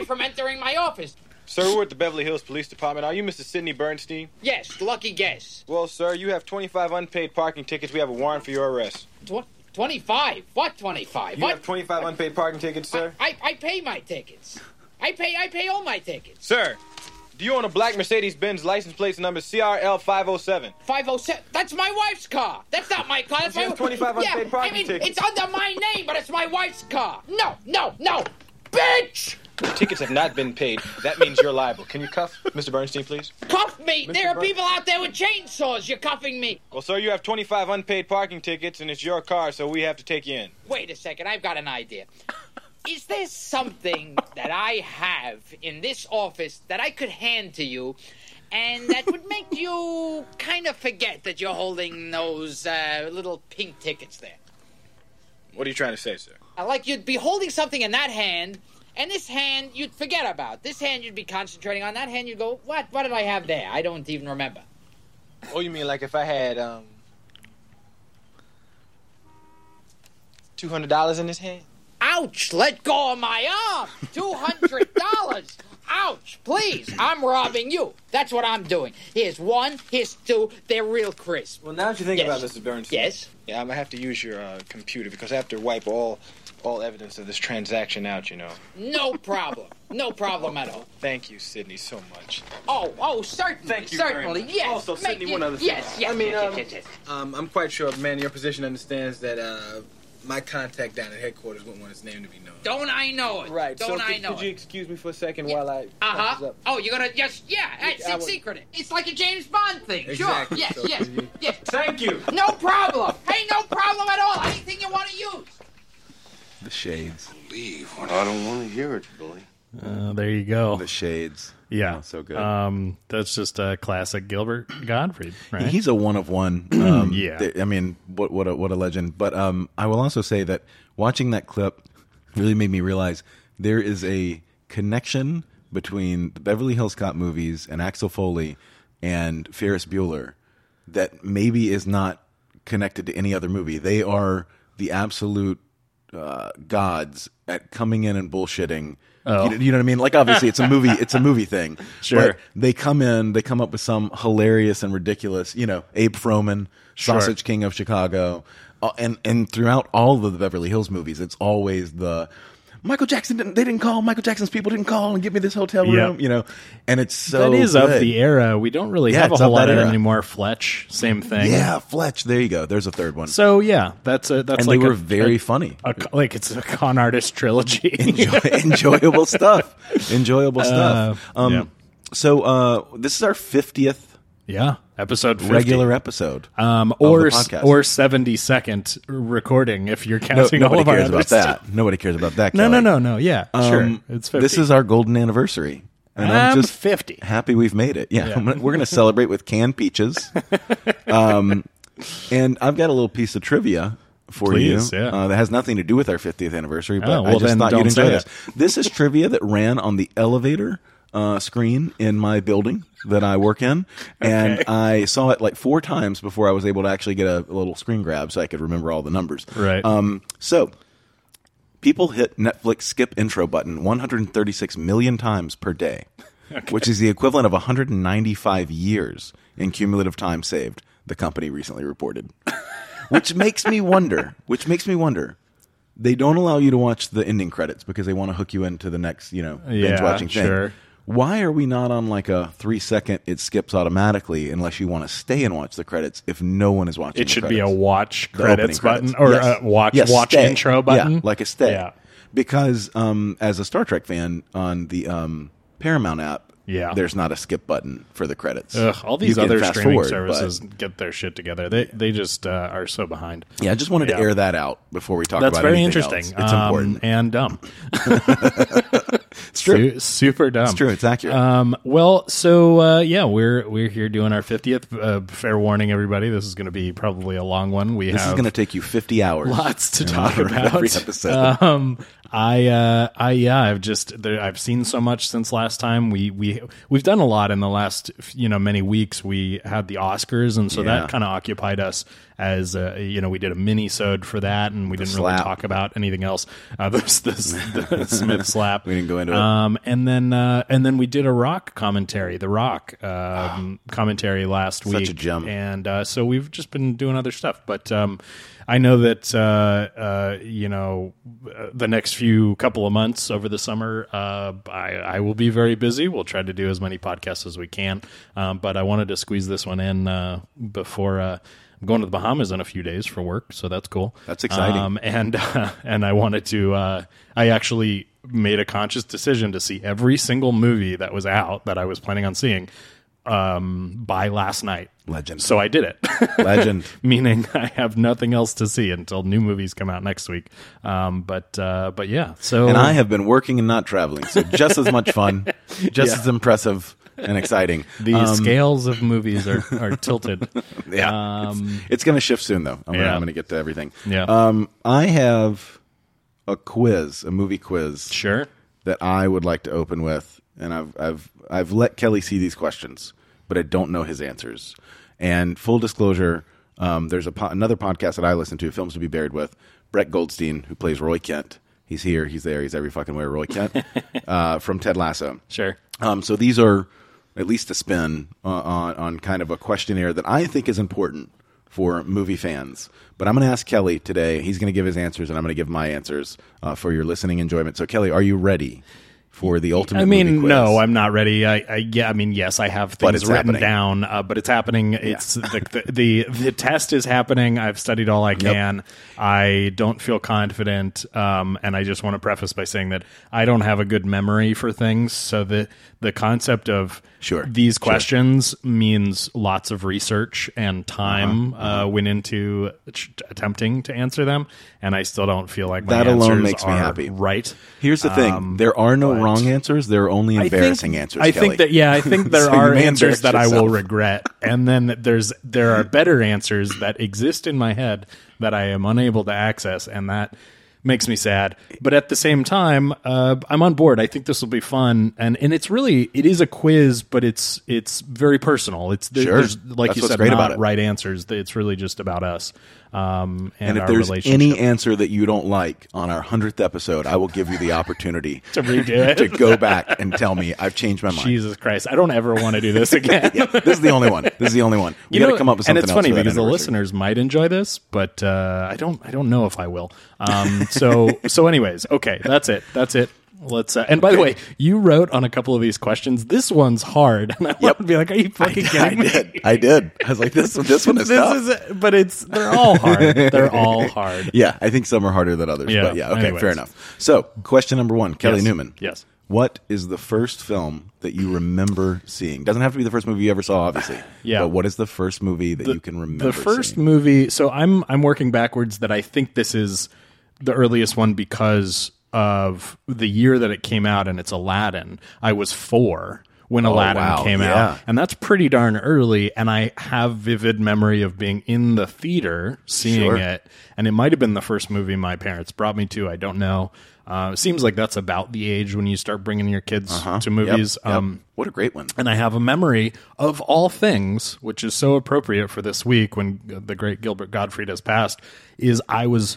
dissuade you in any way from entering my office. Sir, we're at the Beverly Hills Police Department. Are you Mr. Sidney Bernstein? Yes, lucky guess. Well, sir, you have 25 unpaid parking tickets. We have a warrant for your arrest. Tw- 25? What 25? You what? have 25 unpaid parking tickets, sir? I, I pay my tickets. I pay I pay all my tickets. Sir, do you own a black Mercedes Benz license plate number CRL 507? 507. That's my wife's car. That's not my car. That's You my have 25 yeah, unpaid parking I mean, tickets. it's under my name, but it's my wife's car. No, no, no. Bitch! Tickets have not been paid. That means you're liable. Can you cuff Mr. Bernstein, please? Cuff me! Mr. There are people out there with chainsaws. You're cuffing me. Well, sir, you have 25 unpaid parking tickets, and it's your car, so we have to take you in. Wait a second, I've got an idea. Is there something that I have in this office that I could hand to you and that would make you kind of forget that you're holding those uh, little pink tickets there? What are you trying to say, sir? Uh, Like you'd be holding something in that hand, and this hand you'd forget about. This hand you'd be concentrating on. That hand you'd go, what? What did I have there? I don't even remember. Oh, you mean like if I had, um. $200 in his hand? Ouch! Let go of my arm! $200! Ouch! Please, I'm robbing you. That's what I'm doing. Here's one, here's two. They're real crisp. Well, now that you think Yes. about this, Mr. Bernstein. Yes? Yeah, I'm gonna have to use your uh, computer because I have to wipe all all evidence of this transaction out. You know. No problem. No problem at all. Thank you, Sidney, so much. Oh, oh, certainly. Thank you very Certainly, much. yes. Also, Make Sidney, you- one other thing. Yes, yes, I mean, yes, um, yes, yes, yes. Um, I'm quite sure, man, your position understands that uh, my contact down at headquarters wouldn't want his name to be known. Don't I know it? Right. Don't so I could, know could you excuse me for a second Yeah. while I? Uh huh. Oh, you're gonna just yeah, it's I in secret. It's like a James Bond thing. Exactly. Sure. Yes. So yes. Yes. Thank you. No problem. Hey, no problem at all. Anything you want to use. The shades. Leave. I don't want to hear it, Billy. Uh, there you go. The shades. Yeah, Oh, so good. Um, that's just a classic Gilbert Gottfried, right? He's a one of one. Um, Yeah. th- I mean, what what a, what a legend. But um, I will also say that watching that clip really made me realize there is a connection between the Beverly Hills Cop movies and Axel Foley and Ferris Bueller that maybe is not connected to any other movie. They are the absolute uh, gods at coming in and bullshitting. Oh. You, know, you know what I mean? Like obviously it's a movie, it's a movie thing. Sure. But they come in, they come up with some hilarious and ridiculous, you know, Abe Froman, Sure. Sausage King of Chicago, uh, and and throughout all of the Beverly Hills movies, it's always the Michael Jackson didn't. They didn't call. Michael Jackson's people didn't call and give me this hotel Yep. room. You know, and it's so that is of the era. We don't really Yeah, have a whole lot of it era. anymore. Fletch, same thing. Yeah, Fletch. There you go. There's a third one. So yeah, that's a that's and like they were a, very a- funny. a- like it's a con artist trilogy. Enjoy, enjoyable stuff. Enjoyable stuff. Uh, um, yeah. So uh, this is our fiftieth yeah, episode 50. regular episode. um, or podcast. or seventy second recording if you're No, counting all nobody of our cares about stuff. that. Nobody cares about that. No, no, Kelly. no, no. Yeah, sure. Um, It's 50. This is our golden anniversary. And I'm I'm just 50. happy we've made it. Yeah, Yeah. We're going to celebrate with canned peaches. um, and I've got a little piece of trivia for Please, you yeah. uh, that has nothing to do with our 50th anniversary, but Oh, I just thought you'd enjoy say this. This is trivia that ran on the elevator uh, screen in my building that I work in, and Okay. I saw it like four times before I was able to actually get a, a little screen grab so I could remember all the numbers. Right. Um, so people hit Netflix skip intro button 136 million times per day, which is the equivalent of 195 years in cumulative time saved. The company recently reported, which makes me wonder. Which makes me wonder. They don't allow you to watch the ending credits because they want to hook you into the next, you know, binge watching thing. sure. Why are we not on like a three second? It skips automatically unless you want to stay and watch the credits. If no one is watching, It should be a watch credits opening button or Yes. a watch Yes, watch stay. intro Yeah, button, like a stay. Yeah. Because um, as a Star Trek fan on the um, Paramount app, Yeah. there's not a skip button for the credits. Ugh, all these can other streaming forward, services but- get their shit together. They they just uh, are so behind. yeah, I just wanted Yeah. to air that out before we talk about it. That's about very interesting. else. It's um, important. and dumb. it's true. Su- super dumb. It's true. It's accurate. Um, well, so uh, yeah, we're we're here doing our fiftieth. Uh, fair warning, everybody. This is going to be probably a long one. We this is going to take you 50 hours. lots to talk about. every episode. Um, I, uh, I, yeah, I've just, there, I've seen so much since last time. We, we, we've done a lot in the last, you know, many weeks. We had the Oscars, and so Yeah. that kind of occupied us. As uh, you know, we did a mini sode for that, and we didn't really talk about anything else. Uh, there's this the Smith slap. We didn't go into it. Um, and then, uh, and then we did a rock commentary, the rock um, commentary last Such week. a gem. And uh, so we've just been doing other stuff, but um, I know that uh, uh, you know the next few couple of months over the summer, uh, I, I will be very busy. We'll try to do as many podcasts as we can, um, but I wanted to squeeze this one in uh, before. Uh, I'm going to the Bahamas in a few days for work, so that's cool. That's exciting. Um, and uh, and I wanted to. Uh, I actually made a conscious decision to see every single movie that was out that I was planning on seeing um, by last night. Legend. So I did it. Legend. Meaning I have nothing else to see until new movies come out next week. Um, but uh, but yeah. So And I have been working and not traveling, so just as much fun, just Yeah. as impressive and exciting. the Um, scales of movies are, are tilted. Yeah, Um, it's, it's going to shift soon, though. I'm yeah. going to get to everything. Yeah. Um, I have a quiz, a movie quiz Sure. that I would like to open with, and I've I've I've let Kelly see these questions, but I don't know his answers. And full disclosure, um, there's a po- another podcast that I listen to, Films to Be Buried with Brett Goldstein, who plays Roy Kent. He's here, he's there, he's every fucking way. Roy Kent uh, from Ted Lasso. Sure. Um, so these are at least a spin uh, on on kind of a questionnaire that I think is important for movie fans. But I'm going to ask Kelly today. He's going to give his answers, and I'm going to give my answers uh, for your listening enjoyment. So, Kelly, are you ready for the ultimate? I mean, no, I'm not ready. I, I yeah, I mean, yes, I have things it's written happening. down, uh, but it's happening. It's the, the the the test is happening. I've studied all I can. I don't feel confident, um, and I just want to preface by saying that I don't have a good memory for things. So the the concept of Sure, these sure. questions means lots of research and time Uh-huh, uh went into ch- attempting to answer them, and I still don't feel like my That alone makes me happy. Right. Here's the thing: Um, there are no wrong answers. There are only I embarrassing think, answers. I Kelly. think that yeah, I think there So are answers that I will regret, and then there's there are better answers that exist in my head that I am unable to access, and that makes me sad. But at the same time, uh, I'm on board. I think this will be fun, and and it's really it is a quiz, but it's it's very personal. It's there, Sure. there's like That's you said, not right answers. It's really just about us. Um, and, And if there's relationship. any answer that you don't like on our hundredth episode, I will give you the opportunity to redo it. to go back and tell me I've changed my mind. Jesus Christ, I don't ever want to do this again. Yeah, this is the only one. This is the only one. We You got to come up with something. and it's funny because the listeners might enjoy this, but uh, I don't. I don't know if I will. Um, so so, anyways, okay, that's it. That's it. Let's. Uh, and by the way, you wrote on a couple of these questions. This one's hard, and I want to be like, "Are you fucking I kidding me?" did. I did. I was like, this. This one is This tough. is, but it's they're all hard. They're all hard. yeah, I think some are harder than others. Yeah, But yeah, okay, anyways. fair enough. So, question number one, Kelly Yes. Newman. Yes. What is the first film that you remember seeing? Doesn't have to be the first movie you ever saw, obviously. Yeah. But what is the first movie that you can remember? the first seeing? movie so i'm i'm working backwards that i think this is the earliest one because of the year that it came out and it's aladdin i was four when aladdin Oh, wow. came Yeah. out and that's pretty darn early and i have vivid memory of being in the theater seeing Sure. it and it might have been the first movie my parents brought me to i don't know uh, it seems like that's about the age when you start bringing your kids to Uh-huh. Yep, movies yep. um, what a great one. and I have a memory of all things, which is so appropriate for this week when the great Gilbert Gottfried has passed. Is I was.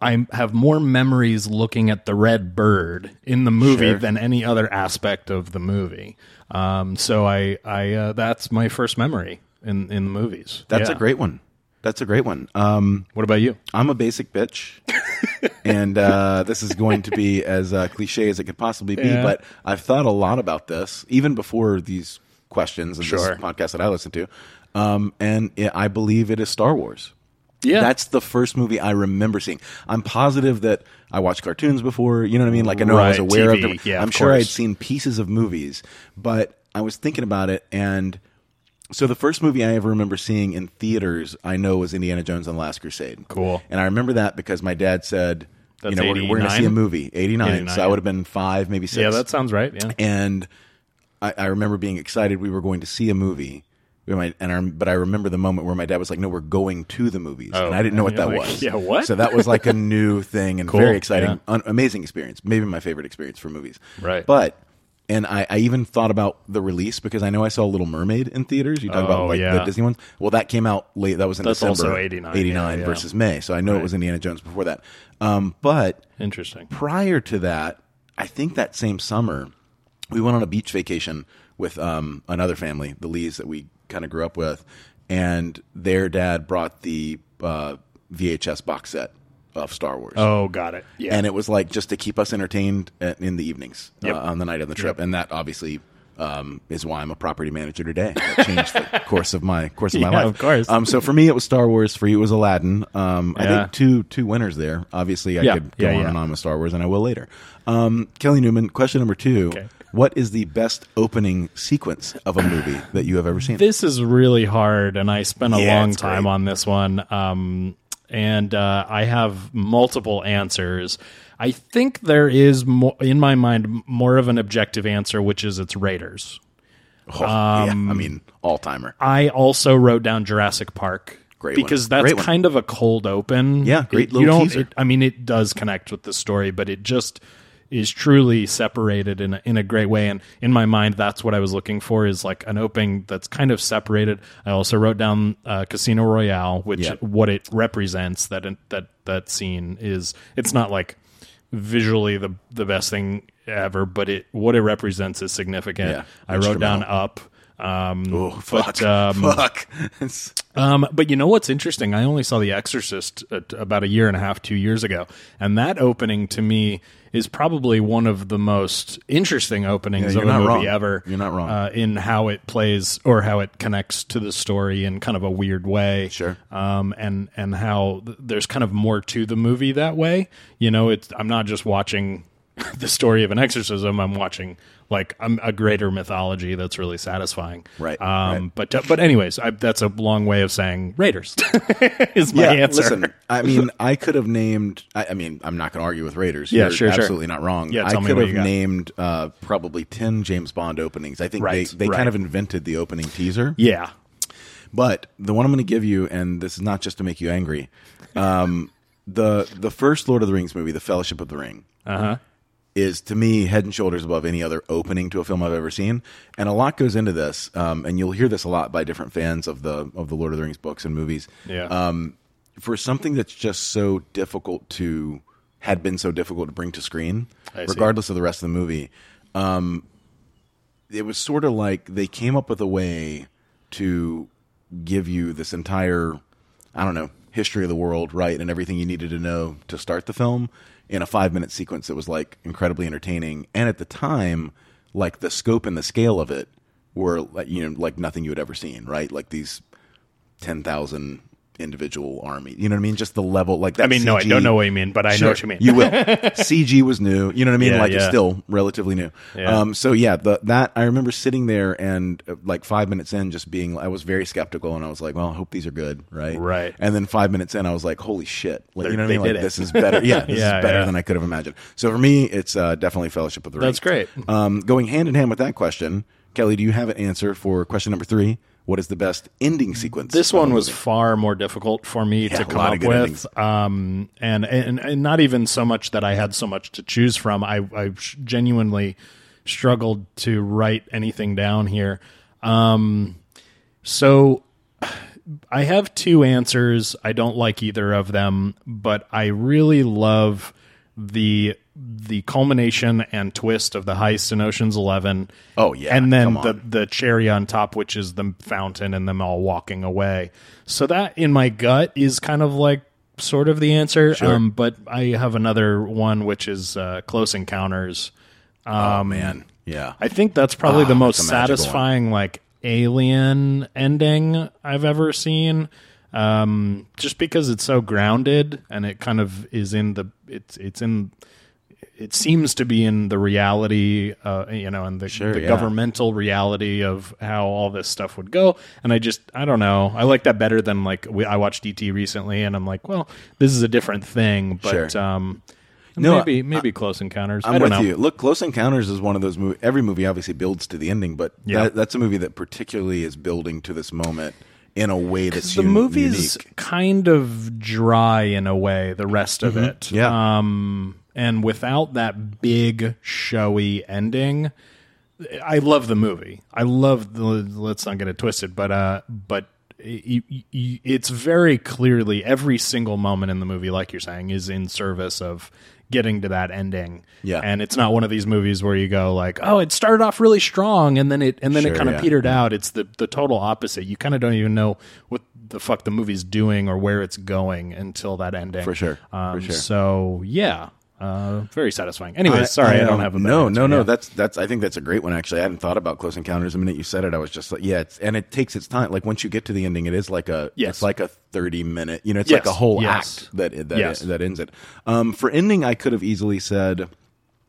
I have more memories looking at the red bird in the movie Sure. than any other aspect of the movie. Um, so I, I uh, that's my first memory in in the movies. That's Yeah. a great one. That's a great one. Um, What about you? I'm a basic bitch, and uh, this is going to be as uh, cliche as it could possibly be. Yeah. But I've thought a lot about this, even before these questions and Sure. this podcast that I listen to. Um, and it, I believe it is Star Wars. Yeah, That's the first movie I remember seeing. I'm positive that I watched cartoons before. You know what I mean? Like I know I was Right, aware TV, of them. yeah, I'm of sure I'd seen pieces of movies, but I was thinking about it, and so the first movie I ever remember seeing in theaters, I know, was Indiana Jones and the Last Crusade. Cool. And I remember that because my dad said, That's you know, we're, we're going to see a movie, 89. 89, so I yeah. would have been five, maybe six. Yeah, that sounds right. Yeah. and I, I remember being excited we were going to see a movie. We might, and I, but I remember the moment where my dad was like, "No, we're going to the movies," Oh, and I didn't know what that like, was. "Yeah, what?" So that was like a new thing and Cool, very exciting, yeah. un- amazing experience. Maybe my favorite experience for movies. Right. But and I, I even thought about the release because I know I saw Little Mermaid in theaters. You talk Oh, about like the. Disney ones. Well, that came out late. That was in That's December, also 89, 89 yeah, yeah. versus May. So I know it was Indiana Jones before that. Um, but Interesting. prior to that, I think that same summer, we went on a beach vacation with um, another family, the Lees that we kind of grew up with, and their dad brought the uh, VHS box set of Star Wars. Oh, got it. Yeah. And it was like just to keep us entertained in the evenings Yep. uh, on the night of the trip, and that obviously um, is why I'm a property manager today. That changed the course of my course of my Yeah, life. of course. Um, so for me, it was Star Wars. For you, it was Aladdin. Um, I think two two winners there. Obviously, I Yeah, could go yeah, on yeah. and on with Star Wars, and I will later. Um, Kelly Newman, question number two: Okay. What is the best opening sequence of a movie that you have ever seen? this is really hard, and I spent a Yeah, long time great. on this one. Um, and uh, I have multiple answers. I think there is, mo- in my mind, more of an objective answer, which is it's Raiders. Oh, yeah, I mean, all timer. I also wrote down Jurassic Park. Great one. because that's Great one. kind of a cold open. Yeah, great It- little you don't, teaser. it- I mean, it does connect with the story, but it just is truly separated in a, in a great way. And in my mind, that's what I was looking for is like an opening that's kind of separated. I also wrote down uh, Casino Royale, which Yeah. what it represents. That that that scene is. It's not like visually the the best thing ever, but it what it represents is significant. Yeah, I wrote down up. Um, Oh, but, fuck. um, fuck. Um, but you know what's interesting? I only saw The Exorcist at about a year and a half, two years ago, and that opening to me is probably one of the most interesting openings Yeah, of a movie wrong. ever. You're not wrong. uh, in how it plays or how it connects to the story in kind of a weird way. Sure. um, and and how th- there's kind of more to the movie that way. You know, it's I'm not just watching the story of an exorcism. I'm watching like um, a greater mythology that's really satisfying. Right, Um, right. But uh, but anyways, I, that's a long way of saying Raiders is my answer. Listen, I mean, I could have named. I, I mean, I'm not going to argue with Raiders. Yeah, You're sure, sure. absolutely not wrong. Yeah, I could have named uh, probably ten James Bond openings. I think Right, they they right. kind of invented the opening teaser. Yeah. But the one I'm going to give you, and this is not just to make you angry, um, the the first Lord of the Rings movie, The Fellowship of the Ring, Uh huh. Is to me head and shoulders above any other opening to a film I've ever seen. And a lot goes into this, um, and you'll hear this a lot by different fans of the of the Lord of the Rings books and movies. Yeah. Um, for something that's just so difficult to had been so difficult to bring to screen, regardless of the rest of the movie, um, it was sort of like they came up with a way to give you this entire, I don't know, history of the world, right, and everything you needed to know to start the film in a five minute sequence that was like incredibly entertaining, and at the time, like the scope and the scale of it were like you know like nothing you had ever seen, right, like these ten thousand individual army. You know what I mean? Just the level like that. I mean, no, I don't know what you mean, but I know what you mean. You will. CG was new. You know what I mean? Yeah, like it's still relatively new. Yeah. Um, so yeah, the, that I remember sitting there and uh, like five minutes in, just being I was very skeptical, and I was like, well, I hope these are good, right? Right. And then five minutes in, I was like, holy shit! Like, They're- you know what I mean? Like it. this is better. Yeah, this Yeah, is better yeah. than I could have imagined. So for me, it's uh, definitely Fellowship of the Ring. That's great. Um, going hand in hand with that question, Kelly, do you have an answer for question number three? What is the best ending sequence? This one was far more difficult for me Yeah, to come up with, um, and, and and not even so much that I had so much to choose from. I, I genuinely struggled to write anything down here. Um, so I have two answers. I don't like either of them, but I really love the the culmination and twist of the heist in Ocean's Eleven. Oh, yeah, and then the the cherry on top, which is the fountain and them all walking away. So that in my gut is kind of like sort of the answer. Um, but I have another one, which is uh, Close Encounters. oh man, yeah. I think that's probably Ah, the most magical one. satisfying like alien ending I've ever seen. Um, just because it's so grounded and it kind of is in the it's it's in it seems to be in the reality, uh, you know, and the, Sure, the yeah. governmental reality of how all this stuff would go. And I just, I don't know. I like that better than like we, I watched E.T. recently, and I'm like, well, this is a different thing. But Sure. um, No, maybe maybe Close Encounters. I I'm don't with know. you. Look, Close Encounters is one of those movies. Every movie obviously builds to the ending, but Yeah. that, that's a movie that particularly is building to this moment in a way that's the un- movie's unique. kind of dry in a way the rest of it Mm-hmm. Yeah. um and without that big showy ending i love the movie. I love the let's not get it twisted but uh but it's very clearly every single moment in the movie like you're saying is in service of getting to that ending. Yeah. and it's not one of these movies where you go like oh it started off really strong and then it and then Sure, it kind of yeah. petered out. It's the the total opposite. You kind of don't even know what the fuck the movie's doing or where it's going until that ending. For sure, for um, sure. so yeah uh very satisfying anyway sorry I, don't um, have a no, no, no. Yeah. That's that's. I think that's a great one. Actually, I hadn't thought about Close Encounters. The minute you said it, I was just like, yeah. It's, and it takes its time. Like once you get to the ending, it is like a. Yes. It's like a thirty minute. You know, it's Yes, like a whole yes. act that that Yes. that ends it. Um, for ending, I could have easily said.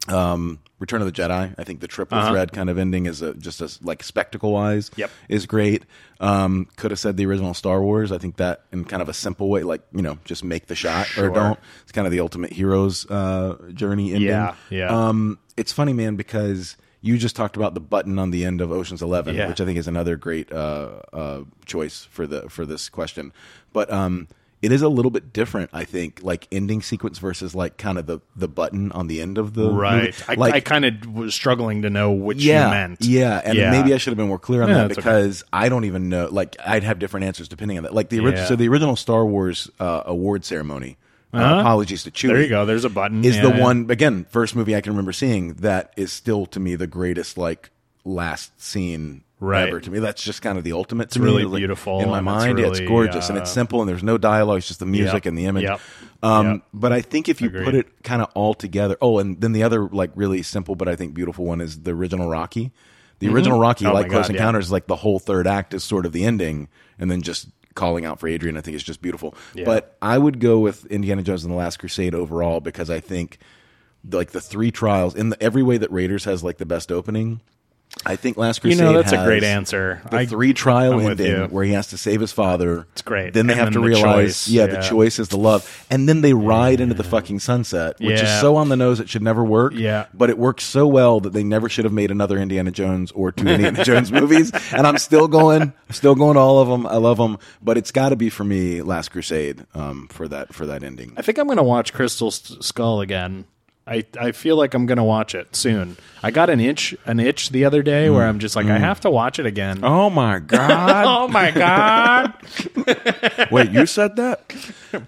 Um, Return of the Jedi. I think the triple thread kind of ending is a, just a, like spectacle wise. Uh-huh. Yep. is great. Um, could have said the original Star Wars. I think that in kind of a simple way, like you know, just make the shot Sure. or don't. It's kind of the ultimate hero's uh, journey ending. Yeah, yeah. Um, it's funny, man, because you just talked about the button on the end of Ocean's Eleven, Yeah. which I think is another great uh, uh, choice for the for this question. But um, it is a little bit different, I think, like ending sequence versus like kind of the the button on the end of the right movie. I, like I kind of was struggling to know which yeah, you meant Yeah, and Yeah. maybe I should have been more clear on Yeah, that that's okay. because I don't even know. Like, I'd have different answers depending on that. Like the original, so the original Star Wars uh, award ceremony. uh Uh-huh. apologies to Chewie. there you go there's a button Is the one again first movie I can remember seeing that is still to me the greatest like last scene Right. ever to me. That's just kind of the ultimate. to really me. Beautiful in my it's mind. yeah, it's really, gorgeous and it's uh, simple and there's no dialogue. It's just the music Yep. and the image. Yep. Um, Yep. But I think if you Agreed. put it kind of all together. Oh, and then the other like really simple but I think beautiful one is the original Rocky. The original Rocky, Oh like Close God, yeah. Encounters, is like the whole third act is sort of the ending, and then just calling out for Adrian. I think is just beautiful. Yeah. But I would go with Indiana Jones and the Last Crusade overall because I think like the three trials in the, every way that Raiders has like the best opening. I think Last Crusade. you know that's a great answer The I- three trial I'm ending where he has to save his father. It's great. Then they And have then to the realize, choice, yeah, yeah. the choice is the love, and then they ride into the fucking sunset, which is so on the nose it should never work. Yeah. but it works so well that they never should have made another Indiana Jones or two Indiana Jones movies. And I'm still going, still going to all of them. I love them, but it's got to be for me Last Crusade um, for that for that ending. I think I'm going to watch Crystal S- Skull again. I, I feel like I'm going to watch it soon. I got an itch an itch the other day where I'm just like I have to watch it again. Mm. Oh my god! Oh my god! Wait, you said that?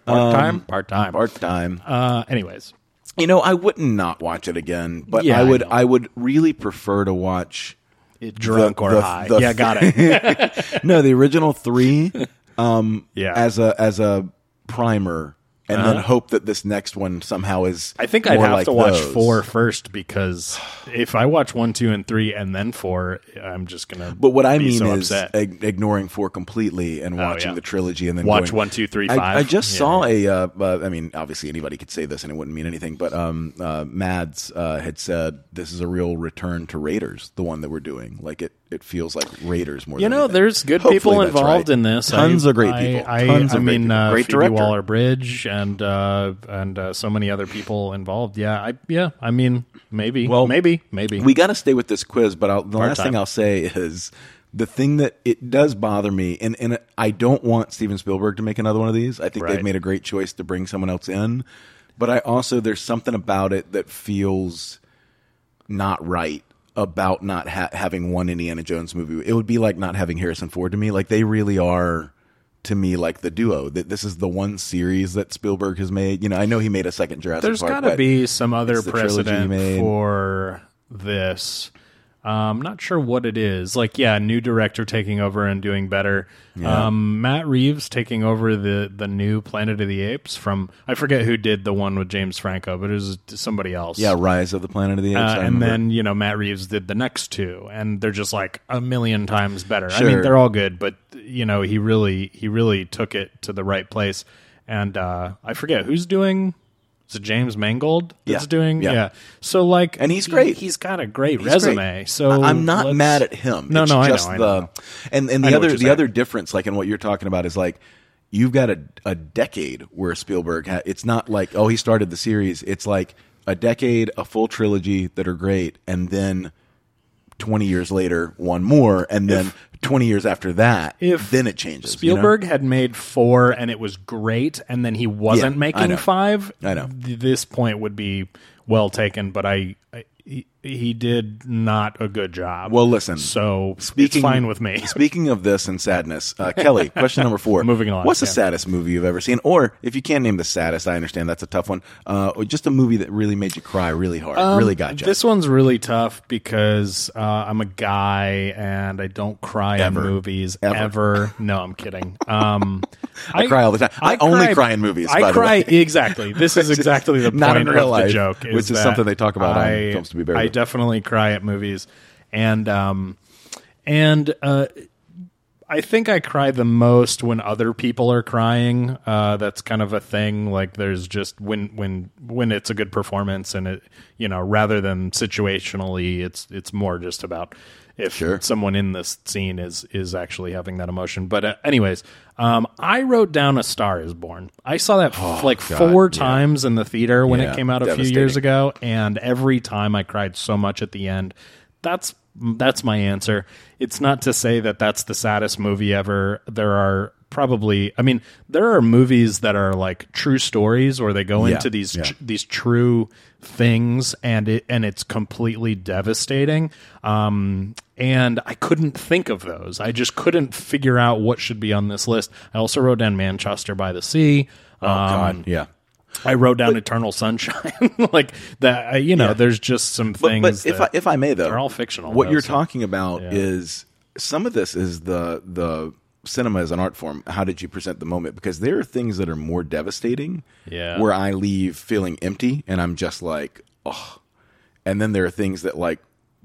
Part time, part time. Part time. Uh, anyways, You know, I wouldn't not watch it again, but Yeah, I I would. know. I, would really prefer to watch. drunk or the- high. the- yeah, got it. No, the original three um, Yeah. as a as a primer, and then hope that this next one somehow is. Uh-huh. I think I'd have like to watch those. four first because if I watch one, two, and three, and then four, I'm just gonna. But what I be mean so is ig- ignoring four completely and watching yeah. the trilogy and then Watch going- one, two, three, I- I, just Yeah. saw a. Uh, uh, I mean, obviously anybody could say this and it wouldn't mean anything, but um, uh, Mads uh, had said this is a real return to Raiders, the one that we're doing. Like it, it feels like Raiders more. You than know, anything. there's good Hopefully people involved right. in this. Tons I- of great people. I, Tons I of great mean, people. Uh, Great Phoebe director. Waller Bridge and uh, and uh, so many other people involved. Yeah, I yeah. I mean, maybe. Well, maybe, maybe. We got to stay with this quiz, but I'll, the last time. thing I'll say is the thing that it does bother me, and, and I don't want Steven Spielberg to make another one of these. I think Right. they've made a great choice to bring someone else in, but I also there's something about it that feels not right about not ha- having one Indiana Jones movie. It would be like not having Harrison Ford to me. Like they really are to me like the duo. That this is the one series that Spielberg has made. You know, I know he made a second Jurassic There's got to be some other it's the trilogy he precedent for this. Um, not sure what it is. Like, yeah, new director taking over and doing better. Um, Matt Reeves taking over the the new Planet of the Apes from I forget who did the one with James Franco, but it was somebody else. Yeah, Rise of the Planet of the Apes. Uh, and then you know Matt Reeves did the next two, and they're just like a million times better. I mean, they're all good, but you know he really he really took it to the right place. And uh, I forget who's doing. Is it James Mangold that's Yeah. doing? Yeah. So like, And he's great. He's got a great He's resume. great. So I- I'm not mad at him. No, it's no, I know, just I the know. and and the other the saying. other difference, like in what you're talking about, is like you've got a a decade where Spielberg. Ha- it's not like oh he started the series. It's like a decade, a full trilogy that are great, and then twenty years later, one more, and then twenty years after that, If then it changes. you know? Spielberg had made four and it was great, and then he wasn't Yeah, I making know. five. I know. th- This point would be well taken, but I, I he, he did not a good job. Well, listen, so Speaking, it's fine with me. Speaking of this and sadness, uh, Kelly, question number four. Moving on, What's the yeah. saddest movie you've ever seen? Or if you can't name the saddest, I understand that's a tough one. Uh, or just a movie that really made you cry really hard, really got you. Um, This one's really tough because uh, I'm a guy and I don't cry Ever. in movies Ever. ever. No, I'm kidding. Um, I cry all the time. I only cry in movies, I by the cry way. exactly. This is exactly the Not point of life, the joke, which is something they talk about on I, Films to Be Buried I With. definitely cry at movies, and um, and uh, I think I cry the most when other people are crying. Uh, that's kind of a thing. Like there's just when when when it's a good performance, and it you know rather than situationally, it's it's more just about if Sure. someone in this scene is is actually having that emotion. But uh, anyways, um, I wrote down a Star Is Born. I saw that f- like God, four yeah. times in the theater when Yeah, it came out a few years ago, and every time I cried so much at the end. That's that's my answer. It's not to say that that's the saddest movie ever. There are probably, I mean, there are movies that are like true stories where they go Yeah, into these tr- these true things and it and it's completely devastating. Um, and I couldn't think of those. I just couldn't figure out what should be on this list. I also wrote down Manchester by the Sea. oh Um, God, yeah. I wrote down Eternal Sunshine, like that. You know, there's just some things. but if I, if I may though, they're all fictional, What though, you're so- talking about is some of this is the the cinema as an art form. How did you present the moment? Because there are things that are more devastating. Yeah. Where I leave feeling empty and I'm just like, oh. And then there are things that like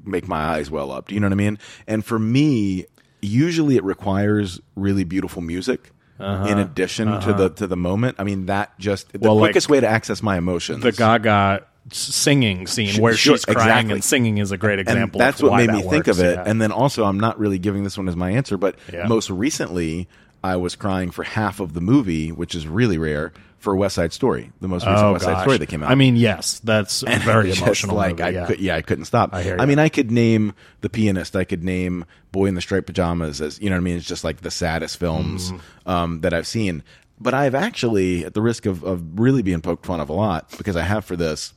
make my eyes well up. Do you know what I mean? And for me, usually it requires really beautiful music. Uh-huh. In addition to the to the moment, I mean that just the Well, like, quickest way to access my emotions. the Gaga singing scene where Sure, she's crying exactly. and singing is a great example. And that's what made me think works, of it. yeah. And then also, I'm not really giving this one as my answer, but Yeah. most recently, I was crying for half of the movie, which is really rare for West Side Story, the most recent oh West Side Story that came out. I mean, yes, that's a very emotional. Like movie, I yeah. could, yeah, I couldn't stop. I I mean, I could name The Pianist. I could name Boy in the Striped Pajamas as you know what I mean. It's just like the saddest films Mm-hmm. um, that I've seen. But I've actually, at the risk of, of really being poked fun of a lot, because I have for this.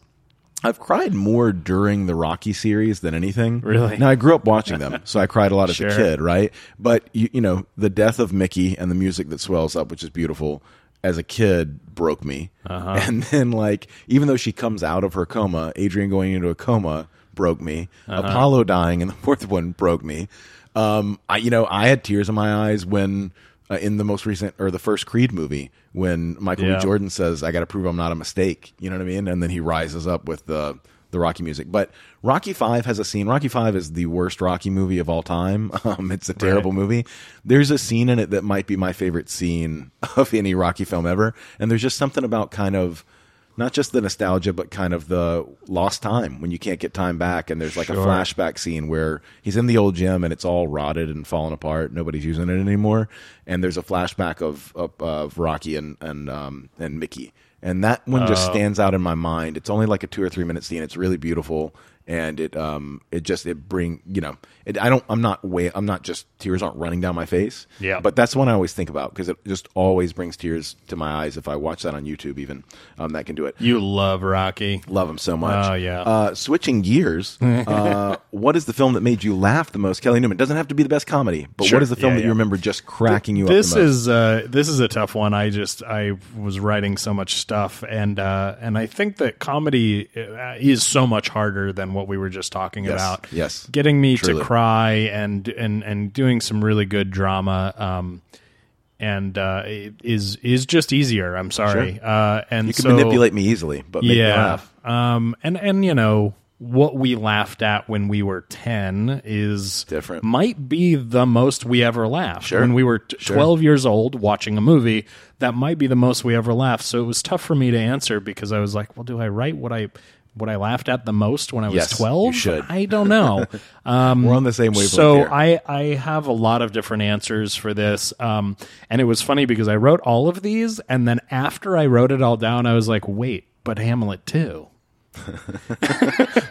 I've cried more during the Rocky series than anything. Really? Now I grew up watching them, so I cried a lot as Sure. a kid, right? But you, you know, the death of Mickey and the music that swells up, which is beautiful, as a kid broke me. Uh-huh. And then, like, even though she comes out of her coma, Adrian going into a coma broke me. Uh-huh. Apollo dying in the fourth one broke me. Um, I, you know, I had tears in my eyes when. Uh, in the most recent or the first Creed movie, when Michael Yeah. B. Jordan says, "I got to prove I'm not a mistake," you know what I mean, and then he rises up with the the Rocky music. But Rocky Five has a scene. Rocky Five is the worst Rocky movie of all time. Um, it's a terrible movie. There's a scene in it that might be my favorite scene of any Rocky film ever, and there's just something about kind of not just the nostalgia, but kind of the lost time when you can't get time back. And there's like a flashback scene where he's in the old gym and it's all rotted and fallen apart. Nobody's using it anymore. And there's a flashback of of, of Rocky and and um, and Mickey. And that one just stands out in my mind. It's only like a two or three minute scene. It's really beautiful, and it um it just it bring you know it, I don't I'm not way I'm not just tears aren't running down my face. Yeah. but that's one I always think about because it just always brings tears to my eyes if I watch that on YouTube. Even um, that can do it. You love Rocky. Love him so much. Oh, yeah. Uh, switching gears, uh, what is the film that made you laugh the most? Kelly Newman doesn't have to be the best comedy, but Sure. what is the film Yeah, that yeah. you remember just cracking you this up? the most? is uh, this is a tough one. I just I was writing so much stuff, and uh, and I think that comedy uh, is so much harder than what we were just talking Yes, about. yes, getting me truly. to cry and and and doing some really good drama. Um, and uh, is is just easier. I'm sorry. Sure. Uh, and you can so, manipulate me easily, but make me yeah. laugh. Um, and and you know what we laughed at when we were ten is Different. Might be the most we ever laughed Sure. when we were t- Sure. twelve years old watching a movie. That might be the most we ever laughed. So it was tough for me to answer because I was like, well, do I write what I what I laughed at the most when I was Yes, twelve? should. I don't know. Um, We're on the same wavelength so here. I, I have a lot of different answers for this. Um, and it was funny because I wrote all of these, and then after I wrote it all down, I was like, wait, but Hamlet 2.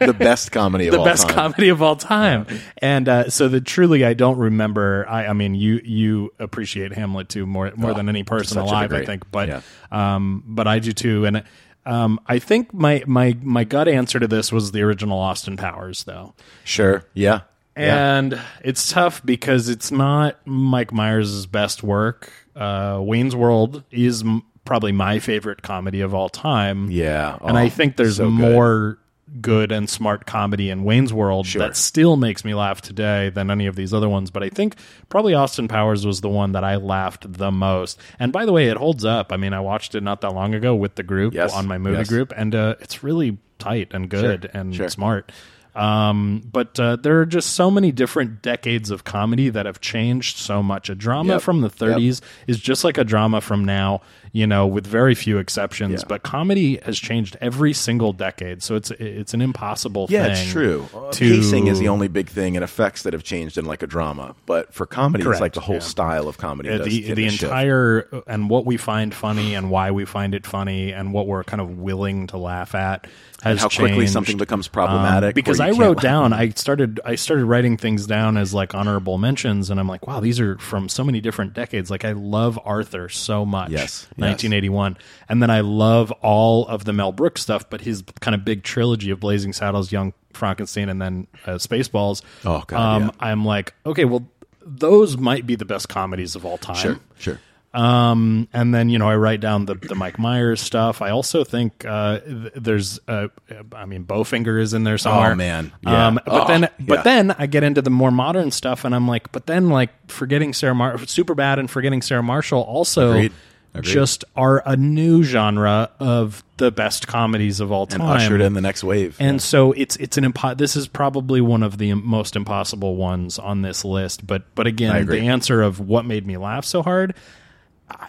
the best comedy of the all best time. comedy of all time. And uh, so the truly, I don't remember. I, I mean, you you appreciate Hamlet 2 more more than any person alive, I think. But yeah. um, but I do too. And um, I think my my my gut answer to this was the original Austin Powers, though. Sure. Yeah. yeah. And it's tough because it's not Mike Myers' best work. Uh, Wayne's World is m- probably my favorite comedy of all time. Yeah. and Oh, I think there's so more good and smart comedy in Wayne's World Sure. that still makes me laugh today than any of these other ones. But I think probably Austin Powers was the one that I laughed the most. And by the way, it holds up. I mean, I watched it not that long ago with the group Yes. on my movie Yes. group, and uh, it's really tight and good and Sure. smart. Um, but uh, there are just so many different decades of comedy that have changed so much. A drama Yep. from the 30s is just like a drama from now, you know, with very few exceptions. Yeah. But comedy has changed every single decade, so it's it's an impossible thing. Yeah, it's true. Uh, to- Pacing is the only big thing and effects that have changed in like a drama. But for comedy, Correct, it's like the whole yeah. style of comedy. Uh, does the the to shift. entire and what we find funny and why we find it funny and what we're kind of willing to laugh at has and how quickly something becomes problematic. Um, because I wrote down, I started, I started writing things down as like honorable mentions, and I'm like, wow, these are from so many different decades. Like I love Arthur so much, Yes, yes. 1981, and then I love all of the Mel Brooks stuff, but his kind of big trilogy of Blazing Saddles, Young Frankenstein, and then uh, Spaceballs. Oh, God, um, yeah. I'm like, okay, well, those might be the best comedies of all time. Sure, sure. Um, and then you know I write down the the Mike Myers stuff. I also think uh, th- there's uh, I mean Bowfinger is in there somewhere. Oh, man. Yeah. Um, but Oh, then yeah. but then I get into the more modern stuff, and I'm like, but then like forgetting Sarah Mar Superbad and forgetting Sarah Marshall also Agreed. Agreed. just are a new genre of the best comedies of all And time. ushered in the next wave. And so it's it's an impo- this is probably one of the most impossible ones on this list. But but again, the answer of what made me laugh so hard,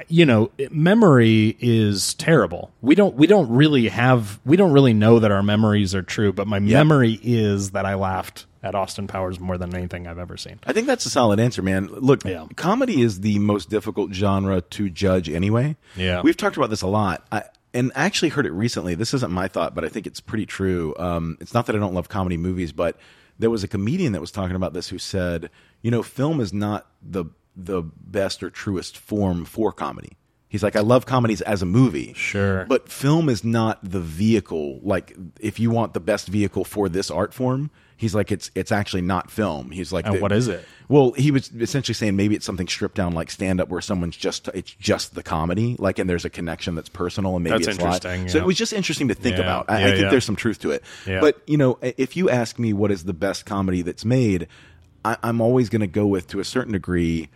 you know, memory is terrible. We don't we don't really have we don't really know that our memories are true. But my memory is that I laughed at Austin Powers more than anything I've ever seen. I think that's a solid answer, man. Look, Yeah. comedy is the most difficult genre to judge anyway. Yeah. We've talked about this a lot. I, and I actually heard it recently. This isn't my thought, but I think it's pretty true. Um, it's not that I don't love comedy movies, but there was a comedian that was talking about this who said, you know, film is not the the best or truest form for comedy. He's like, I love comedies as a movie. Sure. But film is not the vehicle. Like, if you want the best vehicle for this art form, he's like, it's it's actually not film. He's like, the- what is it? well, he was essentially saying maybe it's something stripped down like stand up where someone's just it's just the comedy, like and there's a connection that's personal and maybe That's it's interesting, So it was just interesting to think Yeah, about. I, I think yeah. there's some truth to it. Yeah. But you know, if you ask me what is the best comedy that's made, I, I'm always going to go with to a certain degree.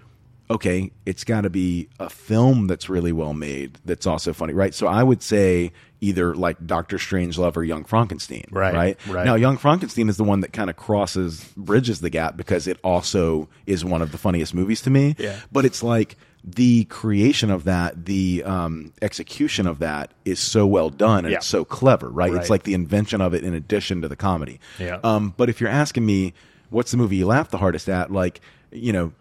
Okay, it's got to be a film that's really well made that's also funny, right? So I would say either like Doctor Strangelove or Young Frankenstein, Right, Right. right. Now, Young Frankenstein is the one that kind of crosses, bridges the gap because it also is one of the funniest movies to me. Yeah. But it's like the creation of that, the um, execution of that is so well done and Yeah. it's so clever, right? Right. It's like the invention of it in addition to the comedy. Yeah. Um, but if you're asking me, what's the movie you laughed the hardest at? Like, you know,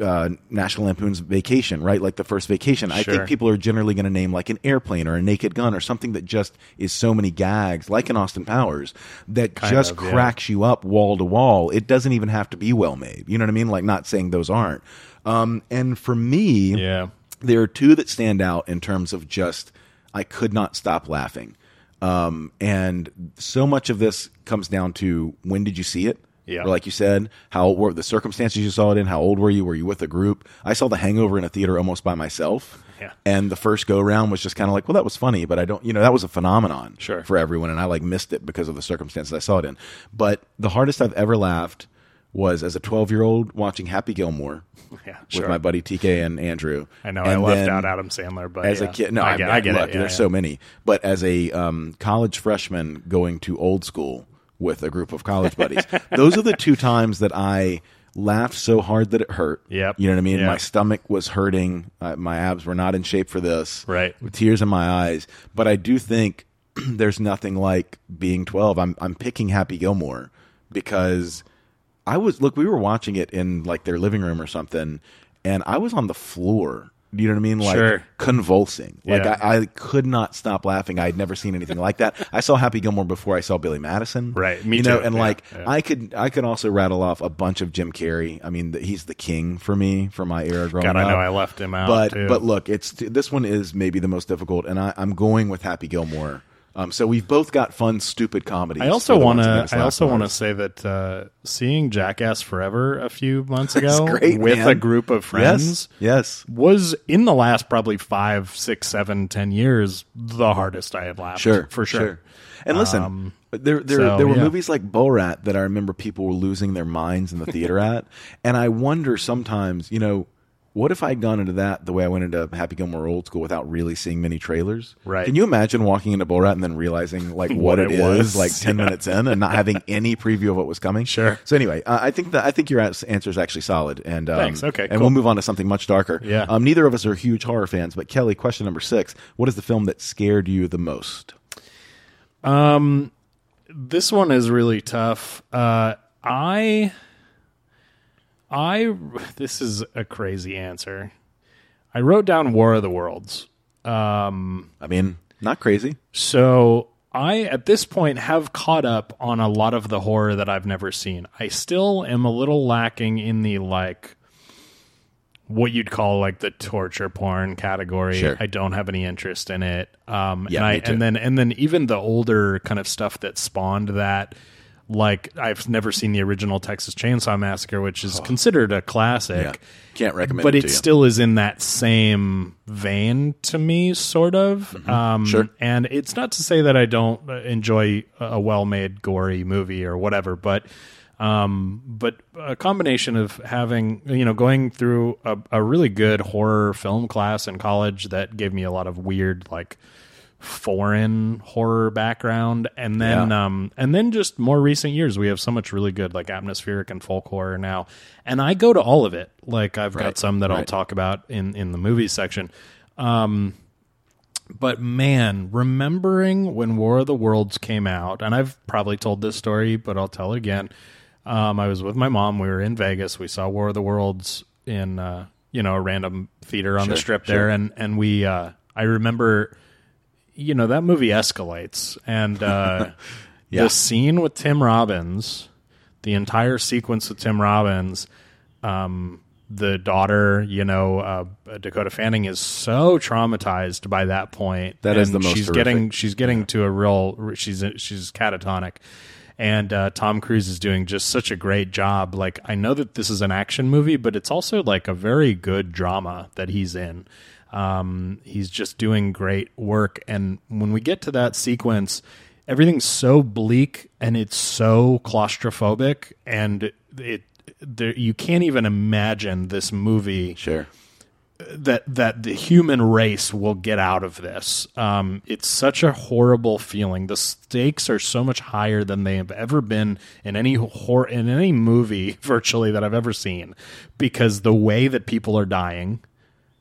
uh, National Lampoon's Vacation, right? Like the first Vacation. I think people are generally going to name like an airplane or a Naked Gun or something that just is so many gags, like an Austin Powers, that Kind just of, yeah. cracks you up wall to wall. It doesn't even have to be well made. You know what I mean? Like not saying those aren't. Um, and for me, Yeah. there are two that stand out in terms of just I could not stop laughing. Um, and so much of this comes down to when did you see it? Yeah. Or like you said, how were the circumstances you saw it in? How old were you? Were you with a group? I saw The Hangover in a theater almost by myself. Yeah. And the first go round was just kind of like, well, that was funny, but I don't, you know, that was a phenomenon Sure. for everyone, and I like missed it because of the circumstances I saw it in. But the hardest I've ever laughed was as a 12 year old watching Happy Gilmore Yeah, with sure. my buddy TK and Andrew. I know I And left out Adam Sandler, but as yeah. a kid. No, I get, I get look, it. Yeah, there's so many. But as a um, college freshman going to old school with a group of college buddies, those are the two times that I laughed so hard that it hurt. Yep. You know what I mean? Yeah. My stomach was hurting. Uh, my abs were not in shape for this. Right. With tears in my eyes. But I do think there's nothing like being 12. I'm I'm picking Happy Gilmore because I was look. We were watching it in like their living room or something, and I was on the floor you know what I mean? Like Sure. convulsing. Like Yeah. I, I could not stop laughing. I had never seen anything like that. I saw Happy Gilmore before I saw Billy Madison. Right. Me you know, too. and Yeah. like Yeah. I could I could also rattle off a bunch of Jim Carrey. I mean, the, he's the king for me for my era growing God, up. I know I left him out. but too. but look, it's this one is maybe the most difficult, and I, I'm going with Happy Gilmore. Um, so we've both got fun, stupid comedies. I also want to. I also want to say that uh, seeing Jackass Forever a few months ago great, with man. a group of friends Yes, yes. was in the last probably five, six, seven, ten years the hardest I have laughed. Sure, for sure. And listen, Um, there there so, there were yeah. movies like Borat that I remember people were losing their minds in the theater at, and I wonder sometimes, you know, what if I had gone into that the way I went into Happy Gilmore Old School without really seeing many trailers? Right. Can you imagine walking into Borat and then realizing like what, What it it is, was. like ten Yeah. minutes in, and not having any preview of what was coming? Sure. So anyway, uh, I think that I think your answer is actually solid, and um, Thanks. Okay, and cool. we'll move on to something much darker. Yeah. Um, neither of us are huge horror fans, but Kelly, question number six: What is the film that scared you the most? Um, this one is really tough. Uh, I, I, this is a crazy answer. I wrote down War of the Worlds. Um, I mean, not crazy. So I, at this point, have caught up on a lot of the horror that I've never seen. I still am a little lacking in the like what you'd call like the torture porn category. Sure. I don't have any interest in it. Um, Yeah, and I me too. and then and then even the older kind of stuff that spawned that. Like I've never seen the original Texas Chainsaw Massacre, which is considered a classic Yeah. Can't recommend it. but it it still is in that same vein to me, sort of. Um, Mm-hmm. Sure. And it's not to say that I don't enjoy a well-made, gory movie or whatever, but um, but a combination of having you know going through a, a really good horror film class in college that gave me a lot of weird like foreign horror background. And then Yeah. um and then just more recent years we have so much really good like atmospheric and folk horror now. And i go to all of it. Like i've Right, got some that i'll talk about in in the movie section. Um but man remembering when war of the worlds came out and i've probably told this story but i'll tell it again. Um i was with my mom. We were in vegas. We saw war of the worlds in uh you know a random theater on the strip sure. there. And and we uh i remember you know that movie escalates and uh Yeah. the scene with tim robbins the entire sequence with tim robbins um the daughter you know uh, dakota fanning is so traumatized by that point That is the most she's horrific. getting she's getting to a real she's she's catatonic and uh, Tom Cruise is doing just such a great job. Like I know that this is an action movie, but it's also like a very good drama that he's in. Um, he's just doing great work, and when we get to that sequence, everything's so bleak and it's so claustrophobic, and it there, you can't even imagine this movie Sure. that that the human race will get out of this. Um, it's such a horrible feeling. The stakes are so much higher than they have ever been in any hor- in any movie virtually that I've ever seen, because the way that people are dying,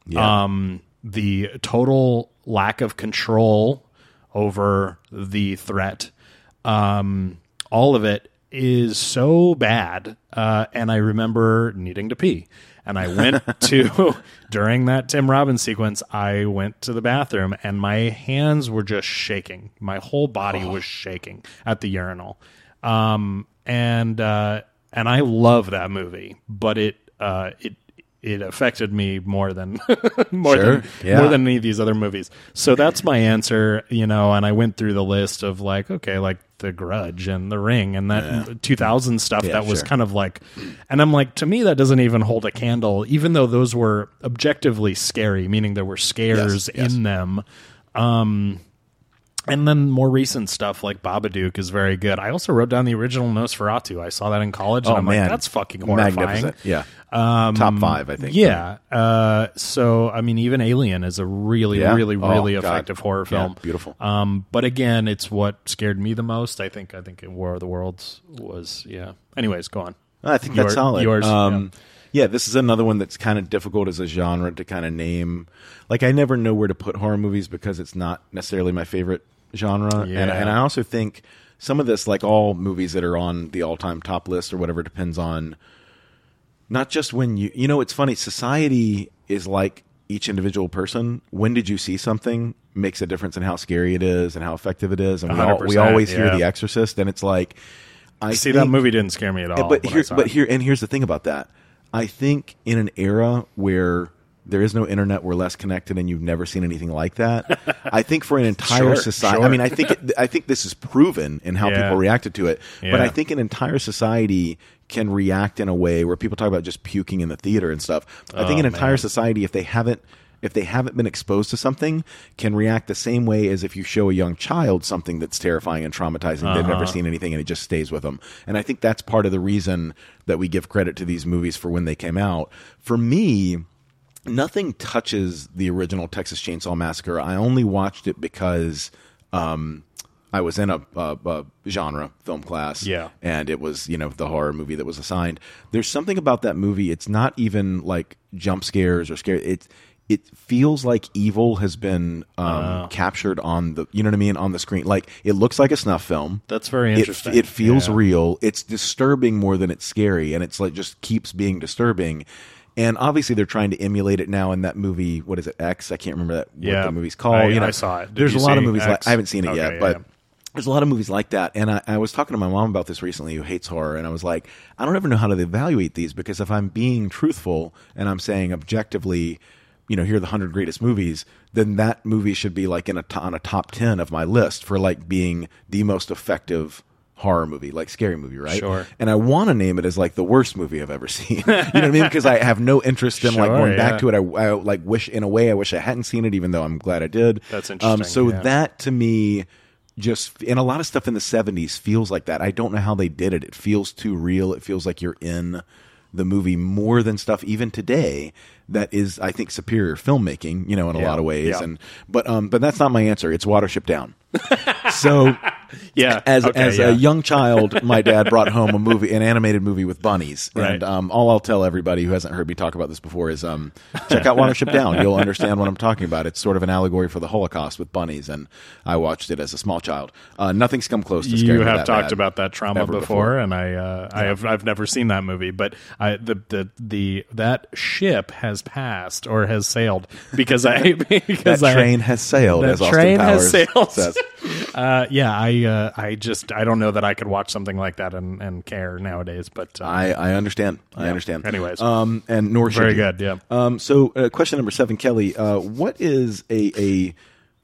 Yeah. um, the total lack of control over the threat, um, all of it is so bad. Uh, and I remember needing to pee. And I went to, during that Tim Robbins sequence, I went to the bathroom and my hands were just shaking. My whole body was shaking at the urinal. Um, and, uh, and I love that movie, but it, uh, it, it affected me more than more Sure, than yeah. more than any of these other movies. So that's my answer, you know. And I went through the list of like, okay, like The Grudge and The Ring and that 2000 stuff Yeah, that was sure. kind of like, and I'm like, to me, that doesn't even hold a candle, even though those were objectively scary, meaning there were scares Yes, yes. in them. Um, and then more recent stuff like Babadook is very good. I also wrote down the original Nosferatu. I saw that in college, and Oh I'm man, like, that's fucking horrifying. Magnificent. Yeah. Top five, I think. Yeah. Uh, so I mean, even Alien is a really, Yeah? really, Oh, really God. effective horror Yeah, film. beautiful. Um, but again, it's what scared me the most. I think. I think War of the Worlds was. Yeah. Anyways, go on. I think that's Your- solid. yours, um, yeah. this is another one that's kind of difficult as a genre to kind of name. Like, I never know where to put horror movies because it's not necessarily my favorite genre. And, Yeah. and I also think some of this, like all movies that are on the all-time top list or whatever, depends on not just when you. You know, it's funny. Society is like each individual person. When did you see something makes a difference in how scary it is and how effective it is. And we, all, we 100%, always hear. The Exorcist, and it's like I See, think, that movie didn't scare me at all. But here, but here, and here's the thing about that. I think in an era where there is no internet, we're less connected, and you've never seen anything like that. I think for an entire Sure, society, I mean, I think it, I think this is proven in how Yeah. people reacted to it. Yeah. But I think an entire society can react in a way where people talk about just puking in the theater and stuff. I think Oh, an entire man. society, if they haven't if they haven't been exposed to something, can react the same way as if you show a young child something that's terrifying and traumatizing. They've Uh-huh. never seen anything, and it just stays with them. And I think that's part of the reason that we give credit to these movies for when they came out. For me, nothing touches the original Texas Chainsaw Massacre. I only watched it because um, I was in a, a, a genre film class, Yeah. and it was you know the horror movie that was assigned. There's something about that movie. It's not even like jump scares or scare. It it feels like evil has been um, captured on the you know what I mean on the screen. Like it looks like a snuff film. That's very It- interesting. It, feels Yeah. real. It's disturbing more than it's scary, and it's like just keeps being disturbing. And obviously, they're trying to emulate it now in that movie. What is it? X? I can't remember that. Yeah. what the movie's called. I- you know, I saw it. Did there's a lot of movies. Like? I haven't seen it Okay, yet, yeah, but yeah. there's a lot of movies like that. And I, I was talking to my mom about this recently, who hates horror, and I was like, I don't ever know how to evaluate these because if I'm being truthful and I'm saying objectively, you know, here are the hundred greatest movies, then that movie should be like in a on a top ten of my list for like being the most effective horror movie, like scary movie, right? Sure. And I want to name it as like the worst movie I've ever seen. you know what I mean? Because I have no interest in like Sure, going back to it. I, I like wish in a way I wish I hadn't seen it, even though I'm glad I did. That's Um, interesting, so yeah. that to me just and a lot of stuff in the 70s feels like that. I don't know how they did it. It feels too real. It feels like you're in the movie more than stuff even today that is I think superior filmmaking, you know, in a Yeah, lot of ways yeah. and but um but that's not my answer. It's Watership Down. so Yeah. as okay, as yeah. a young child, my dad brought home a movie, an animated movie with bunnies. Right. And um, all I'll tell everybody who hasn't heard me talk about this before is um, check out Watership Down. You'll understand what I'm talking about. It's sort of an allegory for the Holocaust with bunnies, and I watched it as a small child. Uh, nothing's come close to you have talked about that trauma ever before, and I uh, I have I've never seen that movie, but I the the the that ship has passed or has sailed because I because That I, train has sailed, that as Austin train Powers has sailed. says. uh, yeah, I uh, I just I don't know that I could watch something like that and, and care nowadays, but uh, I, I understand. I understand. Anyways. um, and nor should Very good, yeah. Um, so, uh, question number seven, Kelly. Uh, what is a a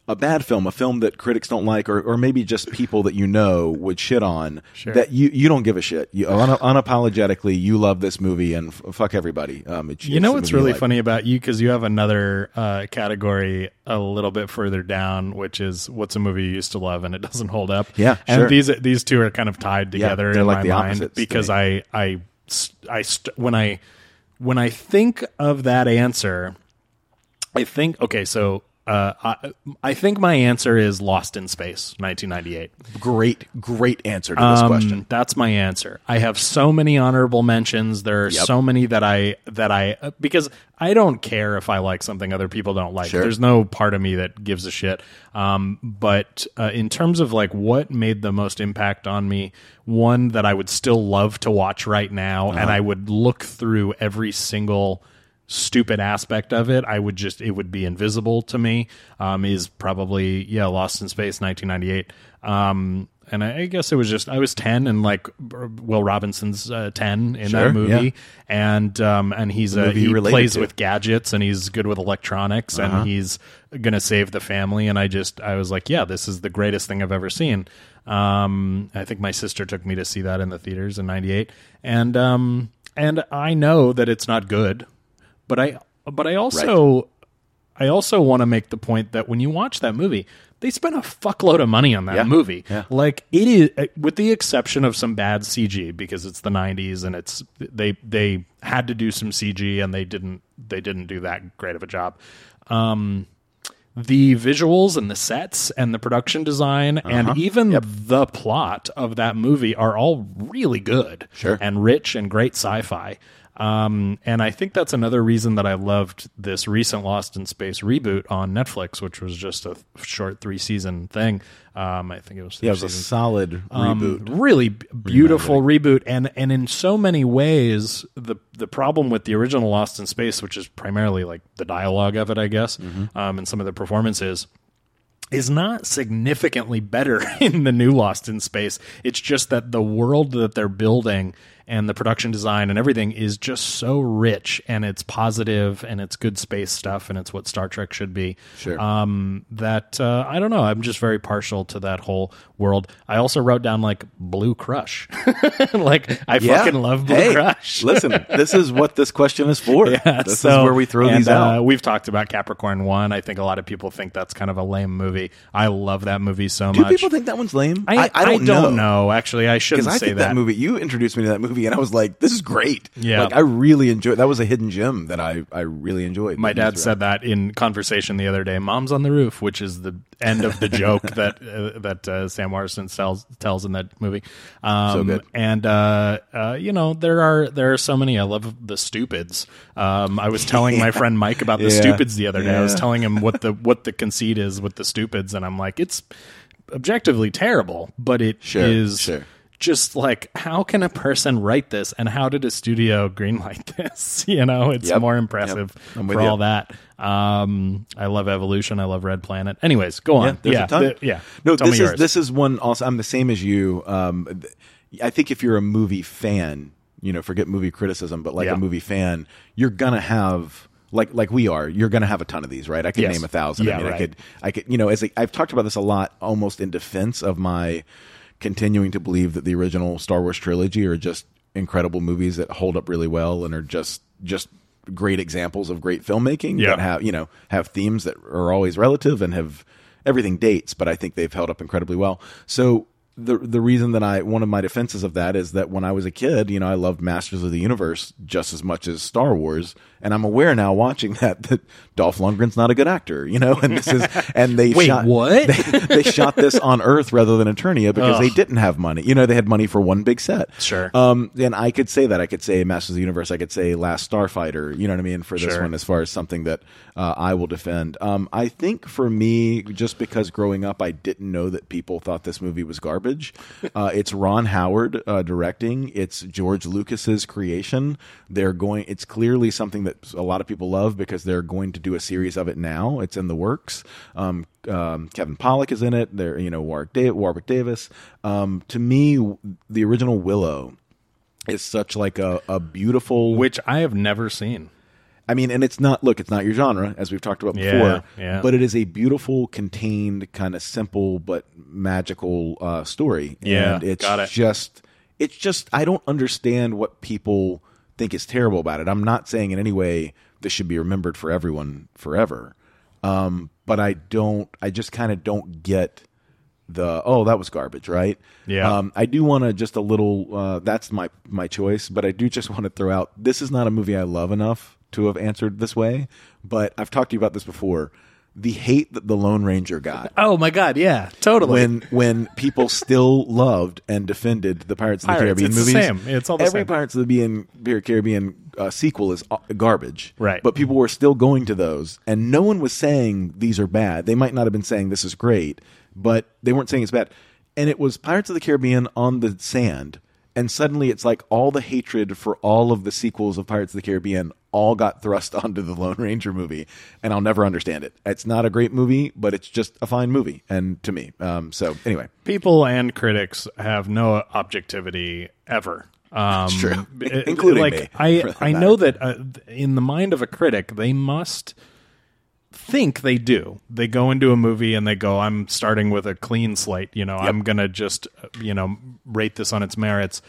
a bad film, a film that critics don't like, or, or maybe just people that you know would shit on Sure. that you, you don't give a shit. You un- unapologetically you love this movie and f- fuck everybody. Um, it's, You know what's really like. funny about you because you have another uh, category a little bit further down, which is what's a movie you used to love and it doesn't hold up. Yeah, and sure. these these two are kind of tied together they're in like my the mind because. I I I st- when I when I think of that answer, I think okay, so. Uh, I, I think my answer is Lost in Space, 1998. Great, great answer to this Um, question. That's my answer. I have so many honorable mentions. There are Yep. so many that I that I uh, because I don't care if I like something other people don't like. Sure. There's no part of me that gives a shit. Um, but uh, in terms of like what made the most impact on me, one that I would still love to watch right now, and Uh-huh. I would look through every single stupid aspect of it i would just it would be invisible to me um is probably yeah lost in space 1998 um and I, I guess it was just I was ten, and like Will Robinson's uh, ten in Sure, that movie, yeah. and um, and he's uh, movie he plays to. Uh-huh. with gadgets, and he's good with electronics, and he's gonna save the family. And I just I was like, yeah, this is the greatest thing I've ever seen. Um, I think my sister took me to see that in the theaters in '98, and um, and I know that it's not good, but I but I also I also want to make the point that when you watch that movie, they spent a fuckload of money on that Yeah. movie. Yeah. Like it is, uh, with the exception of some bad CG because it's the '90s and it's they they had to do some CG and they didn't they didn't do that great of a job. Um, the visuals and the sets and the production design Uh-huh. and even the plot of that movie are all really good Sure. and rich and great sci-fi. Um, and I think that's another reason that I loved this recent Lost in Space reboot on Netflix, which was just a short three season thing. Um, I think it was three Yeah, it was a seasons solid um, reboot. really beautiful reboot, and and in so many ways, the the problem with the original Lost in Space, which is primarily like the dialogue of it, I guess, Mm-hmm. um, and some of the performances. Is not significantly better in the new Lost in Space. It's just that the world that they're building and the production design and everything is just so rich and it's positive and it's good space stuff and it's what Star Trek should be. Sure. Um, that uh, I don't know. I'm just very partial to that whole world. I also wrote down like Blue Crush. like I fucking love Blue Hey, Crush. listen, this is what this question is for. Yeah, this so- is where we throw and, these out. Uh, we've talked about Capricorn One. I think a lot of people think that's kind of a lame movie. I love that movie so much. Do people think that one's lame? I, I don't, know. know. Actually, I shouldn't I say think that. that. movie, you introduced me to that movie, and I was like, "This is great." Yeah. like I really enjoyed. That was a hidden gem that I I really enjoyed. My dad said that in conversation the other day. "Mom's on the roof," which is the end of the joke that uh, that uh, Sam Morrison tells tells in that movie. Um, So good. And uh, uh, you know there are there are so many. I love the stupids. Um, I was telling my friend Mike about the Yeah. stupids the other day. I was telling him what the what the conceit is with the stupids, and I'm like, it's objectively terrible, but it is Sure, sure. Just like how can a person write this and how did a studio greenlight this you know it's Yep, more impressive I'm with for you. all that um i love evolution i love red planet anyways go on Yeah, yeah a ton. the- yeah No, Tell this is yours. this is one. Also, I'm the same as you. Um, I think if you're a movie fan, you know, forget movie criticism, but like Yeah. a movie fan, you're gonna have. Like, like we are, you're going to have a ton of these, right? I could Yes. name a thousand. Yeah, I mean, I could, I could, you know, as a, I've talked about this a lot, almost in defense of my continuing to believe that the original Star Wars trilogy are just incredible movies that hold up really well and are just, just great examples of great filmmaking Yeah. that have, you know, have themes that are always relative and have everything dates, but I think they've held up incredibly well. So the the reason that I one of my defenses of that is that when I was a kid, you know, I loved Masters of the Universe just as much as Star Wars, and I'm aware now watching that that Dolph Lundgren's not a good actor, you know, and this is and they Wait, shot what? they, they shot this on Earth rather than Eternia because they didn't have money. You know, they had money for one big set. Sure. Um, and I could say that I could say Masters of the Universe. I could say Last Starfighter. You know what I mean for this Sure. one as far as something that uh, I will defend. Um, I think for me, just because growing up, I didn't know that people thought this movie was garbage. Uh, it's Ron Howard uh, directing. It's George Lucas's creation. They're going. It's clearly something that a lot of people love because they're going to do a series of it now. It's in the works. Um, um, Kevin Pollak is in it. There, you know, Warwick, da- Warwick Davis. Um, to me, the original Willow is such like a, a beautiful which i have never seen I mean, and it's not look, it's not your genre as we've talked about Yeah, before, yeah. but it is a beautiful, contained, kind of simple but magical uh, story. Yeah, and it's just, it's just, I don't understand what people think is terrible about it. I'm not saying in any way this should be remembered for everyone forever, um, but I don't, I just kind of don't get the oh that was garbage right Yeah. um, i do want to just a little uh, that's my my choice but i do just want to throw out this is not a movie i love enough to have answered this way but i've talked to you about this before the hate that the lone ranger got oh my god yeah totally when when people still loved and defended the Pirates of the Pirates, Caribbean it's the same. It's all the every same. Pirates of the Caribbean, Caribbean uh, sequel is uh, garbage. Right. But people were still going to those, and no one was saying these are bad. They might not have been saying this is great, but they weren't saying it's bad. And it was Pirates of the Caribbean on the sand, and suddenly it's like all the hatred for all of the sequels of Pirates of the Caribbean all got thrust onto the Lone Ranger movie, and I'll never understand it. It's not a great movie, but it's just a fine movie, and to me. Um, so anyway, people and critics have no objectivity ever. Um, It's true. it- Including like me, I, I know that uh, in the mind of a critic, they must think they do. They go into a movie and they go, "I'm starting with a clean slate." You know, I'm gonna just uh, you know rate this on its merits.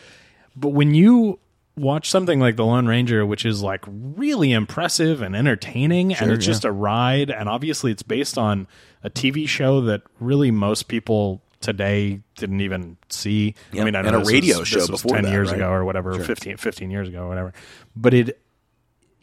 But when you watch something like The Lone Ranger, which is like really impressive and entertaining, and it's yeah. just a ride, and obviously it's based on a TV show that really most people today didn't even see. I mean, I know And a radio was, show before ten that, years right? ago or whatever, fifteen, 15, 15 years ago or whatever. But it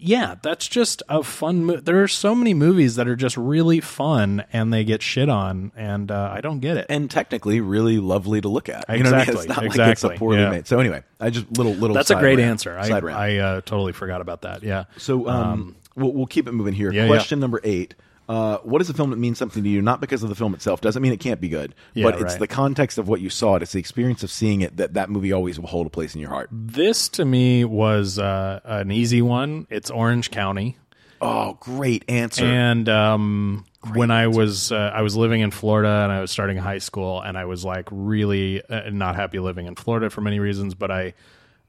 yeah, that's just a fun. Mo- there are so many movies that are just really fun and they get shit on, and uh, I don't get it. and technically really lovely to look at. You know what I mean? Exactly, It's not like it's exactly, a poorly yeah. made. So anyway, I just little little. that's a side great rant, answer. I, side rant. I uh, totally forgot about that. Yeah. So um, we'll, we'll keep it moving here. Yeah, Question number eight. Uh, what is a film that means something to you? Not because of the film itself. Doesn't mean it can't be good. Yeah, but it's right. the context of what you saw it. It's the experience of seeing it that that movie always will hold a place in your heart. This to me was uh, an easy one. It's Orange County. Oh, great answer. And um, when I was uh, I was living in Florida and I was starting high school and I was like really uh, not happy living in Florida for many reasons, but I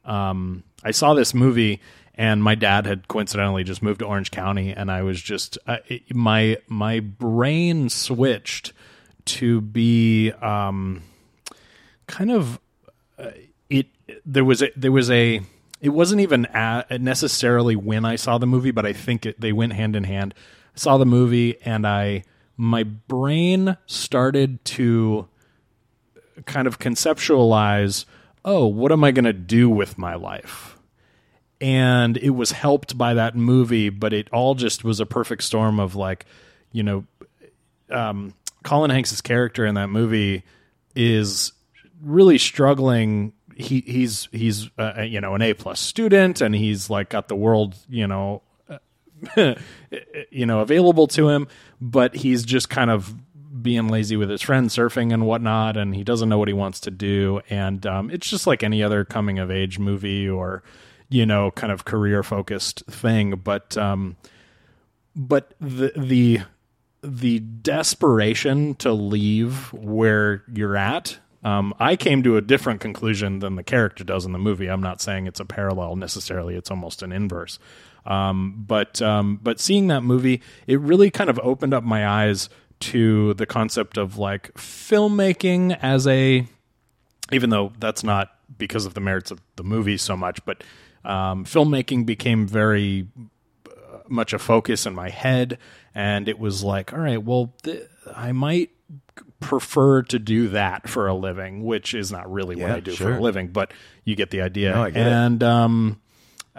um, I saw this movie and my dad had coincidentally just moved to Orange County and I was just uh, it, my my brain switched to be um, kind of uh, it there was a there was a it wasn't even a necessarily when I saw the movie, but I think it, they went hand in hand. I saw the movie and I my brain started to kind of conceptualize, oh, what am I going to do with my life? And it was helped by that movie, but it all just was a perfect storm of like, you know, um, Colin Hanks's character in that movie is really struggling. He he's he's uh, you know an A plus student, and he's like got the world you know you know available to him, but he's just kind of being lazy with his friends surfing and whatnot, and he doesn't know what he wants to do, and um, it's just like any other coming of age movie or you know kind of career focused thing, but um, but the the the desperation to leave where you're at um, i came to a different conclusion than the character does in the movie. I'm not saying it's a parallel necessarily it's almost an inverse. Um, but um, but seeing that movie it really kind of opened up my eyes to the concept of like filmmaking as a even though that's not because of the merits of the movie so much, but um, filmmaking became very uh, much a focus in my head, and it was like, all right, well, th- I might prefer to do that for a living, which is not really what I do for a living, but you get the idea. No, get and um,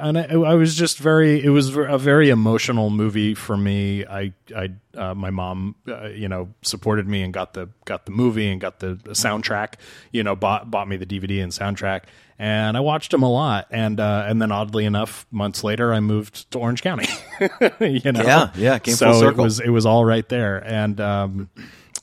and I, I was just very it was a very emotional movie for me. I i uh, my mom uh, you know supported me and got the got the movie and got the soundtrack you know bought bought me the dvd and soundtrack. And i watched them a lot. And uh, and then oddly enough months later i moved to orange county you know? Yeah, yeah, so full circle. it was it was all right there. And um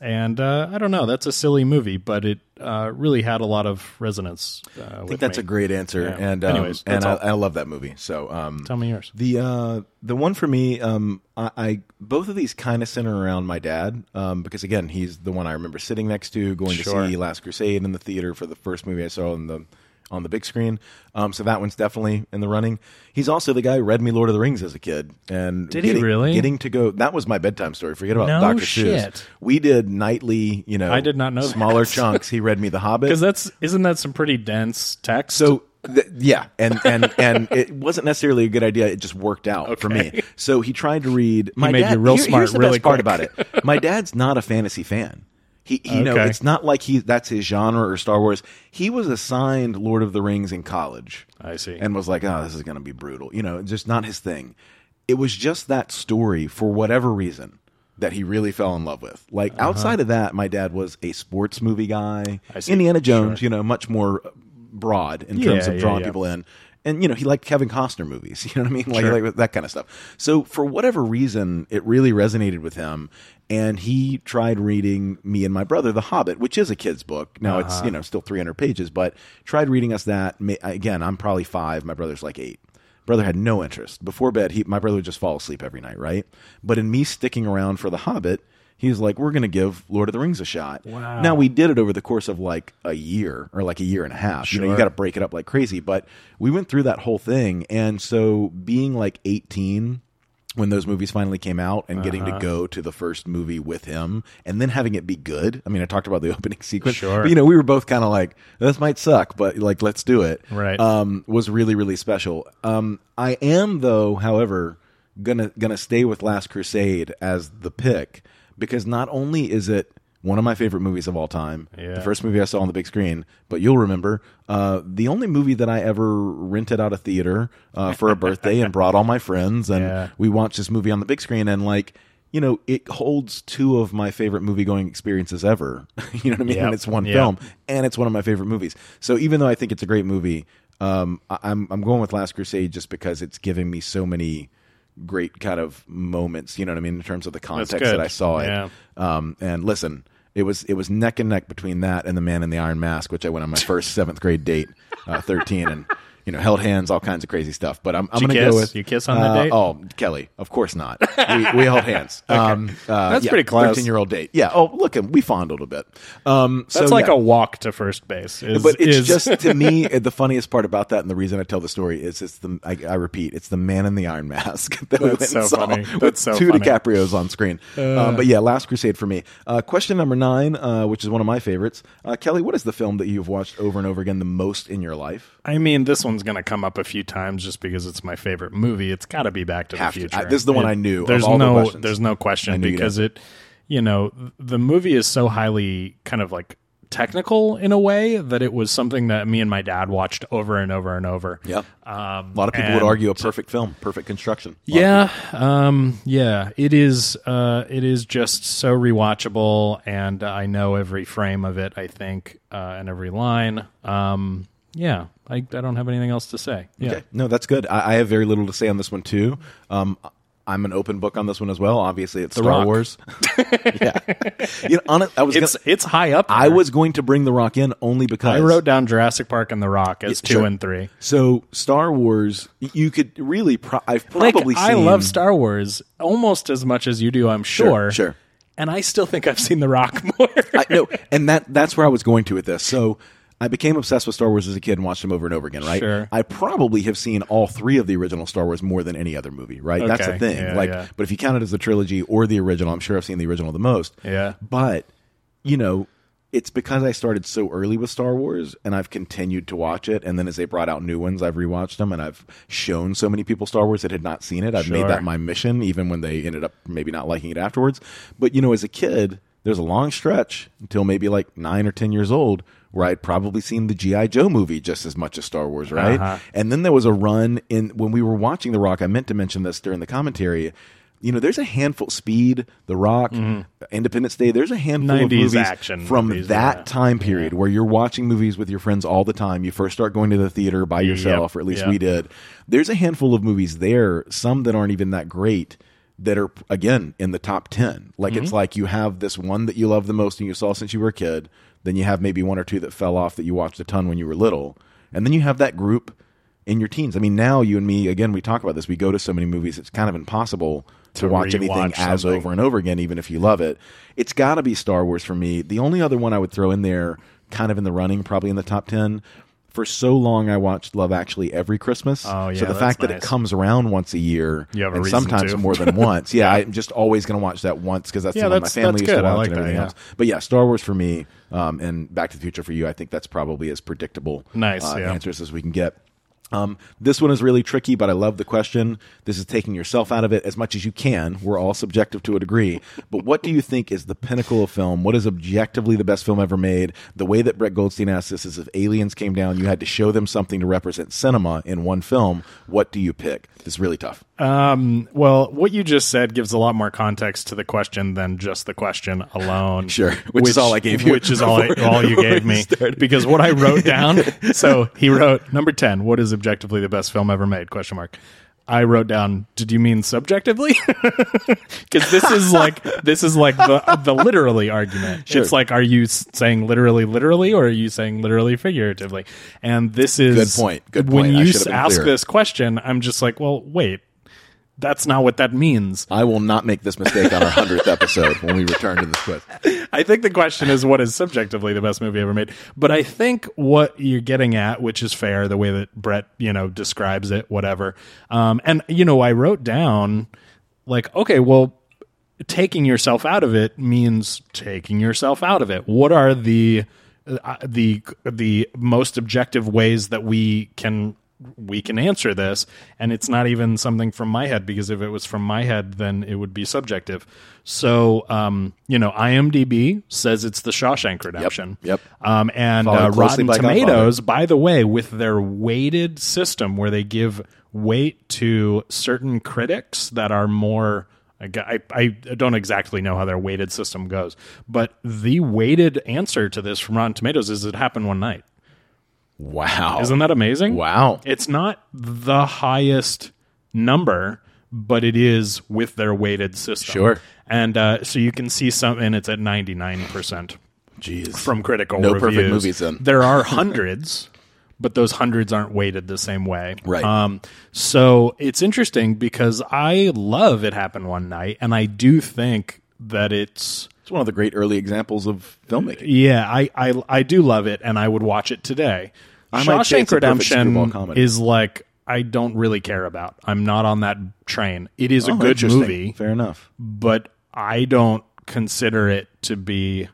and uh, I don't know. That's a silly movie, but it uh, really had a lot of resonance. Uh, I think that's a great answer, Yeah. and um, Anyways, and I. I love that movie. So um, Tell me yours. The uh, the one for me, um, I, I both of these kind of center around my dad, um, because again, he's the one I remember sitting next to, going Sure. to see Last Crusade in the theater for the first movie I saw in the on the big screen. Um, so that one's definitely in the running. He's also the guy who read me Lord of the Rings as a kid, and Did he getting, really? getting to go? That was my bedtime story. Forget about No Doctor shit. Seuss. We did nightly, you know, I did not know that. smaller chunks. He read me The Hobbit because that's isn't that some pretty dense text? so th- yeah, and and and it wasn't necessarily a good idea. It just worked out for me. So he tried to read. My made dad, you real here- smart Here's the really best part about it. My dad's not a fantasy fan. He, you know, it's not like he that's his genre or Star Wars. He was assigned Lord of the Rings in college. I see. and was like, "Oh, this is going to be brutal." You know, just not his thing. It was just that story for whatever reason that he really fell in love with. Like outside of that, my dad was a sports movie guy. Uh-huh. I see. Indiana Jones, Sure. you know, much more broad in Yeah, terms of yeah, drawing yeah. people in. And you know, he liked Kevin Costner movies. You know what I mean? Like, Sure. like that kind of stuff. So for whatever reason, it really resonated with him, and he tried reading me and my brother The Hobbit, which is a kid's book. Now Uh-huh. it's you know still 300 pages, but tried reading us that. Again, I'm probably five. My brother's like eight. Brother had no interest. Before bed, he my brother would just fall asleep every night, right? But in me sticking around for The Hobbit, he was like, "We're going to give Lord of the Rings a shot." Wow. Now we did it over the course of like a year or like a year and a half. You know, you got to break it up like crazy. But we went through that whole thing, and so being like 18 when those movies finally came out and getting Uh-huh. to go to the first movie with him and then having it be good. I mean, I talked about the opening sequence. Sure. But, you know, we were both kind of like, this might suck, but like, let's do it. Right. Um, was really, really special. Um, I am though, however, gonna, gonna stay with Last Crusade as the pick because not only is it one of my favorite movies of all time. Yeah. The first movie I saw on the big screen. But you'll remember uh, the only movie that I ever rented out a theater uh, for a birthday and brought all my friends, and Yeah. we watched this movie on the big screen, and like. You know, it holds two of my favorite movie going experiences ever. you know what I mean? Yep. And it's one Yep. film, and it's one of my favorite movies. So even though I think it's a great movie, um, I, I'm I'm going with Last Crusade just because it's giving me so many great kind of moments. You know what I mean in terms of the context that I saw it. Yeah. Um, and listen, it was it was neck and neck between that and the Man in the Iron Mask, which I went on my first seventh grade date, uh, thirteen, and you know held hands, all kinds of crazy stuff. But I'm I'm going to go kiss? with You kiss on that uh, date? Oh, Kelly, of course not. We, we held hands. um, uh, That's yeah, pretty close. Thirteen year old date. Yeah. Oh, look, we fondled a bit. Um, That's so, like yeah. a walk to first base. Is, But it's is- just to me the funniest part about that, and the reason I tell the story is it's the I, I repeat it's the man in the iron mask that we went That's so saw funny. with That's so two funny. DiCaprio's on screen. um, but yeah, Last Crusade for me. Uh, question number nine, uh, which is one of my favorites. Uh, Kelly, what is the film that you've watched over and over again the most in your life? I mean, this one's going to come up a few times just because it's my favorite movie. It's got to be Back to Have the to. Future. I- this is the one It- I knew There's the no, questions. there's no question because it, you know, the movie is so highly kind of like technical in a way that it was something that me and my dad watched over and over and over. Yeah, Um, a lot of people would argue a perfect film, perfect construction. A lot of Yeah, um, yeah, it is. Uh, it is just so rewatchable, and I know every frame of it. I think, uh, and every line. Um, yeah, I, I don't have anything else to say. Yeah, Okay. No, that's good. I, I have very little to say on this one too. Um, I'm an open book on this one as well. Obviously, it's Star Rock. Wars. yeah, you know, I was it's gonna, it's high up. I was going to bring The Rock in only because I wrote down Jurassic Park and The Rock as two sure. and three. So Star Wars, you could really. Pro- I've Like, probably I love Star Wars almost as much as you do. I'm sure. sure. And I still think I've seen The Rock more. I, no, and that that's where I was going to with this. So I became obsessed with Star Wars as a kid and watched them over and over again. Right. Sure. I probably have seen all three of the original Star Wars more than any other movie. Right. That's the thing. Yeah, like, yeah. but if you count it as the trilogy or the original, I'm sure I've seen the original the most. Yeah. But you know. It's because I started so early with Star Wars and I've continued to watch it. And then as they brought out new ones, I've rewatched them and I've shown so many people Star Wars that had not seen it. I've made that my mission, even when they ended up maybe not liking it afterwards. But you know, as a kid, there's a long stretch until maybe like nine or ten years old where I'd probably seen the GI Joe movie just as much as Star Wars, right? Uh-huh. And then there was a run in when we were watching The Rock. I meant to mention this during the commentary. You know, there's a handful. Speed, The Rock, Independence Day. There's a handful of 90s movies Mm-hmm. action from movies, that yeah. time period where you're watching movies with your friends all the time. You first start going to the theater by yourself, or at least Yep. we did. There's a handful of movies there, some that aren't even that great, that are again in the top 10. Like Mm-hmm. it's like you have this one that you love the most and you saw since you were a kid, then you have maybe one or two that fell off that you watched a ton when you were little, and then you have that group in your teens. I mean, now you and me again we talk about this. We go to so many movies, it's kind of impossible to, To watch anything rewatch as over and over again, even if you love it. It's got to be Star Wars for me. The only other one I would throw in there, kind of in the running, probably in the top ten. For so long, I watched Love Actually every Christmas. Oh, yeah, so the fact that it comes around once a year, You and sometimes more than once. Yeah, I'm just always going to watch that once because that's Yeah, the one my family used to watch like and that, yeah. else. But yeah, Star Wars for me, um, and Back to the Future for you. I think that's probably as predictable Nice, uh, yeah. answers as we can get. Um, this one is really tricky, but I love the question. This is taking yourself out of it as much as you can. We're all subjective to a degree. But what do you think is the pinnacle of film? What is objectively the best film ever made? The way that Brett Goldstein asked this is if aliens came down, you had to show them something to represent cinema in one film. What do you pick? This is really tough. Um, well, what you just said gives a lot more context to the question than just the question alone. Sure. Which is all I gave you Which is all, I, all you gave me. started. Because what I wrote down. so he wrote number ten. What is objectively the best film ever made? Question mark. I wrote down. Did you mean subjectively? Because this is like this is like the the literally argument. Sure. It's like, are you saying literally, literally, or are you saying literally, figuratively? And this is Good point. Good when point. I you should have s- been ask clearer. this question, I'm just like, well, wait, that's not what that means. I will not make this mistake on our 100th episode when we return to this quiz. I think the question is what is subjectively the best movie ever made. But I think what you're getting at, which is fair, the way that Brett, you know, describes it, whatever. Um, and you know, I wrote down like, okay, well, taking yourself out of it means taking yourself out of it. What are the uh, the the most objective ways that we can we can answer this, and it's not even something from my head because if it was from my head, then it would be subjective. So, um, you know, IMDb says it's the Shawshank Redemption. yep. Um, and uh, Rotten by Tomatoes, by the way, with their weighted system where they give weight to certain critics that are more. I I don't exactly know how their weighted system goes, but the weighted answer to this from Rotten Tomatoes is it happened one night. Wow. Isn't that amazing? Wow. It's not the highest number, but it is with their weighted system. Sure. And uh, so you can see some, and it's at 99% Jeez. from critical No reviews. perfect movies then. There are hundreds, but those hundreds aren't weighted the same way. Right. Um, so it's interesting because I love It Happened One Night, and I do think that it's. It's one of the great early examples of filmmaking. Yeah, I, I I do love it, and I would watch it today. I might say Shawshank it's a perfect screwball Redemption comedy. is like I don't really care about. I'm not on that train. It is a Oh, good interesting. movie, Fair enough. but I don't consider it to be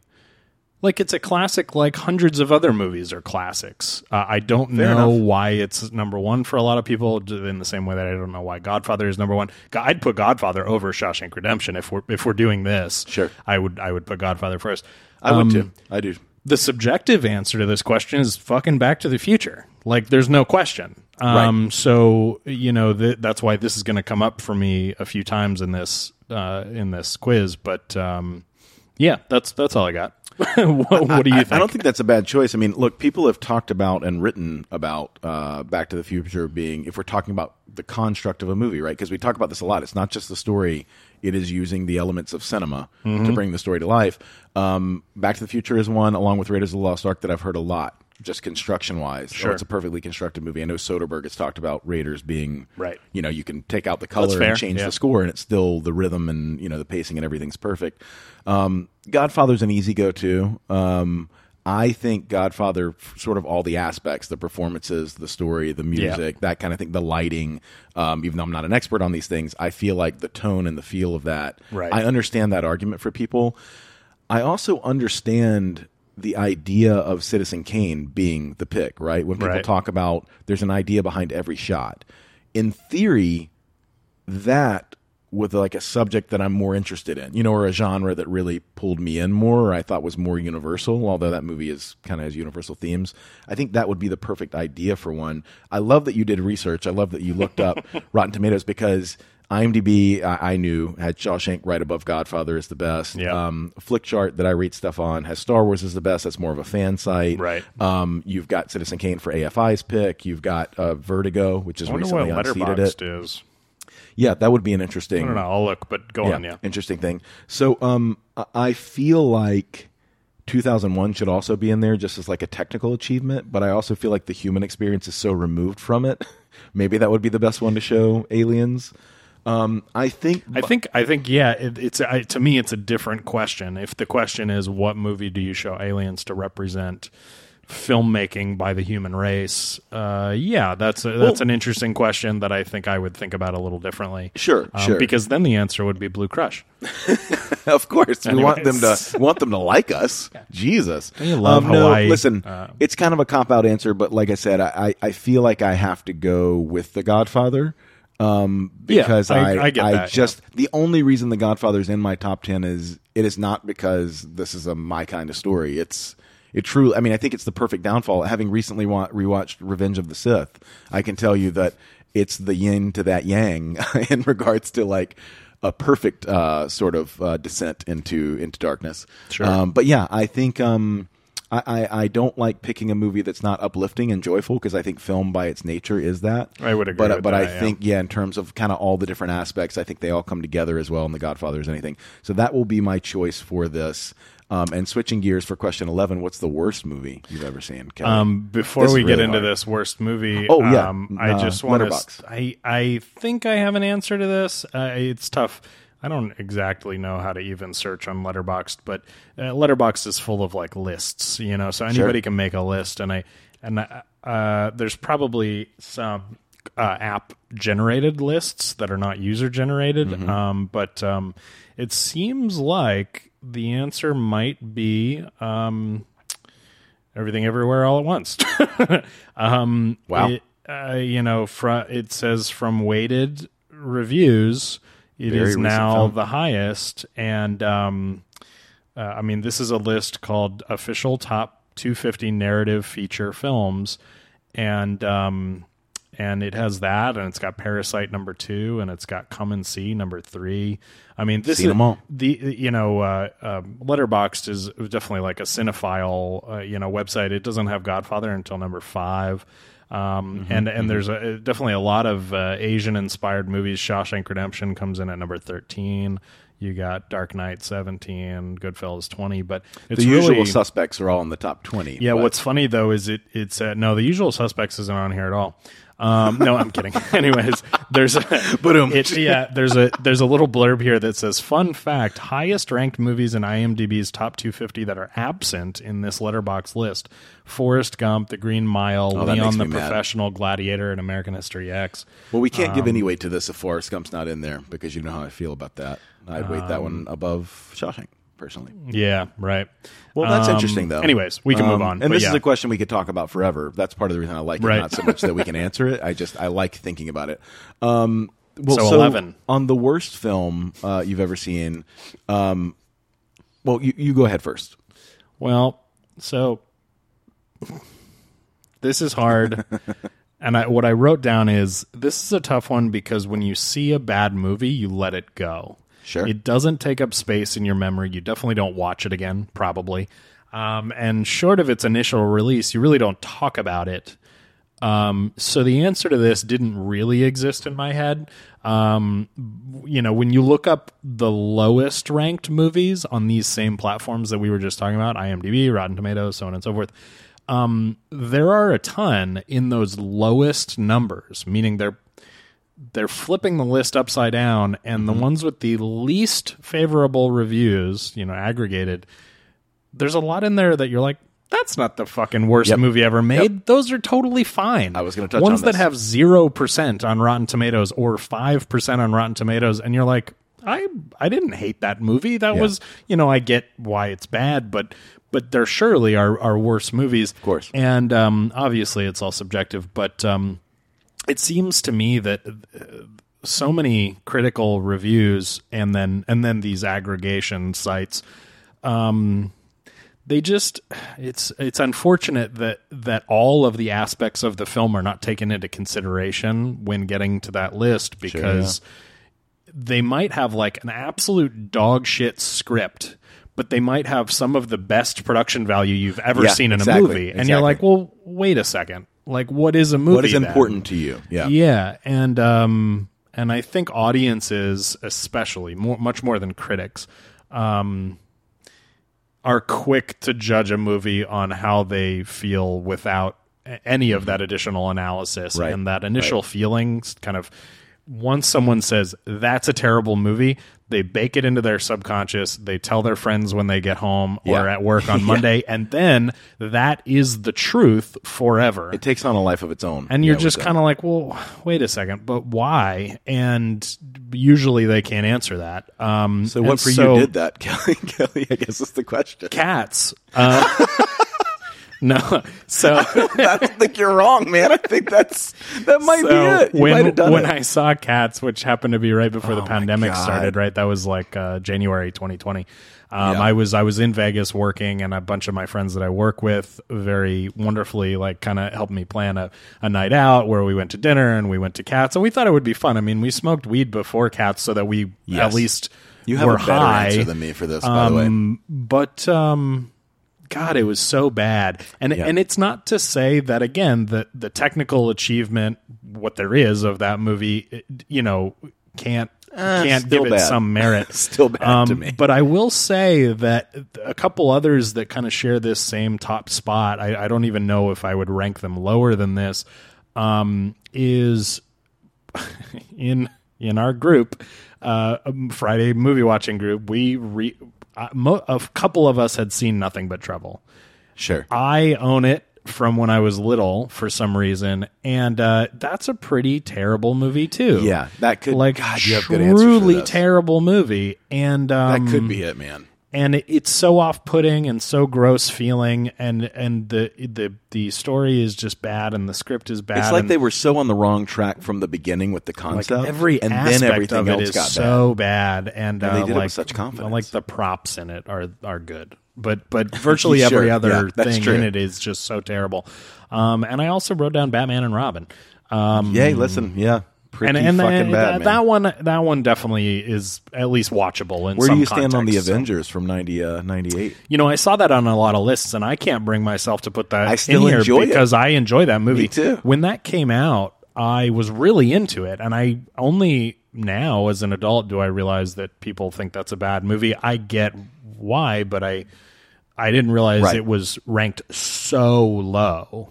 like it's a classic. Like hundreds of other movies are classics. Uh, I don't Fair know enough. why it's number one for a lot of people. In the same way that I don't know why Godfather is number one. I'd put Godfather over Shawshank Redemption if we're if we're doing this. Sure. I would I would put Godfather first. I would Um, too. I do. the subjective answer to this question is fucking Back to the Future. Like, there's no question. Um, So you know th- that's why this is going to come up for me a few times in this uh, in this quiz. But um, yeah, that's that's all I got. what, what do you I, think? I don't think that's a bad choice. I mean, look, people have talked about and written about uh, Back to the Future being, if we're talking about the construct of a movie, right? Because we talk about this a lot. It's not just the story; it is using the elements of cinema Mm-hmm. to bring the story to life. Um, Back to the Future is one, along with Raiders of the Lost Ark, that I've heard a lot, just construction wise. Sure. it's a perfectly constructed movie. I know Soderbergh has talked about Raiders being Right. You know, you can take out the color and change yeah. the score, and it's still the rhythm and you know the pacing and everything's perfect. Um, Godfather's an easy go to. Um, I think Godfather, sort of all the aspects, the performances, the story, the music, that kind of thing, the lighting. Um, even though I'm not an expert on these things, I feel like the tone and the feel of that. Right. I understand that argument for people. I also understand the idea of Citizen Kane being the pick, right? When people Right. talk about there's an idea behind every shot. In theory, that with like a subject that I'm more interested in, you know, or a genre that really pulled me in more, or I thought was more universal, although that movie is kind of has universal themes. I think that would be the perfect idea for one. I love that you did research. I love that you looked up Rotten Tomatoes because IMDb, I, I knew, had Shawshank right above Godfather as the best. Yeah. Um, Flickchart that I rate stuff on has Star Wars as the best. That's more of a fan site. Right. Um, you've got Citizen Kane for AFI's pick. You've got uh, Vertigo, which is I wonder recently what unseated it. is. Yeah, that would be an interesting. I don't know. I'll look, but go on. Yeah. Interesting thing. So, um, I- I feel like 2001 should also be in there just as like a technical achievement, but I also feel like the human experience is so removed from it. Maybe that would be the best one to show aliens. Um, I think. I think I think yeah. It, it's I, to me it's a different question. If the question is what movie do you show aliens to represent filmmaking by the human race, uh, yeah, that's a, that's Well- an interesting question that I think I would think about a little differently. Sure, Um, sure. Because then the answer would be Blue Crush. of course, we want them to want them to like us. Jesus, You love Um, no, Hawaii. listen, Uh, it's kind of a cop out answer, but like I said, I I feel like I have to go with The Godfather. Um, Yeah, because I- I, I get that, just the only reason The Godfather is in my top ten is it is not because this is a my kind of story. It's it truly. I mean, I think it's the perfect downfall. Having recently wa- rewatched Revenge of the Sith, I can tell you that it's the yin to that yang in regards to like a perfect uh, sort of uh, descent into into darkness. Sure. Um, but yeah, I think um, I, I, I don't like picking a movie that's not uplifting and joyful because I think film by its nature is that. I would agree But but that, I yeah. think yeah, in terms of kind of all the different aspects, I think they all come together as well in The Godfather as anything. So that will be my choice for this. Um, and switching gears for question eleven, what's the worst movie you've ever seen? Kelly? Um, before This is we get into hard. this worst movie, Oh, yeah. um, I Uh, just want to. I I think I have an answer to this. Uh, it's tough. I don't exactly know how to even search on Letterboxd, but uh, Letterboxd is full of like lists, you know, so anybody can make a list, and I and uh, uh, there's probably some uh, app generated lists that are not user generated, Mm-hmm. um, but um, it seems like the answer might be. Um, Everything Everywhere All at Once. um, Wow. it- uh, you know, fr- it says from weighted reviews, it Very is now film. the highest. And um, uh, I mean, this is a list called official top 250 narrative feature films, and um, and it has that, and it's got Parasite number two, and it's got Come and See number three. I mean, this Seen is the you know uh, Letterboxd is definitely like a cinephile uh, you know website. It doesn't have Godfather until number five. Um, and and there's a, definitely a lot of uh, Asian inspired movies. Shawshank Redemption comes in at number thirteen. You got Dark Knight seventeen, Goodfellas twenty, but it's the usual really, suspects are all in the top twenty. yeah, but- what's funny though is it it's uh, no the usual suspects isn't on here at all. Um, no, I'm kidding. Anyways, there's a it, yeah there's a there's a little blurb here that says fun fact highest ranked movies in IMDb's top 250 that are absent in this Letterboxd list: Forrest Gump, The Green Mile, Oh, Leon the me mad. Professional, Gladiator, and American History X. Well, we can't Um, give any weight to this if Forrest Gump's not in there because you know how I feel about that. I'd weight that Um, one above Shawshank personally. Yeah, right. Well, that's Um, interesting though. Anyways, we can move Um, on. And this yeah. is a question we could talk about forever. That's part of the reason I like it, Right. not so much that we can answer it. I just I like thinking about it. Um, well, So 11. on the worst film uh, you've ever seen. Um, well, you, you go ahead first. Well, so this is hard. and I, what I wrote down is this is a tough one because when you see a bad movie, you let it go. Sure. It doesn't take up space in your memory. You definitely don't watch it again, probably. Um, and short of its initial release, you really don't talk about it. Um, so the answer to this didn't really exist in my head. Um, you know, when you look up the lowest ranked movies on these same platforms that we were just talking about, IMDb, Rotten Tomatoes, so on and so forth, um, there are a ton in those lowest numbers, meaning they're they're flipping the list upside down, and the ones with the least favorable reviews, you know, aggregated, there's a lot in there that you're like, that's not the fucking worst Yep. movie ever made. Those are totally fine. I was gonna touch ones on that this. have zero percent on Rotten Tomatoes or five percent on Rotten Tomatoes, and you're like, I I didn't hate that movie. That was you know I get why it's bad, but but there surely are are worse movies, of course. and um, obviously it's all subjective, but um, it seems to me that uh, so many critical reviews and then and then these aggregation sites um they just it's it's unfortunate that that all of the aspects of the film are not taken into consideration when getting to that list because they might have like an absolute dog shit script but they might have some of the best production value you've ever Yeah, seen in exactly, a movie. And you're like well wait a second like what is a movie What is then? important to you? Yeah. Yeah, and um, and I think audiences, especially more, much more than critics, um, are quick to judge a movie on how they feel without any of that additional analysis Right, and that initial feelings. Kind of once someone says that's a terrible movie, they bake it into their subconscious. They tell their friends when they get home or at work on Monday, and then that is the truth forever It takes on a life of its own. and you're Yeah, just kind of like, well, wait a second, but why? And usually they can't answer that. Um. So what for so you did that, Kelly? Kelly, I guess is the question. Cats. Uh, no, so I don't think you're wrong, man. I think that's that might so be it. You when when it. I saw Cats, which happened to be right before the Oh my pandemic started, right? That was like uh, January 2020. Um, Yeah. I was I was in Vegas working, and a bunch of my friends that I work with very wonderfully like kind of helped me plan a, a night out where we went to dinner and we went to Cats, and we thought it would be fun. I mean, we smoked weed before Cats so that we Yes. at least you have were a better high. answer than me for this, by the way. Um, but um, God, it was so bad, and Yeah. and it's not to say that again the the technical achievement, what there is of that movie, it, you know, can't can't Uh, still give it bad. some merit. Still bad um, to me. But I will say that a couple others that kind of share this same top spot. I, I don't even know if I would rank them lower than this. Um, is in in our group, uh, um, Friday movie watching group, we re, uh, mo- a couple of us had seen nothing but trouble. Sure. I own it from when I was little for some reason, and uh, that's a pretty terrible movie too. Yeah, that could like God, you have good answers for truly terrible movie, and That um, could be it, man. And it, it's so off-putting and so gross feeling, and and the the the story is just bad, and the script is bad. It's like they were so on the wrong track from the beginning with the like concept, every and aspect then everything of it else is got so bad, and, And they uh, did it with like such confidence. Like the props in it are are good, but but virtually Sure, every other that's thing true. in it is just so terrible. Um, and I also wrote down Batman and Robin. Um. Yay! Listen, yeah, pretty and and, fucking bad, that, man. that one that one definitely is at least watchable. In Where do some you stand on the context, so- Avengers from 90, uh, 98? You know, I saw that on a lot of lists, and I can't bring myself to put that I still in here enjoy it. because I enjoy that movie. Me too. When that came out, I was really into it, and I only now, as an adult, do I realize that people think that's a bad movie. I get why, but I I didn't realize Right. it was ranked so low.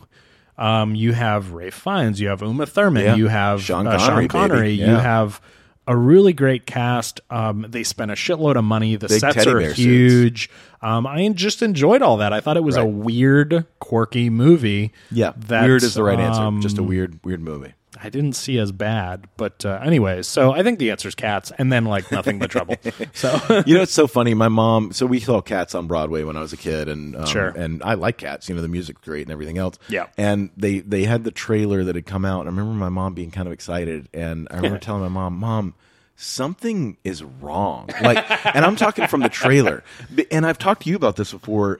Um, you have Ralph Fiennes, you have Uma Thurman, Yeah. you have Sean uh, Connery, Sean baby. Connery, you have a really great cast. Um, they spent a shitload of money. The Big sets are huge. Um, I just enjoyed all that. I thought it was a weird, quirky movie. Yeah, that, weird is the right um, answer. Just a weird, weird movie. I didn't see as bad, but uh, anyways. So I think the answer is cats, and then like nothing but trouble. So you know, it's so funny. My mom. So we saw Cats on Broadway when I was a kid, and um, Sure. and I like Cats. You know, the music's great and everything else. Yeah. And they they had the trailer that had come out. And I remember my mom being kind of excited, and I remember telling my mom, "Mom." Something is wrong. Like, and I'm talking from the trailer. And I've talked to you about this before.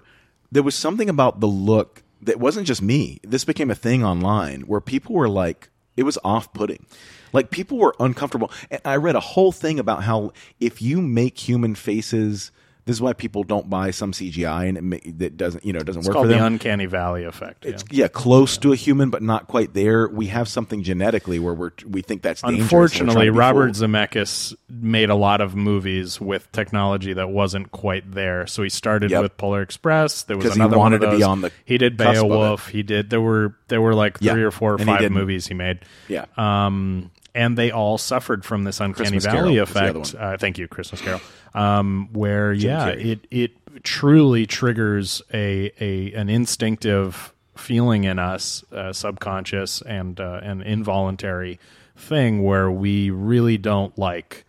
There was something about the look that wasn't just me. This became a thing online where people were like, it was off putting. Like people were uncomfortable. And I read a whole thing about how if you make human faces, this is why people don't buy some CGI and it that doesn't, you know, it doesn't it's work called for the uncanny valley effect. yeah. yeah, close to a human, but not quite there. We have something genetically where we're we think that's dangerous. and we're Unfortunately, Robert fooled. Zemeckis made a lot of movies with technology that wasn't quite there. So he started Yep. with Polar Express. There was he another wanted one of to be those. on the He did cusp of it. Beowulf. He did. There were there were like three Yeah, or four or and five didn't. movies he made. Yeah. Um, and they all suffered from this uncanny Christmas valley Carol was the other effect. Uh, thank you, Christmas Carol. Um, where yeah, Carrey. it it truly triggers a a an instinctive feeling in us, uh, subconscious and uh, an involuntary thing where we really don't like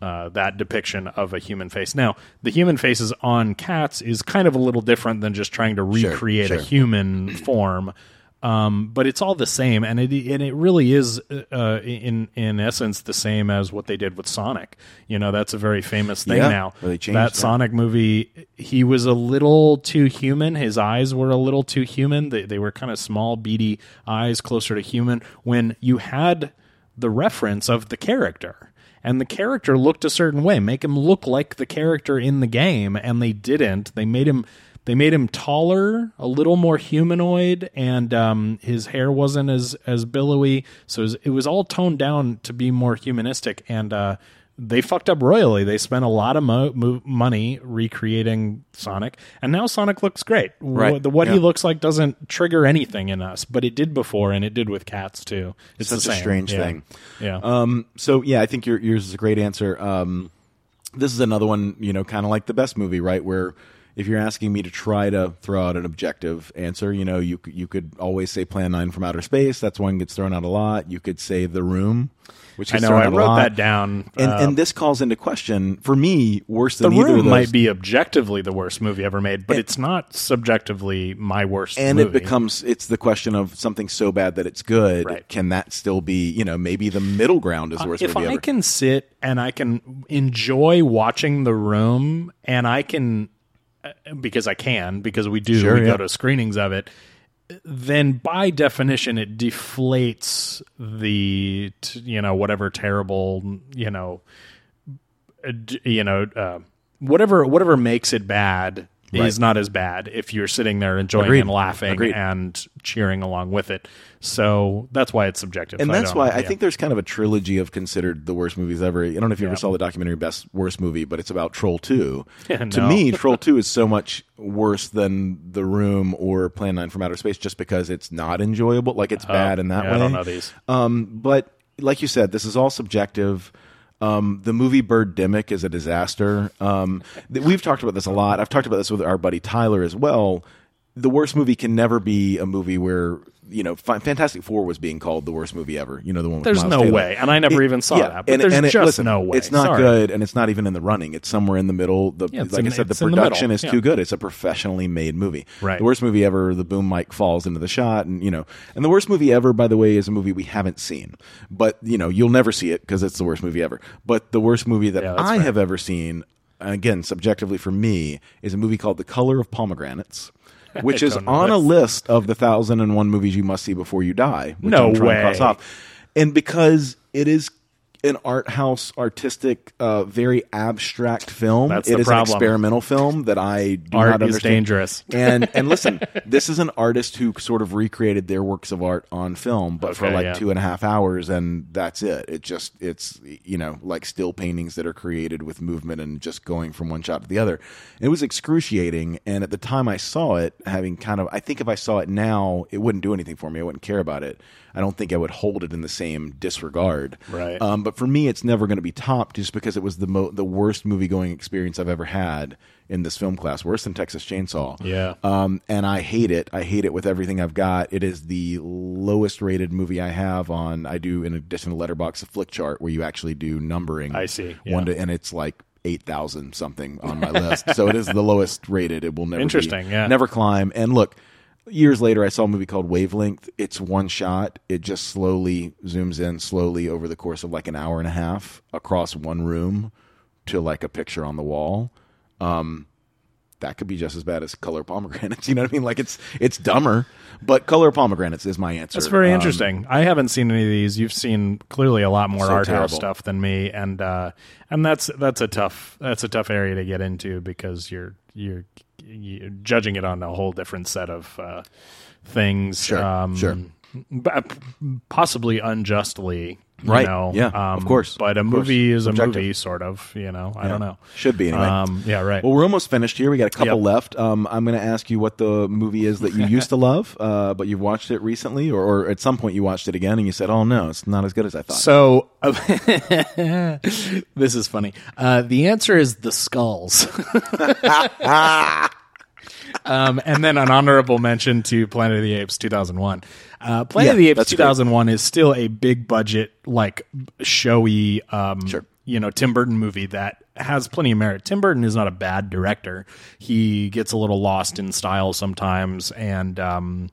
uh, that depiction of a human face. Now, the human faces on cats is kind of a little different than just trying to Sure, recreate a human form. Um, but it's all the same, and it and it really is uh, in in essence the same as what they did with Sonic. You know, that's a very famous thing Yeah, now. changed that that. Sonic movie, he was a little too human. His eyes were a little too human. They they were kind of small, beady eyes, closer to human. When you had the reference of the character. And the character looked a certain way. Make him look like the character in the game, and they didn't. They made him they made him taller, a little more humanoid, and um, his hair wasn't as as billowy. So it was, it was all toned down to be more humanistic. And uh, they fucked up royally. They spent a lot of mo- mo- money recreating Sonic, and now Sonic looks great. Right. What, the, what he looks like doesn't trigger anything in us, but it did before, and it did with cats too. It's Such a strange Yeah. thing. Yeah. Um, so yeah, I think your, yours is a great answer. Um, this is another one, you know, kind of like the best movie, right? Where if you're asking me to try to throw out an objective answer, you know, you could- you could always say Plan Nine from Outer Space. That's one gets thrown out a lot. You could say The Room, which I know. I wrote that down. And Uh, and this calls into question for me worse the than either of room those. might be objectively the worst movie ever made, but it's not subjectively my worst. and movie. it becomes it's the question of something so bad that it's good. Right. Can that still be you know maybe the middle ground is the worst if movie I ever? can sit and I can enjoy watching the room, and I can uh, because I can because we do Sure, we yeah. go to screenings of it. Then, by definition, it deflates the t- you know whatever terrible you know uh, you know uh, whatever whatever makes it bad Right. is not as bad if you're sitting there enjoying Agreed. and laughing Agreed. and cheering along with it. So that's why it's subjective. and I that's don't- why I yeah. think there's kind of a trilogy of considered the worst movies ever. I don't know if you Yeah. ever saw the documentary Best Worst Movie, but it's about Troll Two. Yeah, To me, Troll Two is so much worse than The Room or Plan Nine from Outer Space, just because it's not enjoyable. Like it's bad in that way. I don't know these. Um, but like you said, this is all subjective. Um, the movie Birdemic is a disaster. Um, th- we've talked about this a lot. I've talked about this with our buddy Tyler as well. The worst movie can never be a movie where you know, Fa- Fantastic Four was being called the worst movie ever. You know, the one with There's Miles no Teller. way, and I never even saw that, but there's it- just listen, no way. It's not Sorry. good, and it's not even in the running. It's somewhere in the middle. The Yeah, like in I said, the in the production is Yeah. too good. It's a professionally made movie. Right. The worst movie ever. The boom mic falls into the shot, and you know, and the worst movie ever, by the way, is a movie we haven't seen. But you know, you'll never see it because it's the worst movie ever. But the worst movie that Yeah, I fair. have ever seen, again, subjectively for me, is a movie called The Color of Pomegranates. Which is on a list of the thousand and one movies you must see before you die. Which No I'm trying to cross way. off and because it is an art house artistic uh, very abstract film That's it is problem. an experimental film that i do Art not is understand dangerous. and and listen this is an artist who sort of recreated their works of art on film but for like yeah. two and a half hours and that's it it just it's you know like still paintings that are created with movement and just going from one shot to the other it was excruciating and at the time i saw it having kind of i think if i saw it now it wouldn't do anything for me i wouldn't care about it i don't think i would hold it in the same disregard Right. um, but for me, it's never going to be topped just because it was the mo- the worst movie going experience I've ever had in this film class, worse than Texas Chainsaw. Yeah. Um, and I hate it. I hate it with everything I've got. It is the lowest rated movie I have on. I do in addition to Letterboxd a Flickchart where you actually do numbering. I see, One to, and it's like. Eight thousand something on my list, so it is the lowest rated. It will never be- Interesting, yeah. never climb. And look, years later, I saw a movie called Wavelength. It's one shot. It just slowly zooms in slowly over the course of like an hour and a half across one room to like a picture on the wall. Um, that could be just as bad as Color Pomegranates. You know what I mean? Like it's it's dumber, but Color Pomegranates is my answer. That's very Um, interesting. I haven't seen any of these. You've seen clearly a lot more So art house stuff than me, and uh, and that's that's a tough that's a tough area to get into because you're you're, you're judging it on a whole different set of uh, things. Sure, um, sure. b- possibly unjustly. You Right, know, yeah, um, of course, But a of course. movie is a movie, sort of. You know, I don't know. Should be anyway. Um, yeah, right. Well, we're almost finished here. We got a couple Yep. left. Um, I'm going to ask you what the movie is that you used to love, uh, but you've watched it recently, or, or at some point you watched it again and you said, "Oh no, it's not as good as I thought." So this is funny. Uh, the answer is the skulls. um, and then an honorable mention to Planet of the Apes 2001. Uh, Planet Yeah, of the Apes that's great. 2001 is still a big budget, like showy, um, Sure. you know, Tim Burton movie that has plenty of merit. Tim Burton is not a bad director. He gets a little lost in style sometimes, and um,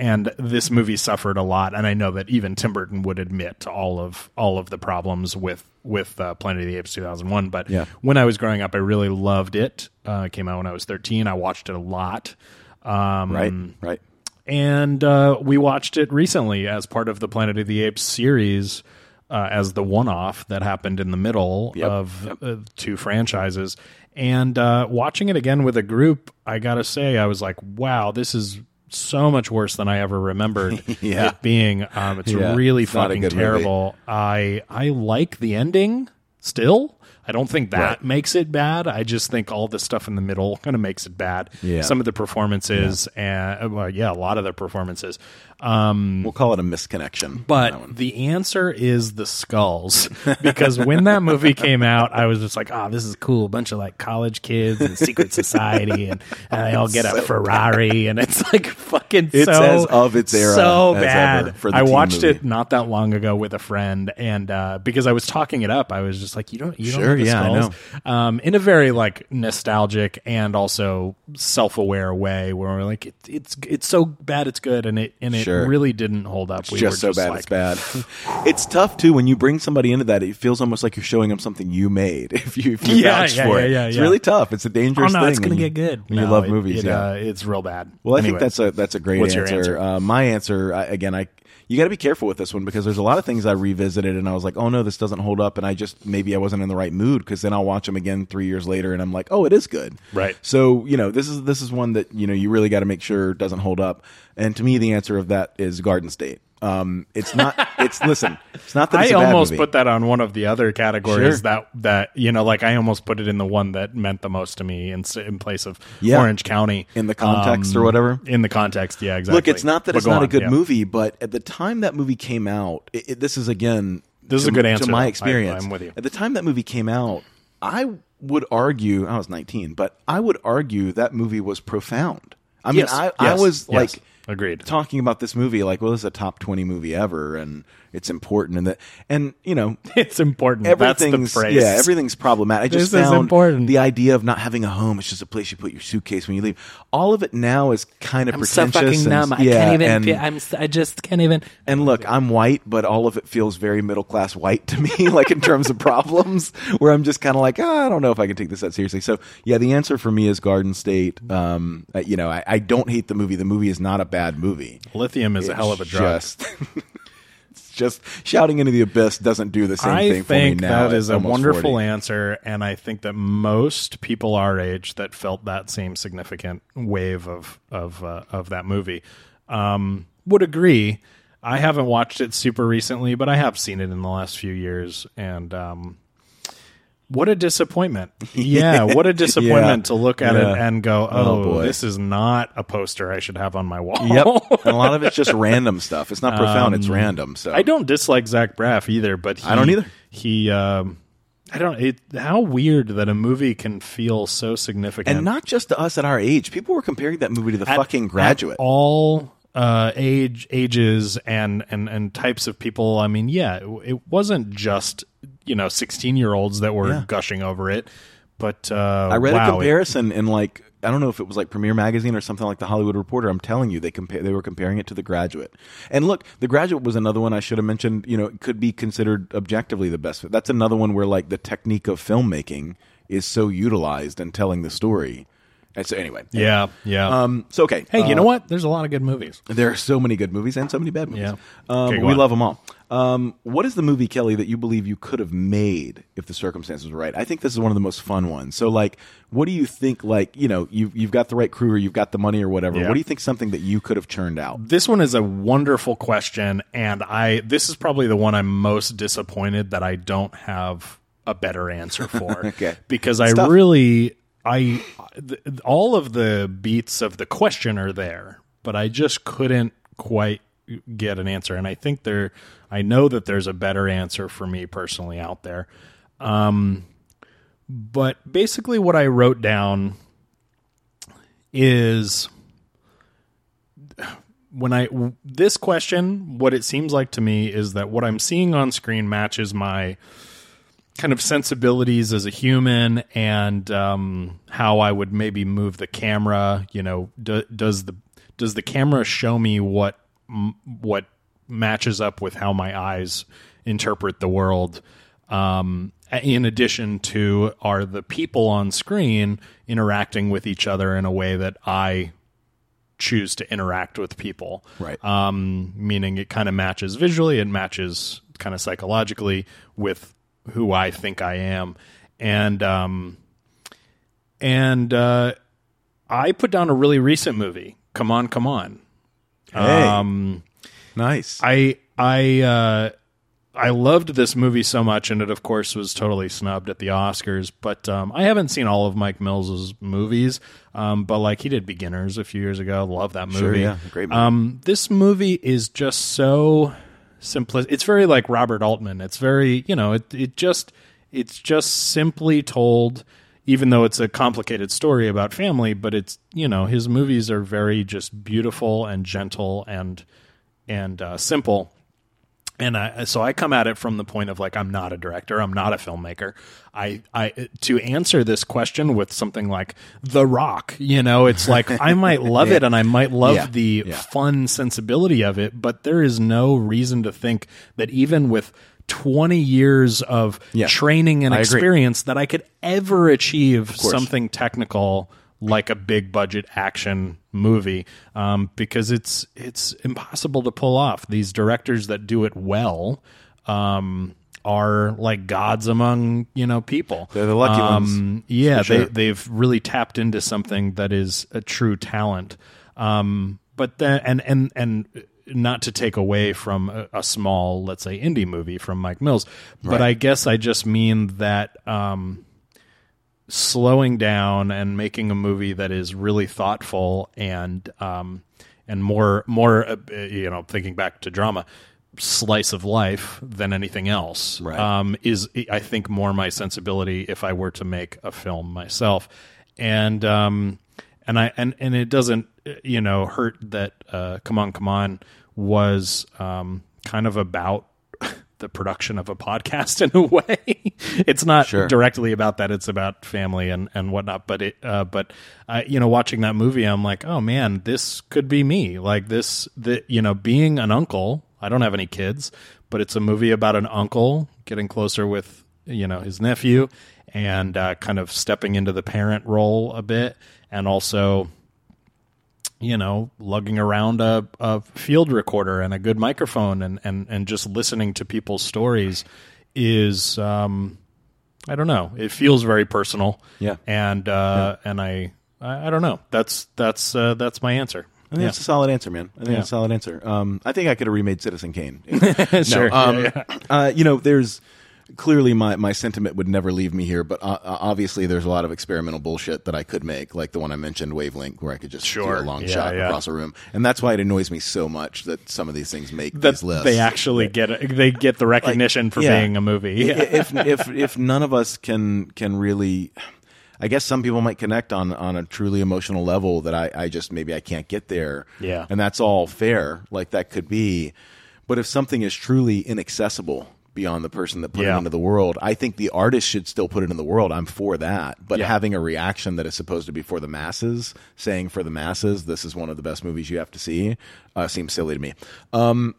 and this movie suffered a lot. And I know that even Tim Burton would admit to all of all of the problems with with uh, Planet of the Apes 2001. But Yeah. when I was growing up, I really loved it. Uh, it came out when I was 13. I watched it a lot. Um, right, right. and uh, we watched it recently as part of the Planet of the Apes series uh, as the one-off that happened in the middle Yep, of uh, two franchises. And uh, watching it again with a group, I gotta say, I was like, "Wow, this is so much worse than I ever remembered Yeah. it being." Um, it's Yeah, really it's fucking good movie. terrible. I I like the ending still. I don't think that Right. makes it bad. I just think all the stuff in the middle kind of makes it bad. Yeah. Some of the performances, and well, yeah, a lot of the performances. Um, We'll call it a misconnection. but the answer is the skulls because when that movie came out, I was just like, "Oh, this is cool! A bunch of like college kids and secret society, and, and they all get a Ferrari, and it's like fucking It's so as of its era so bad." ever for the I watched movie. it not that long ago with a friend, and uh, because I was talking it up, I was just like, "You don't, you don't Sure, know the yeah, skulls?" Um, in a very like nostalgic and also self-aware way, where we're like, it, "It's it's so bad, it's good," and it and it Sure. Really didn't hold up. It's we just were so bad like, it's bad. it's tough too when you bring somebody into that. It feels almost like you're showing them something you made. If you, if you Yeah, vouch yeah, for yeah, it, yeah, it's yeah. really tough. It's a Oh dangerous no, thing. it's gonna when get good. when you love it- movies. it, yeah. uh, it's real bad. Well, I Anyways. think that's a that's a great What's your answer. answer? Uh, my answer I, again, I you got to be careful with this one because there's a lot of things I revisited and I was like, oh no, this doesn't hold up, and I just maybe I wasn't in the right mood because then I'll watch them again three years later and I'm like, oh, it is good. Right. So you know, this is this is one that you know you really got to make sure doesn't hold up. And to me, the answer of that is Garden State. Um, it's not. It's listen. It's not that it's I almost put that on one of the other categories Sure. that that you know, like I almost put it in the one that meant the most to me in, in place of Yeah. Orange County In the context or Um, whatever? In the context, yeah, exactly. Look, it's not that But it's not a good yeah. movie, but at the time that movie came out, it, it- this is again. This is a good answer, To my though. I- experience, I'm with you. At the time that movie came out, I would argue I was 19, but I would argue that movie was profound. I mean, Yes, I, I yes, was yes. like, Agreed. talking about this movie like, well, this is a top twenty movie ever, and it's important, and that, and you know, It's important. That's the everything's phrase. yeah, everything's problematic. I just This is found important. the idea of not having a home. It's just a place you put your suitcase when you leave. All of it now is kind of I'm so pretentious. fucking and, numb. I yeah, can't even. and, feel, I'm. s- I just can't even. and look, I'm white, but all of it feels very middle class white to me, like in terms of problems, where I'm just kind of like, ah, I don't know if I can take this that seriously. So, yeah, the answer for me is Garden State. Um, you know, I, I don't hate the movie. The movie is not a bad movie. Lithium is a hell of a drug. Just, it's just shouting into the abyss doesn't do the same I thing for me think now. that at is a wonderful 40. answer, and I think that most people our age that felt that same significant wave of of uh, of that movie um, would agree. I haven't watched it super recently, but I have seen it in the last few years, and um, what a disappointment! Yeah, what a disappointment to look at Yeah. it and go, Oh, "Oh, boy. this is not a poster I should have on my wall." Yep, and a lot of it's just random stuff. It's not profound; it's random. So Um, I don't dislike Zach Braff either, but he, I don't either. He, um, I don't. It, how weird that a movie can feel so significant and not just to us at our age. People were comparing that movie to the At- fucking Graduate. at all uh, age, ages, and and and types of people. I mean, yeah, it, it wasn't just you know sixteen year olds that were Yeah. gushing over it, but uh, I read wow, a it- comparison in like I don't know if it was like Premiere Magazine or something like the Hollywood Reporter. I'm telling you, they compare they were comparing it to The Graduate. And look, The Graduate was another one I should have mentioned. You know, it could be considered objectively the best. That's another one where like the technique of filmmaking is so utilized in telling the story. And so anyway, yeah, yeah. Um. So okay. hey, you uh, know what? There's a lot of good movies. There are so many good movies and so many bad movies. Yeah. Um, Okay, we on. love them all. Um, what is the movie, Kelly, that you believe you could have made if the circumstances were right? I think this is one of the most fun ones. So, like, what do you think? Like, you know, you've you've got the right crew, or you've got the money, or whatever. Yeah. What do you think? Something that you could have churned out? This one is a wonderful question, and I this is probably the one I'm most disappointed that I don't have a better answer for. Okay. because I really I th- all of the beats of the question are there, but I just couldn't quite get an answer, and I think there I know that there's a better answer for me personally out there. Um, but basically, what I wrote down is when I this question, what it seems like to me is that what I'm seeing on screen matches my kind of sensibilities as a human and um, how I would maybe move the camera. You know, do, does the does the camera show me what what matches up with how my eyes interpret the world? Um, in addition to, are the people on screen interacting with each other in a way that I choose to interact with people. Right. Um, meaning it kind of matches visually, it matches kind of psychologically with who I think I am. And um, and uh, I put down a really recent movie. Come on, come on. Hey, Um, nice. I I uh, I loved this movie so much, and it of course was totally snubbed at the Oscars. But um, I haven't seen all of Mike Mills's movies. Um, but like he did Beginners a few years ago. Love that movie. Sure, yeah, great movie. Um, this movie is just so simplistic. It's very like Robert Altman. It's very you know it it just it's just simply told. Even though it's a complicated story about family, but it's you know his movies are very just beautiful and gentle and and uh, simple and I, so I come at it from the point of like I'm not a director, I'm not a filmmaker. I, I to answer this question with something like The Rock, you know, it's like I might love it and I might love Yeah. the Yeah. fun sensibility of it, but there is no reason to think that even with 20 years of Yeah. training and I agree. experience that I could ever achieve something technical like a big budget action movie um, because it's it's impossible to pull off. These directors that do it well um, are like gods among you know people. They're the lucky Um, ones, Yeah, sure. they they've really tapped into something that is a true talent. Um, but then and and and not to take away from a, a small, let's say, indie movie from Mike Mills, but I guess I just mean that um, slowing down and making a movie that is really thoughtful and um, and more more uh, you know thinking back to drama slice of life than anything else Right. um, is I think more my sensibility if I were to make a film myself and um, and I and and it doesn't you know hurt that uh, Come On Come On was um, kind of about the production of a podcast in a way. it's not Sure. directly about that. It's about family and, and whatnot. But it, uh, but I, you know, watching that movie, I'm like, oh man, this could be me. Like this, the, you know, being an uncle. I don't have any kids, but it's a movie about an uncle getting closer with, you know, his nephew and uh, kind of stepping into the parent role a bit. And also, you know, lugging around a, a field recorder and a good microphone and, and, and just listening to people's stories is, um, I don't know. It feels very personal. Yeah. And, uh, and I, I, I don't know. That's, that's, uh, that's my answer. I think that's a solid answer, man. I think Yeah. that's a solid answer. Um, I think I could have remade Citizen Kane. Sure. No, um, Yeah, Uh, you know, there's clearly my, my sentiment would never leave me here, but uh, uh, obviously there's a lot of experimental bullshit that I could make, like the one I mentioned, Wavelength, where I could just Sure. do a long Yeah, shot yeah. across a room, and that's why it annoys me so much that some of these things make that these lists. they actually get it. They get the recognition for yeah. being a movie. If if if none of us can can really I guess some people might connect on on a truly emotional level that I, I just maybe I can't get there. Yeah. And that's all fair. Like that could be. But if something is truly inaccessible beyond the person that put Yeah. it into the world, I think the artist should still put it in the world. I'm for that. But Yeah. having a reaction that is supposed to be for the masses, saying for the masses, this is one of the best movies you have to see, uh, seems silly to me. Um,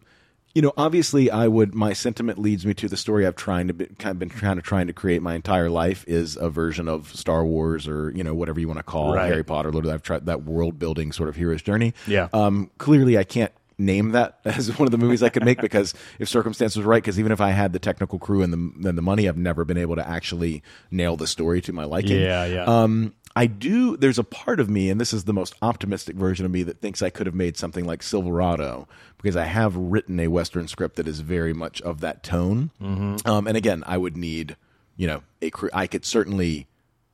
you know, obviously, I would. My sentiment leads me to the story I've trying to be, kind of been kind of trying to create my entire life is a version of Star Wars or you know whatever you want to call Right. Harry Potter. Lord, I've tried that world building sort of hero's journey. Yeah. Um, clearly, I can't name that as one of the movies I could make because if circumstance was right, because even if I had the technical crew and the and the money, I've never been able to actually nail the story to my liking. Yeah, yeah. Um, I do. There's a part of me, and this is the most optimistic version of me, that thinks I could have made something like Silverado because I have written a Western script that is very much of that tone. Mm-hmm. Um, and again, I would need, you know, a crew. I could certainly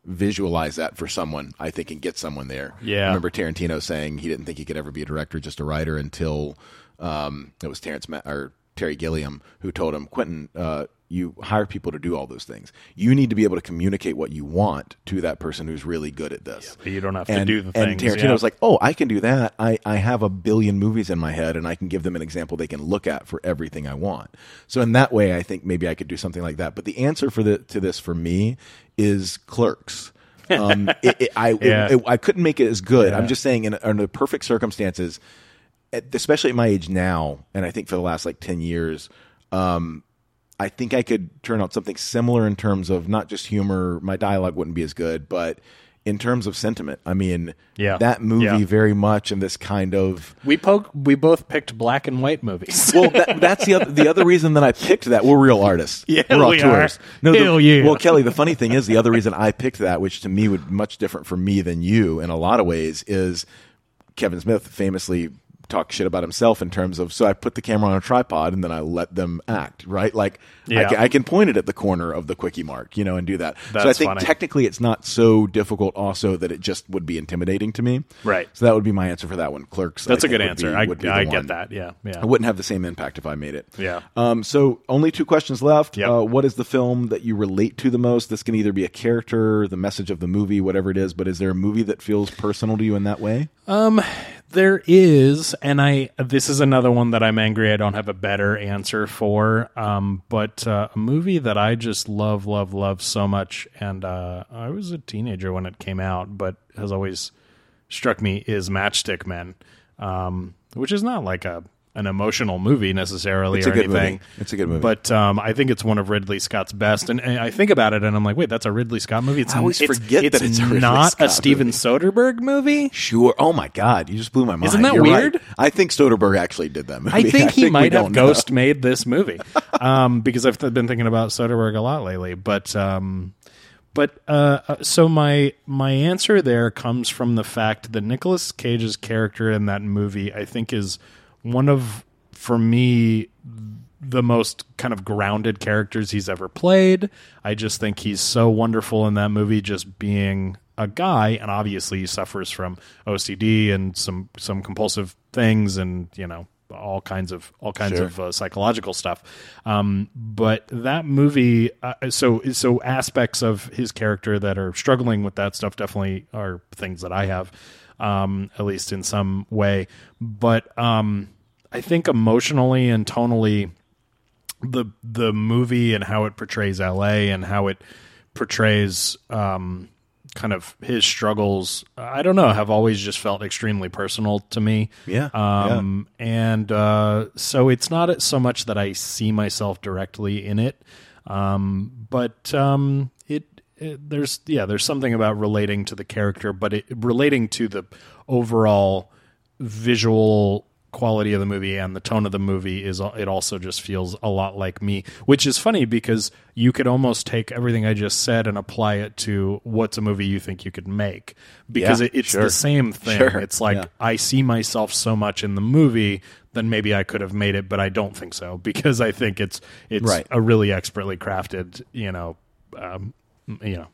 visualize that for someone. I think and get someone there. Yeah. I remember Tarantino saying he didn't think he could ever be a director, just a writer, until um, it was Terrence Ma- or Terry Gilliam who told him, Quentin, uh, you hire people to do all those things. You need to be able to communicate what you want to that person who's really good at this. but you don't have to do the and things, Tarantino yeah. was like, "Oh, I can do that. I, I have a billion movies in my head, and I can give them an example they can look at for everything I want." So in that way, I think maybe I could do something like that. But the answer for the to this for me is Clerks. Um, it, it, I Yeah. it- I couldn't make it as good. Yeah. I'm just saying, in, under perfect circumstances, especially at my age now, and I think for the last like ten years, um, I think I could turn out something similar in terms of not just humor. My dialogue wouldn't be as good, but in terms of sentiment, I mean, Yeah. that movie Yeah. very much in this kind of. we poke. We both picked black and white movies. Well, that, that's the other, the other reason that I picked that. We're real artists. Yeah, we're all we tourists. are. No, the- Hell yeah. Well, Kelly, the funny thing is, the other reason I picked that, which to me would be much different for me than you in a lot of ways, is Kevin Smith famously talk shit about himself in terms of so I put the camera on a tripod and then I let them act right like I, Yeah. can, I can point it at the corner of the quickie mark you know and do that so I think funny. technically it's not so difficult also that it just would be intimidating to me Right. so that would be my answer for that one clerks That's a good answer. be- I, I get that. Yeah, yeah. I wouldn't have the same impact if I made it. Yeah. Um, so only two questions left. Yep. Uh, what is the film that you relate to the most? This can either be a character, the message of the movie, whatever it is. But is there a movie that feels personal to you in that way? There is, and I this is another one that I'm angry I don't have a better answer for. Um, but uh, a movie that I just love, love, love so much, and uh, I was a teenager when it came out, but has always struck me is Matchstick Men, um, which is not like a an emotional movie necessarily It's or a good anything. movie. It's a good movie. But um, I think it's one of Ridley Scott's best, and, and I think about it, and I'm like, wait, that's a Ridley Scott movie. It's I always it's, forget it's that it's a not Scott a Steven movie. Soderbergh movie. Sure. Oh my God, you just blew my mind. Isn't that You're right. weird? I think Soderbergh actually did that movie. I think he we might have don't know. ghost made this movie um, because I've been thinking about Soderbergh a lot lately. But um, but uh, uh, so my my answer there comes from the fact that Nicolas Cage's character in that movie I think is one of for me the most kind of grounded characters he's ever played. I just think he's so wonderful in that movie, just being a guy, and obviously he suffers from OCD and some some compulsive things, and you know all kinds of all kinds Sure. of uh, psychological stuff. Um, but that movie, uh, so so aspects of his character that are struggling with that stuff definitely are things that I have. Um, at least in some way. But um, I think emotionally and tonally, the the movie and how it portrays LA and how it portrays um, kind of his struggles, I don't know, have always just felt extremely personal to me. Yeah, Um, And uh, so it's not so much that I see myself directly in it, um, but um, it, there's yeah there's something about relating to the character, but it relating to the overall visual quality of the movie and the tone of the movie is it also just feels a lot like me which is funny because you could almost take everything i just said and apply it to what's a movie you think you could make because Yeah, it, it's sure. the same thing Sure, it's like yeah. i see myself so much in the movie then maybe i could have made it but i don't think so because i think it's it's Right. a really expertly crafted you know um, you know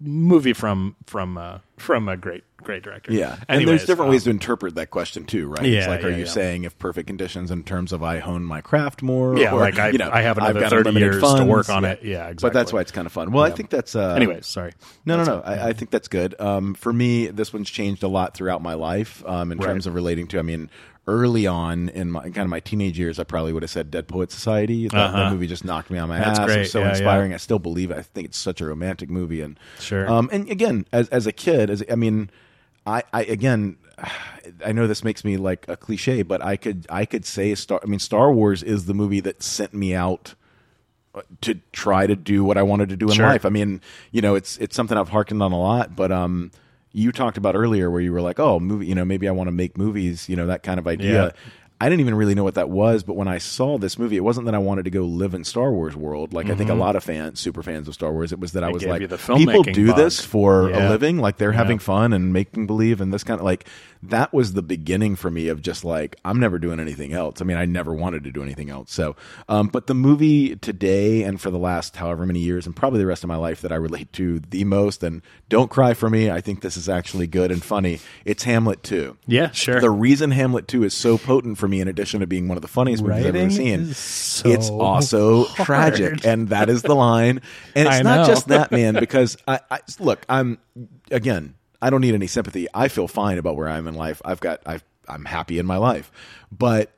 movie from from uh, from a great great director Yeah, and there's different um, ways to interpret that question too, right? Yeah, it's like, are yeah, you yeah. saying if perfect conditions in terms of I hone my craft more? Yeah, or, like I- you know, I have I've another got 30 unlimited years to work on it. Yeah, exactly. But that's why it's kind of fun. Well, I think that's. Uh, anyways sorry No, no, no. I, I think that's good. Um, for me, this one's changed a lot throughout my life um, in Right. terms of relating to. I mean, early on in my kind of my teenage years, I probably would have said Dead Poet Society. That, that Uh-huh. movie just knocked me on my That's ass. It was so Yeah, inspiring. I still believe it. I think it's such a romantic movie. And Sure. Um, and again, as as a kid, as I mean, I, I again. I know this makes me like a cliche, but I could I could say Star. I mean, Star Wars is the movie that sent me out to try to do what I wanted to do in Sure. life. I mean, you know, it's it's something I've harkened on a lot, but um you talked about earlier where you were like, "Oh, movie, you know, maybe I want to make movies, you know, that kind of idea." Yeah. I didn't even really know what that was, but when I saw this movie, it wasn't that I wanted to go live in Star Wars world. Like I think a lot of fans, super fans of Star Wars, it was that I was Mm-hmm. like, the people do bug. this for Yeah. a living, like they're having Yeah. fun and making believe and this kind of like that was the beginning for me of just like I'm never doing anything else. I mean, I never wanted to do anything else. So, um, but the movie today and for the last however many years and probably the rest of my life that I relate to the most and don't cry for me. I think this is actually good and funny. It's Hamlet 2. yeah sure The reason Hamlet 2 is so potent for me, in addition to being one of the funniest movies I've ever seen, so it's also hard. tragic. And that is the line. And it's not just that, man, because I, I look, I'm again, I don't need any sympathy. I feel fine about where I am in life. I've got I've I'm happy in my life. But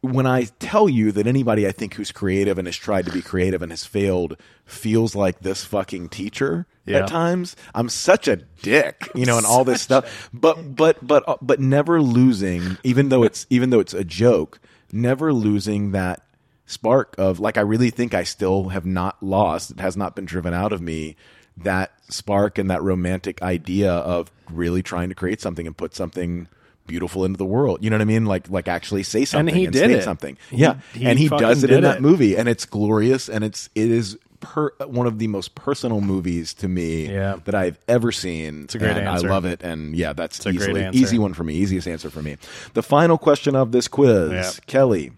when I tell you that anybody I think who's creative and has tried to be creative and has failed feels like this fucking teacher Yeah. at times, I'm such a dick, you know, and all this stuff. But but but uh, but never losing, even though it's even though it's a joke, never losing that spark of like I really think I still have not lost. It has not been driven out of me. That spark and that romantic idea of really trying to create something and put something beautiful into the world. You know what I mean? Like like actually say something he and did something. He- yeah, he and he does it in that it. movie, and it's glorious, and it's it is per, one of the most personal movies to me Yeah. that I've ever seen. It's a great answer. I love it, and yeah, that's a great easily easy one for me, easiest answer for me. The final question of this quiz. Kelly,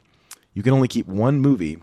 you can only keep one movie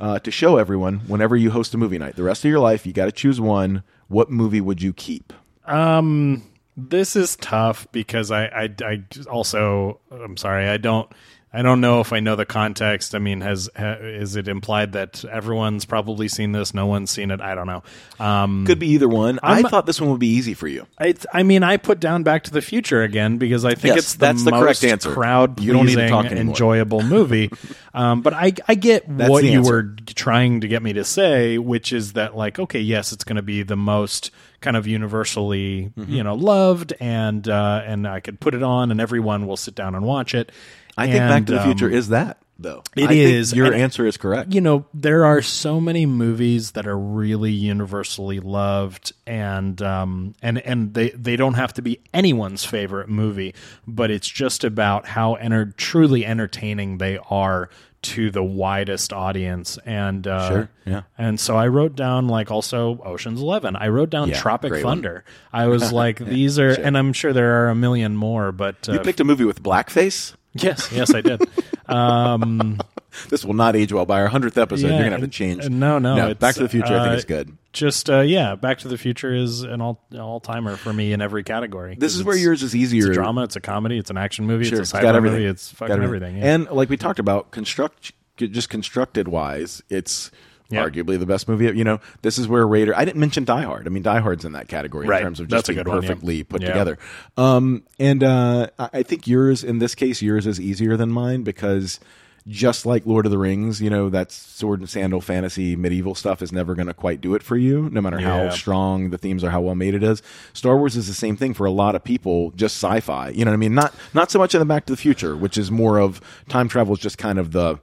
uh, to show everyone whenever you host a movie night. The rest of your life, you got to choose one. What movie would you keep? Um, this is tough because I, I, I also, I'm sorry, I don't, I don't know if I know the context. I mean, has ha, is it implied that everyone's probably seen this? No one's seen it. I don't know. Um, Could be either one. i I'm- thought this one would be easy for you. I, I mean, I put down Back to the Future again because I think Yes, it's the that's the correct answer. crowd You don't need to pleasing, enjoyable movie. um, but I, I get That's what you were trying to get me to say, which is that like, okay, yes, it's going to be the most kind of universally, Mm-hmm. you know, loved, and uh, and I could put it on, and everyone will sit down and watch it. I think Back to the um, Future is that though. it I is, Your and- answer is correct. you know there are so many movies that are really universally loved and um and and they they don't have to be anyone's favorite movie but it's just about how enter- truly entertaining they are to the widest audience and uh Sure, yeah. and so i wrote down like also oceans 11 i wrote down Yeah, tropic great one. thunder i was like these are and i'm sure there are a million more but uh, you picked a movie with blackface. Yes yes i did um This will not age well. By our hundredth episode, Yeah, you're gonna have to change. no, no, no. it's, Back to the Future, I think uh, is good. just uh, yeah, Back to the Future is an all all timer for me in every category. This is where yours is easier. It's a drama, it's a comedy, it's an action movie, Sure, it's a sci-fi everything. movie, it's Got fucking everything. yeah. And like we talked about, construct just constructed wise, it's Yeah. arguably the best movie. You know, this is where Raider. I didn't mention Die Hard. I mean, Die Hard's in that category Right. in terms of just being good one, yeah. perfectly put Yeah. together. Um, and uh, I think yours, in this case, yours is easier than mine because just like Lord of the Rings, you know, that sword and sandal fantasy medieval stuff is never going to quite do it for you, no matter how strong the themes are, how well made it is. Star Wars is the same thing for a lot of people, just sci-fi. You know what I mean? Not not so much in the Back to the Future, which is more of time travel is just kind of the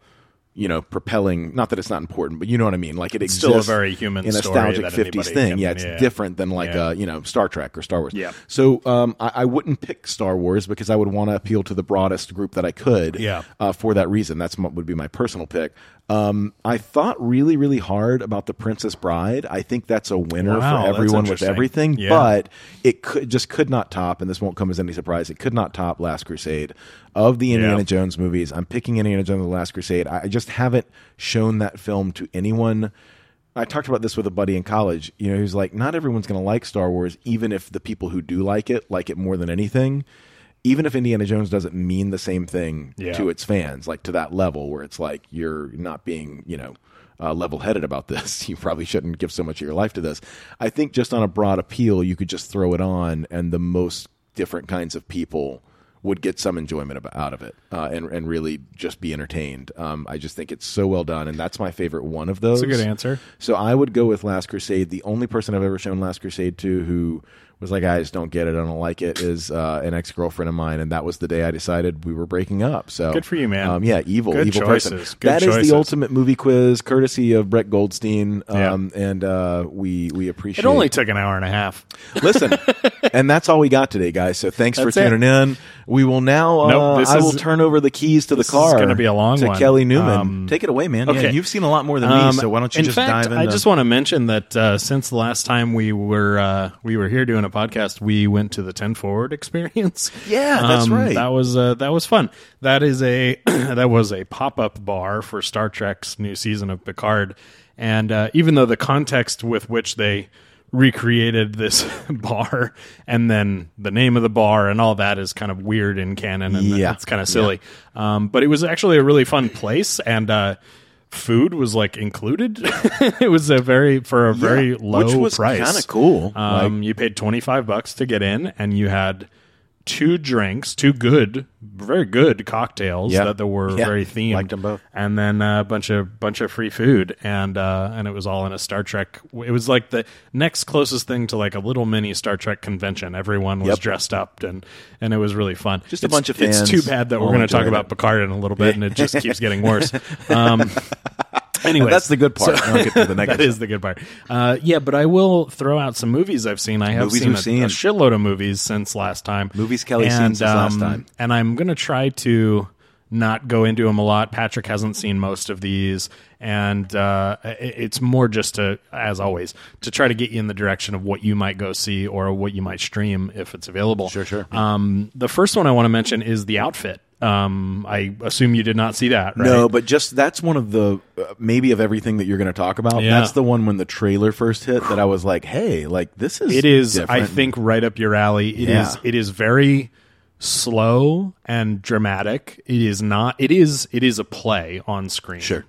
you know, propelling. Not that it's not important, but you know what I mean. Like it It's exists still a very human a nostalgic fifties thing. can- yeah, it's yeah. different than like Yeah. uh, you know Star Trek or Star Wars. Yeah. So um, I, I wouldn't pick Star Wars because I would want to appeal to the broadest group that I could. Yeah. Uh, for that reason, that's what would be my personal pick. Um, I thought really, really hard about the Princess Bride. I think that's a winner Wow, for everyone with everything, Yeah. but it could just could not top, and this won't come as any surprise. It could not top Last Crusade. Of the Indiana Yeah. Jones movies, I'm picking Indiana Jones: The Last Crusade. I I just haven't shown that film to anyone. I talked about this with a buddy in college. You know, who's like, not everyone's going to like Star Wars, even if the people who do like it like it more than anything. Even if Indiana Jones doesn't mean the same thing Yeah. to its fans, like to that level where it's like you're not being, you know, uh, level headed about this. You probably shouldn't give so much of your life to this. I think just on a broad appeal, you could just throw it on, and the most different kinds of people would get some enjoyment out of it uh, and and really just be entertained. Um, I just think it's so well done, and that's my favorite one of those. That's a good answer. So I would go with Last Crusade. The only person I've ever shown Last Crusade to who was like, I just don't get it, I don't like it, is uh, an ex girlfriend of mine, and that was the day I decided we were breaking up. So Good for you, man. Um, yeah, evil, Good evil person. choices. Good That is choices. the ultimate movie quiz, courtesy of Brett Goldstein, um, and uh, we we appreciate. It It only took an hour and a half. Listen, and that's all we got today, guys. So thanks That's for it. tuning in. We will now. Uh, Nope, this I will is- turn over the keys to the this is car. gonna be a long to one. Kelly Newman. Um, Take it away, man. Yeah, okay. you've seen a lot more than me, Um, so why don't you just fact, dive in? I just want to mention that uh, since the last time we were uh, we were here doing a podcast, we went to the Ten Forward Experience. Yeah, that's Um, right. That was uh, that was fun. That is a that was a pop up bar for Star Trek's new season of Picard, and uh, even though the context with which they recreated this bar and then the name of the bar and all that is kind of weird in canon and Yeah. it's kind of silly um, but it was actually a really fun place and uh, food was like included it was a very for a very Yeah, low which was price kinda cool. um, you paid 25 bucks to get in and you had two drinks two good very good cocktails Yeah. that, that were Yeah. very themed Liked 'em both. and then a bunch of bunch of free food and uh and it was all in a Star Trek it was like the next closest thing to like a little mini Star Trek convention everyone was Yep. dressed up and and it was really fun Just a bunch of it's fans too bad that we're going to talk enjoying about it. Picard in a little bit and it just keeps getting worse um Anyway, That's the good part. I'll get to the negative that is the good part. Uh, yeah, but I will throw out some movies I've seen. I have Movies seen, a, seen. a shitload of movies since last time. Movies Kelly's seen since last um, time. And I'm going to try to not go into them a lot. Patrick hasn't seen most of these, and uh, it's more just to, as always, to try to get you in the direction of what you might go see or what you might stream if it's available. Sure, sure. Um, the first one I want to mention is The Outfit. Um, I assume you did not see that, right? No, but just that's one of the uh, maybe of everything that you're going to talk about. Yeah. That's the one when the trailer first hit that I was like, "Hey, like this is it is i think right up your alley It is. Yeah. it is very slow and dramatic it is not it is it is a play on screen Sure.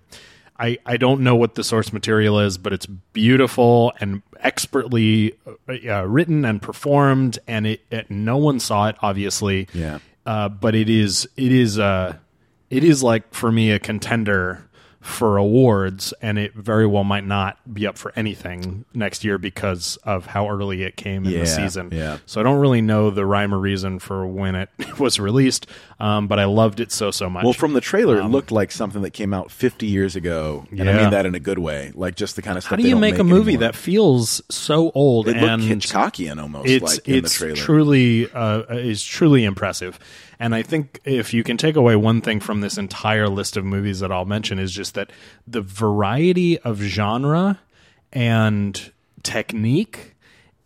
I, I don't know what the source material is, but it's beautiful and expertly uh, uh, written and performed, and it, it no one saw it obviously. Yeah. Uh, but it is it is uh it is like for me a contender for awards, and it very well might not be up for anything next year because of how early it came in Yeah, the season. yeah. So I don't really know the rhyme or reason for when it was released, um, but I loved it so so much. Well, from the trailer, it looked like something that came out 50 years ago, and I Um, Yeah. mean that in a good way. Like just the kind of stuff. How do they you don't make, a movie anymore. that feels so old it and looked Hitchcockian almost? it's like in the it's trailer. truly uh, is truly impressive. And I think if you can take away one thing from this entire list of movies that I'll mention is just that the variety of genre and technique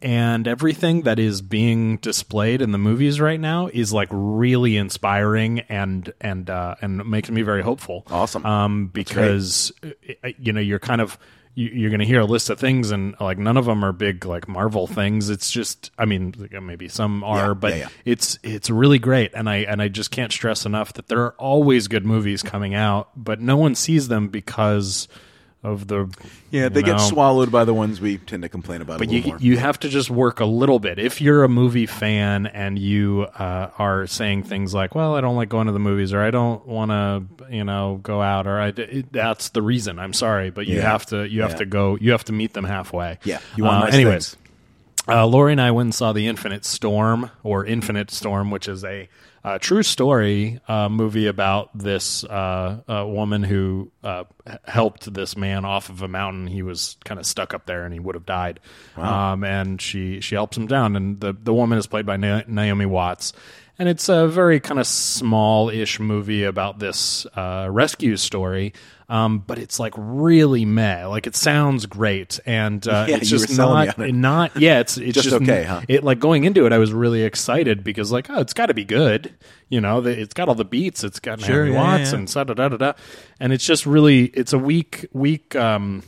and everything that is being displayed in the movies right now is like really inspiring and and uh, and makes me very hopeful. Awesome. Um, because uh, you know you're kind of you- you're going to hear a list of things and like none of them are big like Marvel things. It's just I mean maybe some are, Yeah, but yeah, yeah. it's it's really great and I and I just can't stress enough that there are always good movies coming out, but no one sees them because of the Yeah, they you get swallowed by the ones we tend to complain about. But a you more. you have to just work a little bit. If you're a movie fan and you uh, are saying things like, "Well, I don't like going to the movies," or "I don't want to, you know, go out," or "I," it, that's the reason. I'm sorry, but you Yeah. have to you have Yeah. to go. You have to meet them halfway. yeah, you want Uh, nice anyways, things. uh, Lori and I went and saw The Infinite Storm or Infinite Storm, which is a uh, true story uh, movie about this uh, uh, woman who uh, helped this man off of a mountain. He was kind of stuck up there and he would have died. Um, and she she helps him down. And the the woman is played by Na- Naomi Watts. And it's a very kind of small ish movie about this uh, rescue story. Um, but it's like really meh. Like it sounds great, and uh, Yeah, it's just not it. not yeah it's it's Just just, okay, huh? it like going into it i was really excited because like oh it's got to be good you know the, it's got all the beats it's got Sure, Naomi yeah, watts yeah. and da da da da da and it's just really it's a weak weak um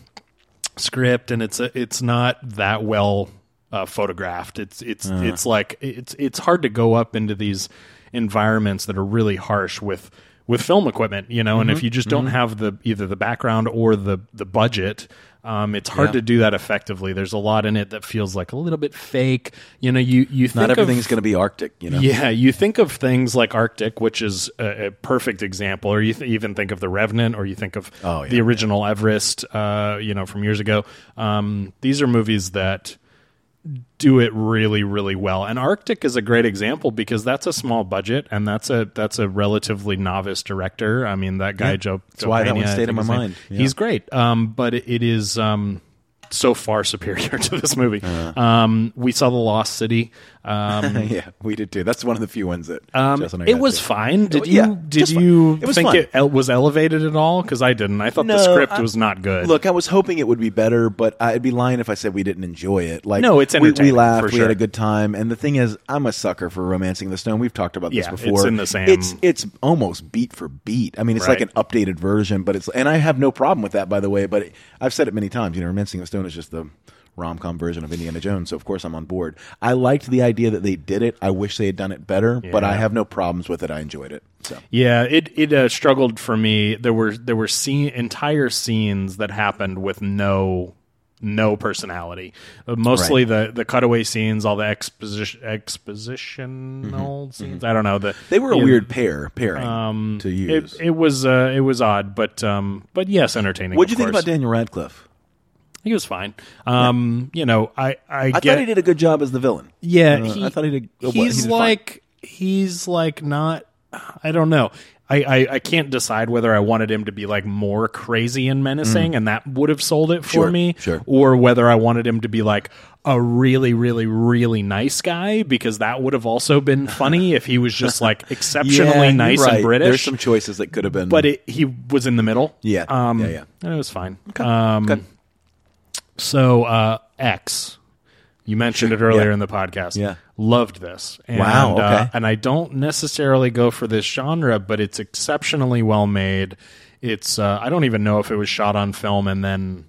script and it's a, it's not that well uh, photographed it's it's Uh. it's like it's it's hard to go up into these environments that are really harsh with with film equipment you know and Mm-hmm. if you just don't have the either the background or the the budget um, it's hard Yeah. to do that effectively. There's a lot in it that feels like a little bit fake. You know, you you think Not everything's going to be Arctic, you know. yeah, you think of things like Arctic, which is a, a perfect example, or you th- even think of the Revenant, or you think of Oh, yeah, the original Everest, uh, you know, from years ago. Um, these are movies that do it really, really well, and Arctic is a great example because that's a small budget and that's a that's a relatively novice director. I mean, that guy Yeah. Joe. That's why that one stayed in my mind. Yeah. He's great, um, but it, is. Um, so far superior to this movie. Uh-huh. Um, we saw the Lost City. Um, yeah, we did too. That's one of the few ones that um, Jess and I it was to. fine. Did yeah, you did you It think fun. it was elevated at all? Because I didn't. I thought the script I- was not good. Look, I was hoping it would be better, but I'd be lying if I said we didn't enjoy it. Like, No, it's we, we laughed, for we had a good time, and the thing is, I'm a sucker for romancing the stone. We've talked about this Yeah, before. it's in the same- It's it's almost beat for beat. I mean, it's like an updated version, but it's and I have no problem with that, by the way. But I've said it many times. You know, romancing the stone is just the rom com version of Indiana Jones, so of course I'm on board. I liked the idea that they did it. I wish they had done it better, but I have no problems with it. I enjoyed it. So yeah, it it uh, struggled for me. There were there were scene entire scenes that happened with no no personality. Uh, mostly the the cutaway scenes, all the exposition expositional scenes. I don't know. The Mm-hmm. they were a you know, weird pair pairing to use. It, it was uh, it was odd, but um, but yes, entertaining. What'd you of think about Daniel Radcliffe? He was fine. Um, you know, I I, I get thought he did a good job as the villain. Yeah, Uh, he, I thought he did. He's he did fine. like he's like not. I don't know. I, I, I can't decide whether I wanted him to be like more crazy and menacing, and that would have sold it for Mm. Sure, me, sure. or whether I wanted him to be like a really, really, really nice guy because that would have also been funny if he was just like exceptionally Yeah, you're nice right. and British. There's some choices that could have been, but it, he was in the middle. Yeah, um, yeah, yeah. and it was fine. Um, Okay. So uh, X, you mentioned it earlier Yeah. in the podcast. Yeah. loved this. And, Wow, uh, and I don't necessarily go for this genre, but it's exceptionally well made. It's uh, I don't even know if it was shot on film and then.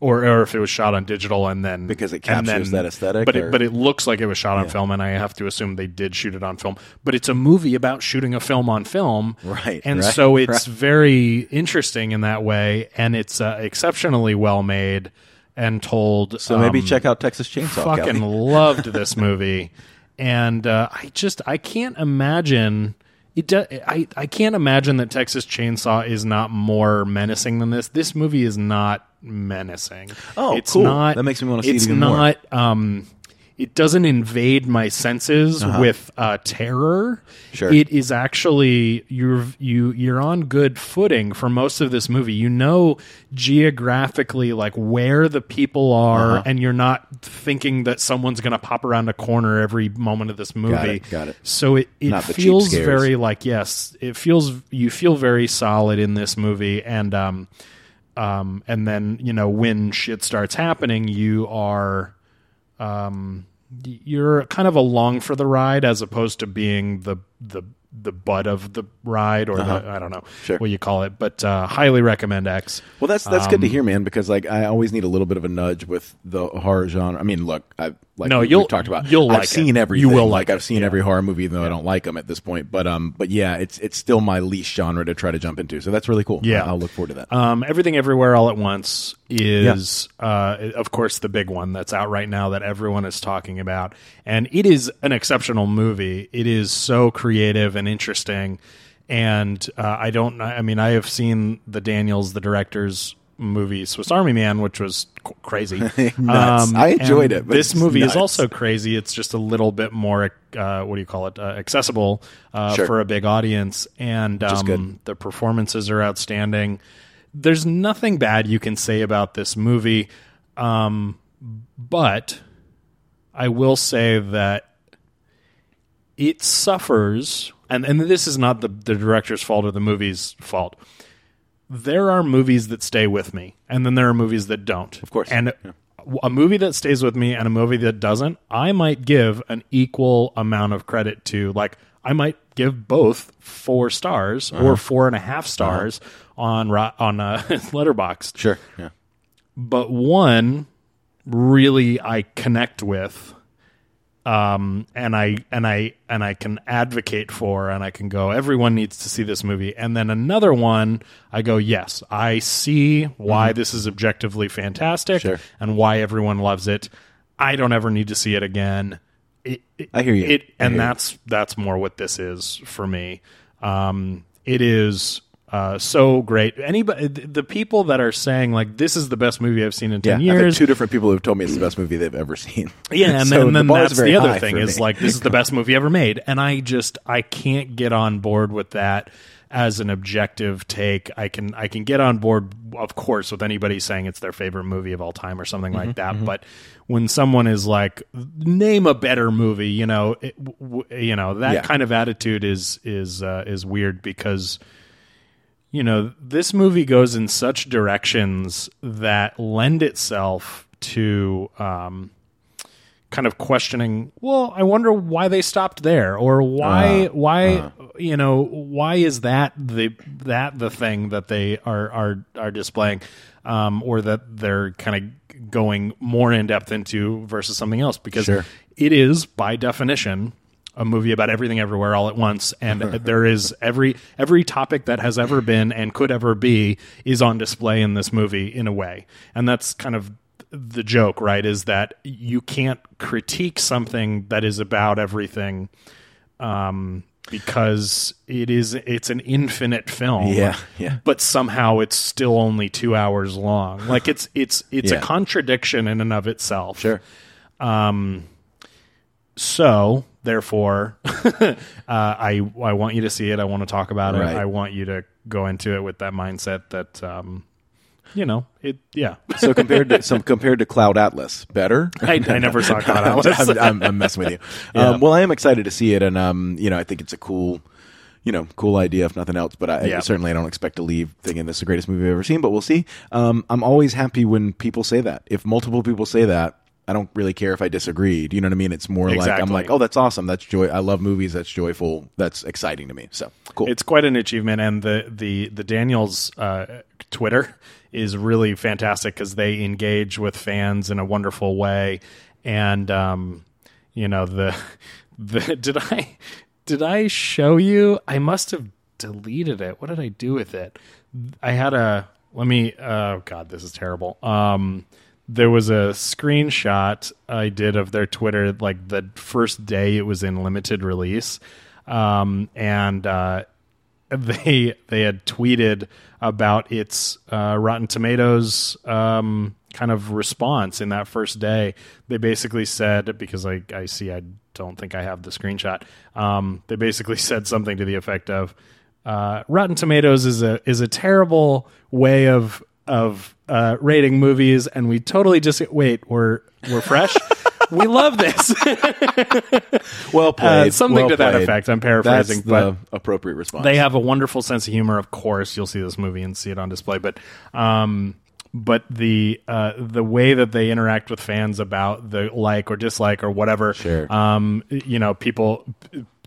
Or, or if it was shot on digital and then Because it captures then- that aesthetic, but or- it, but it looks like it was shot on film, and I have to assume they did shoot it on film. But it's a movie about shooting a film on film, Right, And right, so it's right. very interesting in that way, and it's uh, exceptionally well made and told. so maybe um, check out Texas Chainsaw. fucking loved this movie, and uh, I just I can't imagine it. Do, I I can't imagine that Texas Chainsaw is not more menacing than this. This movie is not menacing. Oh, it's cool. not. That makes me wanna see it it's even more. not, Um, it doesn't invade my senses with uh, terror. Uh-huh. Sure. It is actually you're you you're on good footing for most of this movie. You know geographically like where the people are, Uh-huh. and you're not thinking that someone's going to pop around a corner every moment of this movie. Got it, got it. So it it Not feels very like yes, it feels you feel very solid in this movie, and um um and then you know when shit starts happening, you are um you're kind of along for the ride as opposed to being the the the butt of the ride or the I don't know Uh-huh. Sure. what you call it, but uh, highly recommend X. Well, that's that's good to Um, hear, man. Because like I always need a little bit of a nudge with the horror genre. I mean, look, I Like No, you'll- talked about. you'll I've like seen it. everything. You will like like I've seen every horror movie, even though I don't like them at this point. But um, but yeah, it's it's still my least genre to try to jump into. So that's really cool. Yeah. I'll look forward to that. Um, Everything Everywhere All at Once is, uh, of course, the big one that's out right now that everyone is talking about. And it is an exceptional movie. It is so creative and interesting. And uh, I don't, I mean, I have seen the Daniels, the director's movie Swiss Army Man, which was c- crazy. Nuts. I enjoyed it, but This movie is also crazy. It's just a little bit more, uh, what do you call it, uh, accessible uh, Sure. for a big audience. And um, the performances are outstanding. There's nothing bad you can say about this movie, um, but I will say that it suffers, and, and this is not the, the director's fault or the movie's fault. There are movies that stay with me, and then there are movies that don't. Of course. And a movie that stays with me and a movie that doesn't, I might give an equal amount of credit to. Like, I might give both four stars Uh-huh. or four and a half stars on Ro- on uh, Letterboxd sure. Yeah. but one really I connect with um and I and I and I can advocate for and I can go everyone needs to see this movie and then another one I go yes I see why this is objectively fantastic Mm-hmm. Sure. and why everyone loves it I don't ever need to see it again it, it- I hear you. it I and hear you. that's that's more what this is for me um it is uh, so great. Anybody, the people that are saying like this is the best movie I've seen in Yeah. ten I've had years, two different people who have told me it's the best movie they've ever seen. yeah, and So then, the then is that's the other thing is like this is the best movie ever made, and I just I can't get on board with that as an objective take. I can I can get on board, of course, with anybody saying it's their favorite movie of all time or something Mm-hmm, like that. But when someone is like, name a better movie, you know, it, w- you know that Yeah. kind of attitude is is uh, is weird because you know, this movie goes in such directions that lend itself to um, kind of questioning. Well, I wonder why they stopped there, or why, why, you know, why is that the that the thing that they are are are displaying, um, or that they're kind of going more in depth into versus something else because Sure. it is by definition a movie about everything everywhere all at once and there is every every topic that has ever been and could ever be is on display in this movie in a way and that's kind of the joke right is that you can't critique something that is about everything um because it is it's an infinite film Yeah, yeah. but somehow it's still only 2 hours long like it's it's it's Yeah. a contradiction in and of itself Sure. um so therefore uh, i i want you to see it i want to talk about Right. it i want you to go into it with that mindset that um you know it yeah So compared to some compared to Cloud Atlas, better. I, I never saw Cloud Atlas. I'm, I'm, I'm messing with you. Um, well, I am excited to see it, and um, you know, I think it's a cool, you know, cool idea if nothing else. But I, Yeah. certainly I don't expect to leave thinking this is the greatest movie I've ever seen. But we'll see. Um, I'm always happy when people say that. If multiple people say that. I don't really care if I disagree. Do you know what I mean? It's more like I'm like, oh, that's awesome. That's joy. I love movies. That's joyful. That's exciting to me. So cool. it's quite an achievement and the the the daniels uh twitter is really fantastic because they engage with fans in a wonderful way and um you know the the did i did i show you i must have deleted it what did i do with it i had a let me oh god this is terrible um there was a screenshot I did of their Twitter like the first day it was in limited release, um, and uh, they they had tweeted about its uh, Rotten Tomatoes um, kind of response in that first day. They basically said because I I see I don't think I have the screenshot. Um, they basically said something to the effect of uh, Rotten Tomatoes is a is a terrible way of of uh, rating movies, and we totally just wait. We're we're fresh. we love this. well played. uh, something well to that played. effect. I'm paraphrasing, That's but the appropriate response. they have a wonderful sense of humor. Of course, you'll see this movie and see it on display. But, um, but the uh, the way that they interact with fans about the like or dislike or whatever, Sure. um, you know, people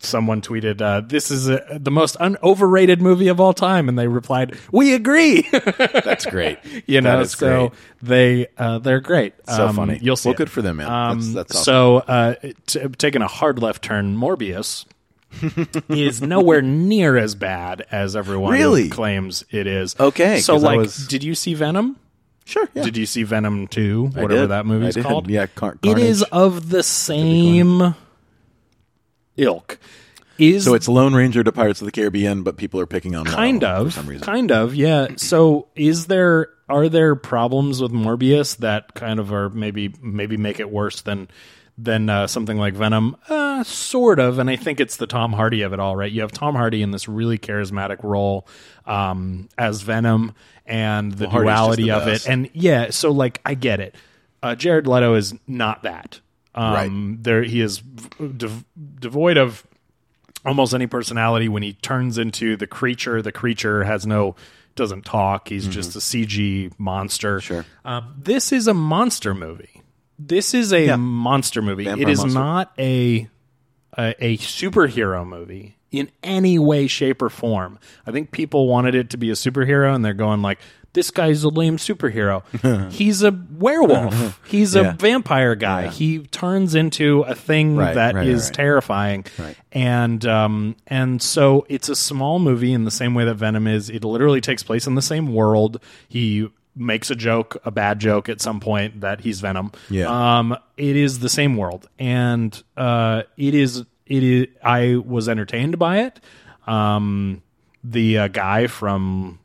someone tweeted, uh, "This is uh the most un- overrated movie of all time," and they replied, "We agree." That's great. you know, That is so great. they uh, they're great. So Um, funny. You'll see. Well, it. good for them, man. Um, That's- that's awesome. So, uh, t- taking a hard left turn, Morbius is nowhere near as bad as everyone Really? claims it is. Okay, so like, was- did you see Venom? Sure. Yeah. Did you see Venom 2, whatever that movie's I did. called? Yeah, Car- It is of the same ilk. Is So it's Lone Ranger to Pirates of the Caribbean, but people are picking on kind of. for some reason. kind of yeah. So is there are there problems with morbius that kind of are maybe maybe make it worse than than uh, something like venom? Uh, sort of and i think it's the tom hardy of it all right? You have tom hardy in this really charismatic role um, as venom and the Well, duality the of it. and yeah so like i get it. Uh, jared leto is not that um, there he is devoid of almost any personality when he turns into the creature the creature has no doesn't talk he's just a cg monster Mm-hmm. Sure. um, this is a monster movie this is a Yeah. monster movie Vampire it is monster. not a, a a superhero movie in any way shape or form i think people wanted it to be a superhero and they're going like this guy's a lame superhero he's a werewolf he's a vampire guy he turns into a thing Right, that is right, right, right. terrifying. Right. And um and so it's a small movie in the same way that Venom is. It literally takes place in the same world. He makes a joke, a bad joke at some point that he's Venom. Yeah. Um it is the same world and uh it is it is I was entertained by it. Um the uh, guy from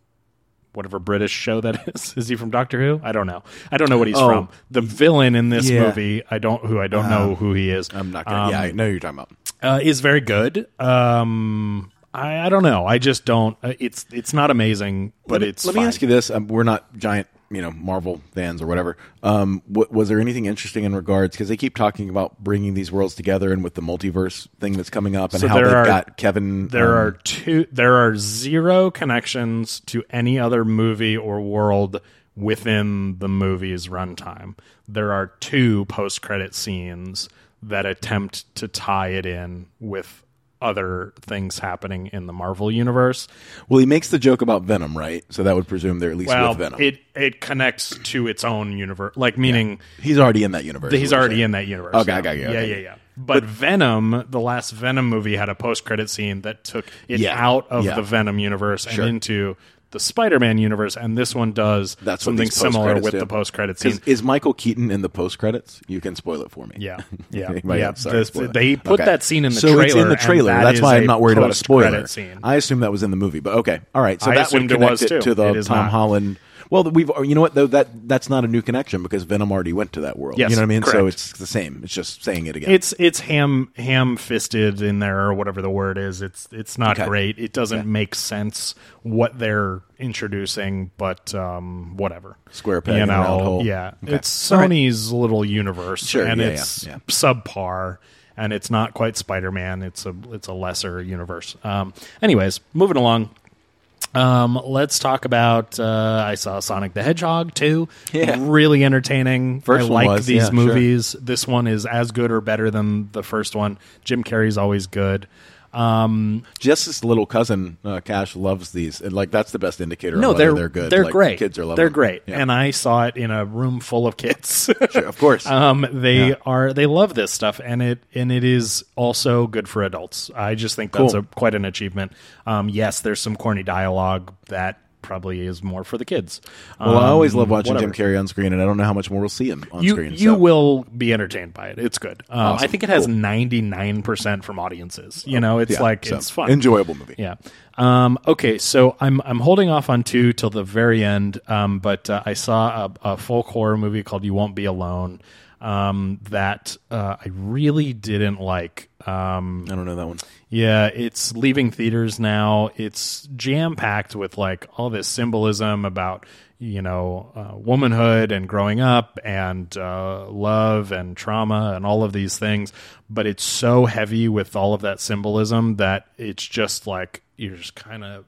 whatever British show that is. Is he from Doctor Who? I don't know. I don't know what he's Oh. from. The villain in this Yeah. movie, I don't who I don't know who he is. I'm not gonna. yeah, I know who you're talking about. uh, is very good. Um, I, I don't know. I just don't. Uh, it's it's not amazing, but let me, it's. let me ask you this: um, We're not giant, you know, Marvel fans or whatever. Um, wa- was there anything interesting in regards because they keep talking about bringing these worlds together and with the multiverse thing that's coming up and So how they've are- got Kevin? There um, are two. There are zero connections to any other movie or world within the movie's runtime. There are two post-credit scenes that attempt to tie it in with other things happening in the Marvel universe. Well, he makes the joke about Venom, right? So that would presume they're at least Well, with Venom. it it connects to its own universe, like meaning. he's already in that universe. He's is what you're already in that universe. Okay, now. I got you, Yeah, okay. yeah, yeah. But, Venom, the last Venom movie, had a post-credit scene that took it Yeah, out of yeah. the Venom universe Sure. and into the Spider-Man universe, and this one does That's something similar with do. the post-credit scene. Is Michael Keaton in the post credits? You can spoil it for me. Yeah, yeah, yeah. Sorry, The- they put Okay. that scene in the so trailer. it's in the trailer. that That's why I'm not worried about a spoiler. Scene. I assume that was in the movie, but okay, all right. So I that would assumed it connect was, it, too. to the It is Tom not. Holland. Well, we've you know what though that that's not a new connection because Venom already went to that world. Yes, you know what I mean. So it's the same. It's just saying it again. It's it's ham ham fisted in there or whatever the word is. It's it's not Okay. great. It doesn't Okay. make sense what they're introducing, but um, whatever. Square peg you know, round hole. yeah. Okay. It's All right. Sony's little universe, Sure, and yeah, it's yeah, yeah. subpar, and it's not quite Spider Man. It's a it's a lesser universe. Um, anyways, moving along. Um, let's talk about. Uh, I saw Sonic the Hedgehog 2. Yeah. really entertaining. First I like was, these yeah, sure. movies. This one is as good or better than the first one. Jim Carrey's always good. Um, Jess's little cousin uh, Cash loves these, and like that's the best indicator. no, of they're they're good. They're Like, great. Kids are loving. They're great, Yeah. and I saw it in a room full of kids. Sure, of course. um, they Yeah. are they love this stuff, and it and it is also good for adults. I just think that's Cool. a quite an achievement. Um, yes, there's some corny dialogue that probably is more for the kids. well, I always Um, love watching whatever. Jim Carrey on screen, and I don't know how much more we'll see him on you screen. you so. will be entertained by it. It's good. Um, I think it has ninety nine percent from audiences. You know, it's Yeah, like so, it's fun, enjoyable movie. Yeah. Um, okay, so I'm I'm holding off on two till the very end. Um, but uh, I saw a, a folk horror movie called "You Won't Be Alone." Um, that uh, I really didn't like. Um, I don't know that one. yeah, it's leaving theaters now. It's jam packed with like all this symbolism about you know uh, womanhood and growing up and uh, love and trauma and all of these things. But it's so heavy with all of that symbolism that it's just like you're just kind of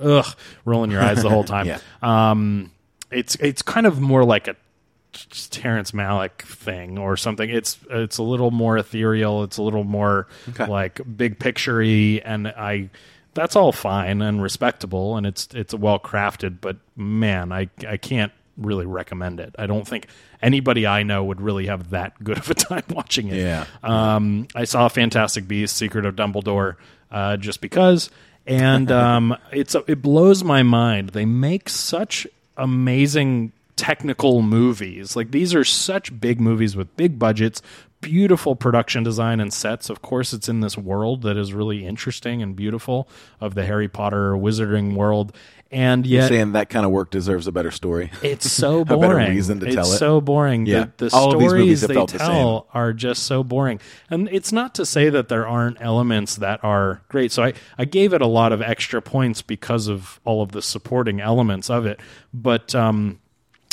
ugh rolling your eyes the whole time. Yeah. Um, it's it's kind of more like a Terrence Malick thing or something. It's it's a little more ethereal. It's a little more Okay. like big picturey, and I that's all fine and respectable, and it's it's well crafted. But man, I I can't really recommend it. I don't think anybody I know would really have that good of a time watching it. Yeah. Um, I saw Fantastic Beasts: Secret of Dumbledore uh, just because, and um, it's it blows my mind. They make such amazing technical movies. Like these are such big movies with big budgets, beautiful production design and sets. Of course, it's in this world that is really interesting and beautiful of the Harry Potter wizarding world. And You're yet, saying that kind of work deserves a better story. it's so boring. A better reason to it's tell it. so boring. Yeah. The, the All of these stories movies have they felt the tell are just so boring. And it's not to say that there aren't elements that are great. So I, I gave it a lot of extra points because of all of the supporting elements of it. But um,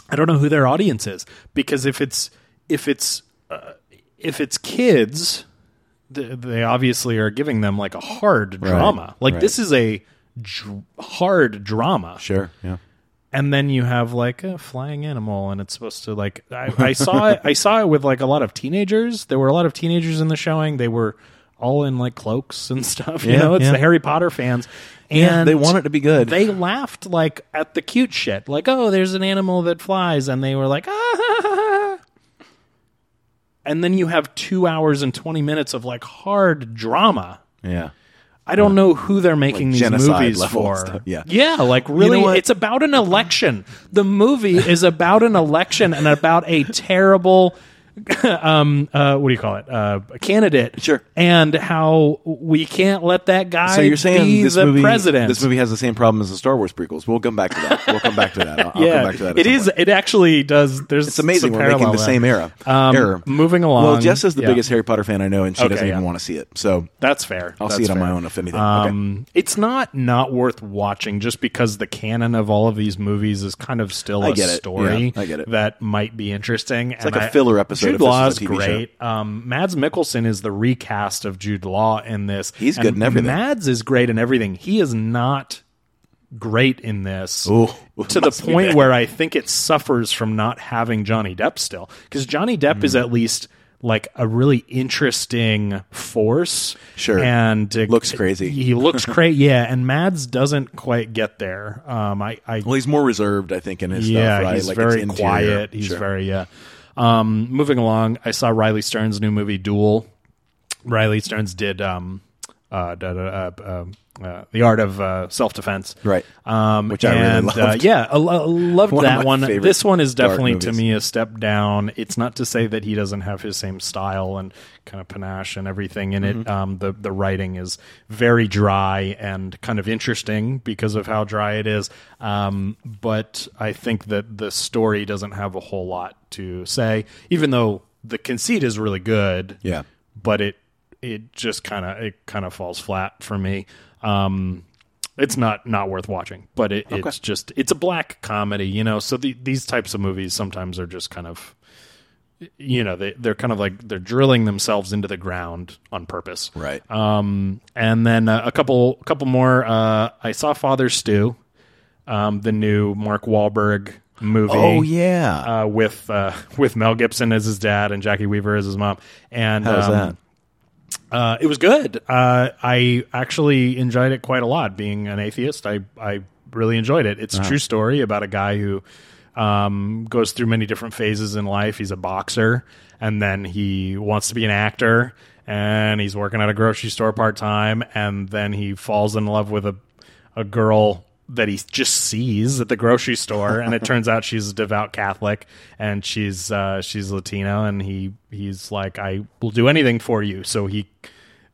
I don't know who their audience is because if it's if it's uh, if it's kids, th- they obviously are giving them like a hard drama. Like right. this is a dr- hard drama Sure. Yeah. and then you have like a flying animal and it's supposed to like I, I saw it I saw it with like a lot of teenagers there were a lot of teenagers in the showing they were all in like cloaks and stuff you Yeah, know it's yeah. the Harry Potter fans and Yeah, they want it to be good. they laughed like at the cute shit like oh there's an animal that flies and they were like ah and then you have two hours and 20 minutes of like hard drama Yeah. I don't know who they're making Like these movies for. stuff, yeah. yeah, like really, what? it's about an election. The movie is about an election and about a terrible, um, uh, what do you call it, uh, a candidate. Sure. and how we can't let that guy. So you're saying be this the movie, president? this movie has the same problem as the Star Wars prequels. We'll come back to that. We'll come back to that. I'll, I'll yeah, come back to that. at it point. It actually does. There's It's amazing. We're making the same era. Um, error. moving along. Well, Jess is the yeah. biggest Harry Potter fan I know, and she Okay, doesn't even want to see it. So That's fair. I'll That's see it on my own if anything. okay. Um, It's not not worth watching just because the canon of all of these movies is kind of still I a story Yeah, I get it. that might be interesting. It's like a filler episode Jude if this was Law is show. great. Um, Mads Mikkelsen is the recast of Jude Law in this. He's And good in everything. Mads is great in everything. He is not great in this Ooh, to the point where I think it suffers from not having Johnny Depp still because Johnny Depp Hmm. is at least like a really interesting force. Sure. and uh, Looks crazy. He looks crazy. Yeah, and Mads doesn't quite get there. Um, I, I well, he's more reserved, I think, in his yeah, stuff. Right? he's like very quiet. He's Sure. very yeah. Um, moving along, I saw Riley Stearns' new movie Dual. Riley Stearns did um, uh, da, da, uh, uh, uh, the art of uh, self defense, Right. Um, Which I really and, Uh, loved. yeah, I lo- loved One that one. This one is definitely to me a step down. It's not to say that he doesn't have his same style and kind of panache and everything in Mm-hmm. it. Um, the the writing is very dry and kind of interesting because of how dry it is. Um, but I think that the story doesn't have a whole lot to say, even though the conceit is really good Yeah. but it it just kind of it kind of falls flat for me. Um, it's not not worth watching, but it, it's just it's a black comedy, you know. So the, these types of movies sometimes are just kind of, you know, they they're kind of like they're drilling themselves into the ground on purpose, Right. um, and then uh, a couple couple more. Uh, I saw Father Stu, um, the new Mark Wahlberg movie. oh yeah. Uh, with uh, with Mel Gibson as his dad and Jacki Weaver as his mom, and How's um, that? Uh, it was good. Uh, I actually enjoyed it quite a lot. Being an atheist, I I really enjoyed it. It's a true story about a guy who um, goes through many different phases in life. He's a boxer, and then he wants to be an actor, and he's working at a grocery store part time, and then he falls in love with a a girl that he just sees at the grocery store and it turns out she's a devout catholic and she's uh she's latino and he he's like i will do anything for you so he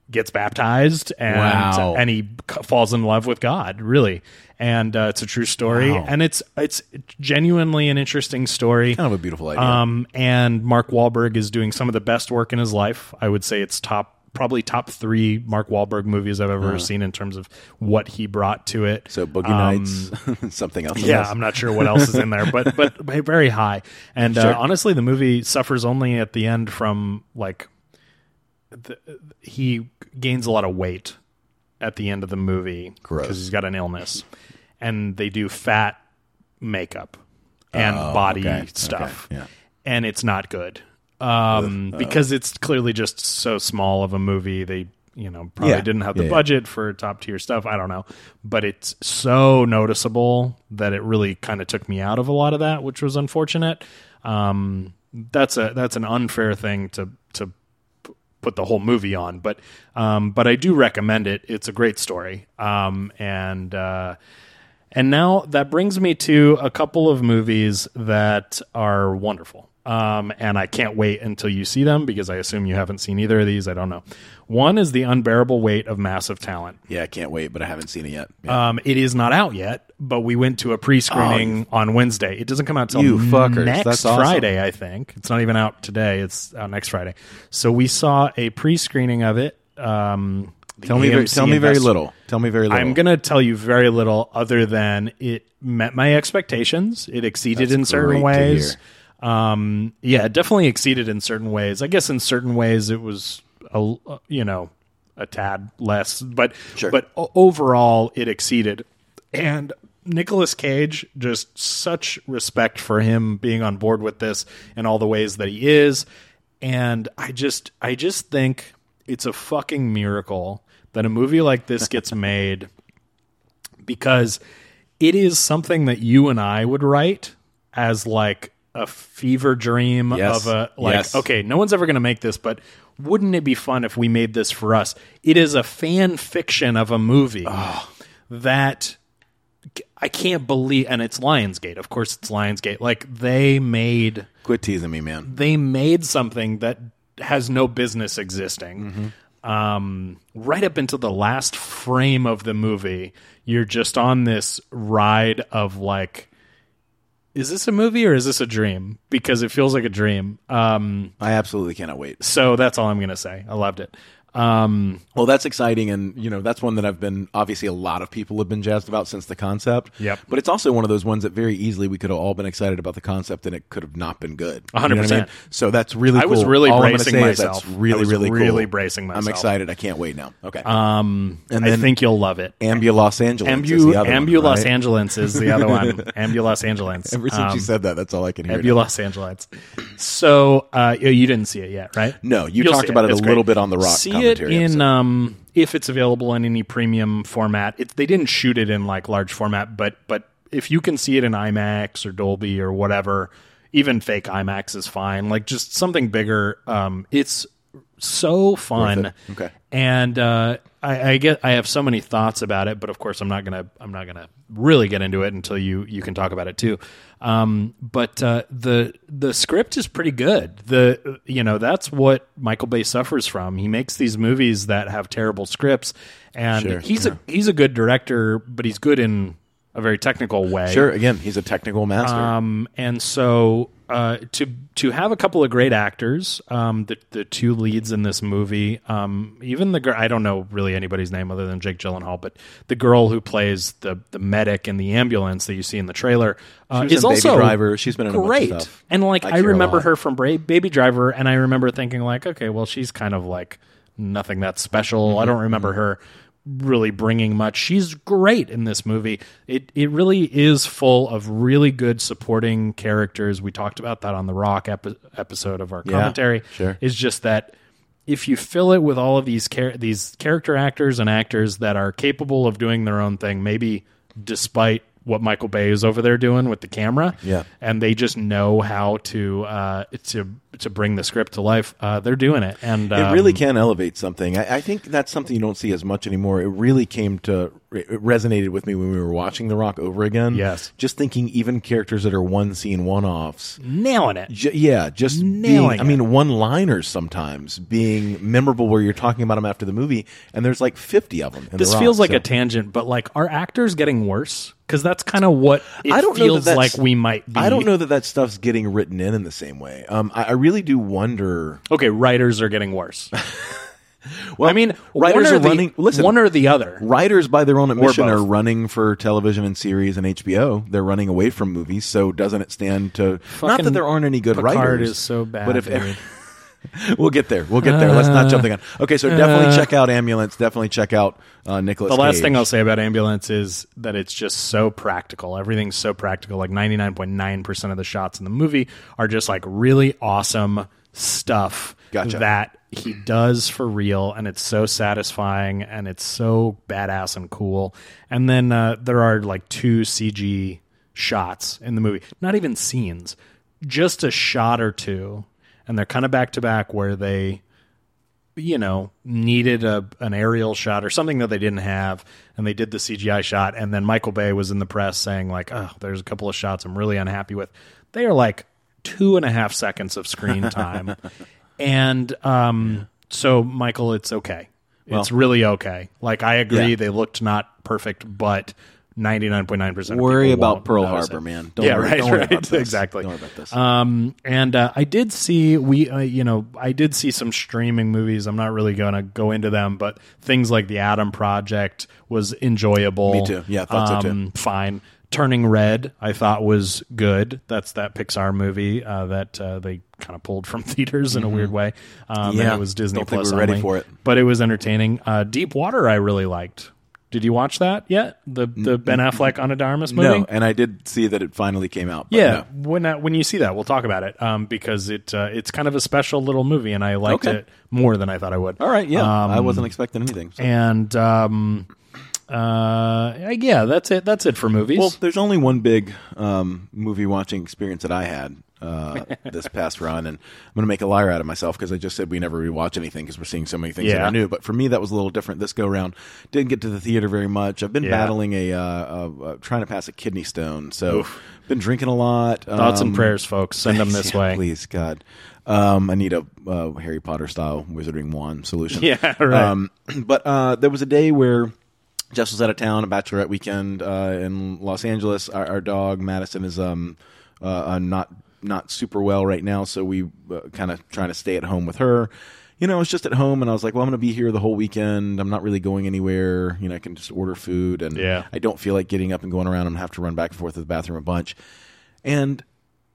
gets baptized and Wow. and he falls in love with god really and uh, it's a true story Wow. and it's it's genuinely an interesting story kind of a beautiful idea. um, and Mark Wahlberg is doing some of the best work in his life. I would say it's top, probably top three Mark Wahlberg movies I've ever seen in terms of what he brought to it. so Boogie um, Nights, something else. Yeah, I'm not sure what else is in there, but but very high. And uh, honestly, the movie suffers only at the end from like the, he gains a lot of weight at the end of the movie because he's got an illness, and they do fat makeup and Oh, body okay, stuff. okay, yeah. and it's not good um, because it's clearly just so small of a movie. They you know probably Yeah. didn't have the Yeah, yeah. budget for top tier stuff. I don't know, but it's so noticeable that it really kind of took me out of a lot of that, which was unfortunate. Um, that's a that's an unfair thing to to p- put the whole movie on, but um, but I do recommend it. It's a great story, um, and uh, and now that brings me to a couple of movies that are wonderful. Um, and I can't wait until you see them because I assume you haven't seen either of these. I don't know. One is The Unbearable Weight of Massive Talent. Yeah, I can't wait, but I haven't seen it yet. Yeah. Um, it is not out yet, but we went to a pre-screening on Wednesday. It doesn't come out till You fuckers. next That's awesome. Friday, I think. It's not even out today. It's out next Friday. So we saw a pre-screening of it. Um, tell me, very, tell me very little. Tell me very little. I'm going to tell you very little other than it met my expectations. It exceeded That's in certain great to ways. Um, yeah, it definitely exceeded in certain ways. I guess in certain ways it was a you know a tad less, but Sure. but o- overall it exceeded. And Nicolas Cage, just such respect for him being on board with this and all the ways that he is. And I just I just think it's a fucking miracle that a movie like this gets made because it is something that you and I would write as like a fever dream Yes. of a like Yes. okay, no one's ever going to make this, but wouldn't it be fun if we made this for us? It is a fan fiction of a movie ah. that I can't believe and it's Lionsgate. Of course it's Lionsgate. Like they made Quit teasing me, man. they made something that has no business existing. Mm-hmm. Um, right up until the last frame of the movie, you're just on this ride of like, is this a movie or is this a dream? Because it feels like a dream. Um, I absolutely cannot wait. so that's all I'm gonna say. I loved it. Um, Well, that's exciting, and you know that's one that I've been obviously a lot of people have been jazzed about since the concept. Yep. But it's also one of those ones that very easily we could have all been excited about the concept, and it could have not been good. Hundred You know what I mean? percent. So that's really. I was really All bracing myself. That's really, I was really, cool. really bracing myself. I'm excited. I can't wait now. Okay. um, And I think you'll love it. Ambu Los Angeles. is Ambu, one, Ambu Los right? Angeles is the other one. Ambu Los Angeles. Ever since Um, you said that, that's all I can hear. Ambu now. Los Angeles. So uh, you didn't see it yet, right? No, you You'll talked about it It's a great. little bit on the Rock See it in um, if it's available in any premium format. It, they didn't shoot it in like large format, but but if you can see it in IMAX or Dolby or whatever, even fake IMAX is fine. Like just something bigger. Um, it's so fun. Okay. And uh, I, I get I have so many thoughts about it, but of course I'm not gonna I'm not gonna really get into it until you you can talk about it too. Um, but uh, the the script is pretty good. The you know that's what Michael Bay suffers from. He makes these movies that have terrible scripts, and Sure, he's a he's a good director, but he's good in a very technical way. Sure. Again, he's a technical master. Um, and so uh, to to have a couple of great actors, um, the the two leads in this movie, um, even the girl I don't know really anybody's name other than Jake Gyllenhaal, but the girl who plays the the medic in the ambulance that you see in the trailer uh, is also Driver. She's been in a bunch of great. And like I I, remember her from Bra- Baby Driver, and I remember thinking like, okay, well she's kind of like nothing that special. Mm-hmm. I don't remember her really bringing much. She's great in this movie. It it really is full of really good supporting characters. We talked about that on the Rock epi- episode of our Yeah, commentary. sure. Is just that if you fill it with all of these char- these character actors and actors that are capable of doing their own thing, maybe despite what Michael Bay is over there doing with the camera, Yeah. and they just know how to uh, to to bring the script to life. Uh, they're doing it, and it um, really can elevate something. I, I think that's something you don't see as much anymore. It really came to it resonated with me when we were watching The Rock over again. Yes. just thinking even characters that are one scene one offs. nailing it. J- yeah, just Nailing being, I mean, one liners sometimes being memorable where you're talking about them after the movie, and there's like 50 of them. In This the Rock, feels like so- a tangent, but like, are actors getting worse? Because that's kind of what it I don't know feels that like we might be. I don't know that that stuff's getting written in in the same way. Um, I, I really do wonder. Okay, writers are getting worse. Well, I mean, writers one or are the, running. Listen, one or the other. writers by their own admission are running for television and series and HBO. They're running away from movies, so doesn't it stand to not that there aren't any good Picard writers? is so bad. but if dude. we'll get there. We'll get there. Let's not jump the gun. Okay, so definitely check out Ambulance. Definitely check out uh, Nicholas. the last Cage. thing I'll say about ambulance is that it's just so practical. Everything's so practical. Like 99.9% of the shots in the movie are just like really awesome stuff Gotcha. that he does for real and it's so satisfying and it's so badass and cool. And then uh, there are like two CG shots in the movie. Not even scenes. Just a shot or two and they're kind of back to back where they you know needed a an aerial shot or something that they didn't have and they did the CGI shot and then Michael Bay was in the press saying like oh there's a couple of shots I'm really unhappy with. They are like two and a half seconds of screen time. And um so Michael it's okay. It's really okay. Like I agree Yeah. they looked not perfect but 99.9% of Worry about Pearl Harbor, it. man. Don't yeah, worry, right, don't worry right, about this. exactly. Don't worry about this. Um, and uh, I did see we, uh, you know, I did see some streaming movies. I'm not really going to go into them, but things like The Adam Project was enjoyable. Me too. Yeah, I thought so too. Um, Fine. Turning Red, I thought was good. That's that Pixar movie uh, that uh, they kind of pulled from theaters in a weird way. Um, and Yeah. it was Disney Plus we ready for it. but it was entertaining. Uh, Deep Water, I really liked. Did you watch that yet? The the Ben Affleck Ana de Armas movie? no, and I did see that it finally came out. but Yeah, no. when uh, when you see that, we'll talk about it um, because it uh, it's kind of a special little movie, and I liked Okay. it more than I thought I would. All right. Yeah, I Um, wasn't expecting anything. so. and um, uh, yeah, that's it. That's it for movies. Well, there's only one big um, movie watching experience that I had uh, this past run, and I'm going to make a liar out of myself because I just said we never rewatch anything because we're seeing so many things that Yeah. are new. But for me, that was a little different this go round. Didn't get to the theater very much. I've been Yeah. battling a, uh, trying to pass a kidney stone, so been drinking a lot. Thoughts and Um, prayers, folks. Send them this yeah, way. please, God. Um, I need a uh, Harry Potter style wizarding wand solution. Yeah, right. Um, but uh, there was a day where Jess was out of town, a bachelorette weekend uh, in Los Angeles. Our, our dog Madison is um, not not super well right now, so we uh, kind of trying to stay at home with her. You know, I was just at home, and I was like, "Well, I'm going to be here the whole weekend. I'm not really going anywhere. You know, I can just order food, and Yeah. I don't feel like getting up and going around and have to run back and forth to the bathroom a bunch." And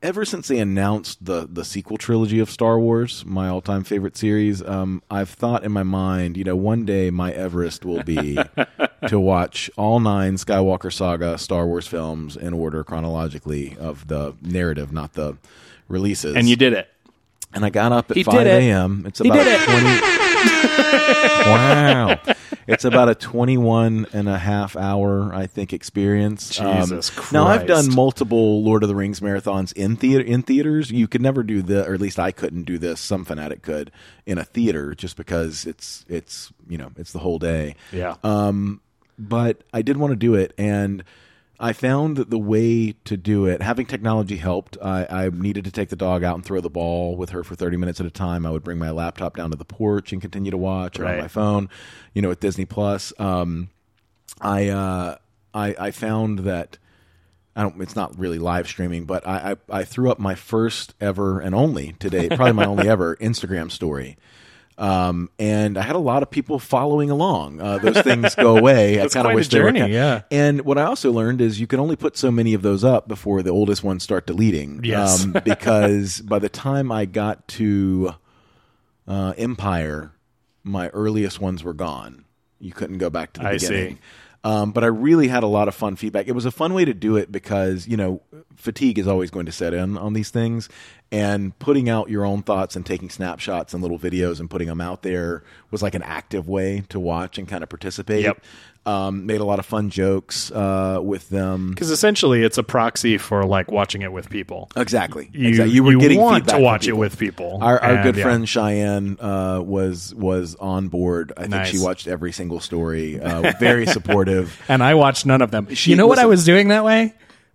ever since they announced the the sequel trilogy of Star Wars, my all time favorite series, um, I've thought in my mind, you know, one day my Everest will be to watch all nine Skywalker saga Star Wars films in order chronologically of the narrative, not the releases. and you did it. And I got up at He 5 a.m. It's about did it. 20 Wow. It's about a 21 and a half hour, I think, experience. Um, Jesus Now I've done multiple Lord of the Rings marathons in theater in theaters. You could never do the or at least I couldn't do this. Some fanatic could in a theater just because it's it's you know, it's the whole day Yeah. Um, but I did want to do it, and I found that the way to do it, having technology helped. I, I needed to take the dog out and throw the ball with her for 30 minutes at a time. I would bring my laptop down to the porch and continue to watch, or on my phone, you know, with Disney Plus. Um, I, uh, I I found that I don't. It's not really live streaming, but I, I I threw up my first ever and only today, probably my only ever Instagram story. Um, and I had a lot of people following along. Uh, those things go away. I kind of wish they were. yeah. And what I also learned is you can only put so many of those up before the oldest ones start deleting. Yes. Um, because by the time I got to uh, Empire, my earliest ones were gone. You couldn't go back to the I see. beginning. Um, but I really had a lot of fun feedback. It was a fun way to do it because you know fatigue is always going to set in on these things, and putting out your own thoughts and taking snapshots and little videos and putting them out there was like an active way to watch and kind of participate. Yep. Um, made a lot of fun jokes uh, with them. Because essentially, it's a proxy for like watching it with people. Exactly. You, exactly. You were getting want to watch it with people. Our, our And, good yeah. friend Cheyenne uh, was was on board. I think Nice. she watched every single story. Uh, very supportive. and I watched none of them. She- you know what I was doing that way?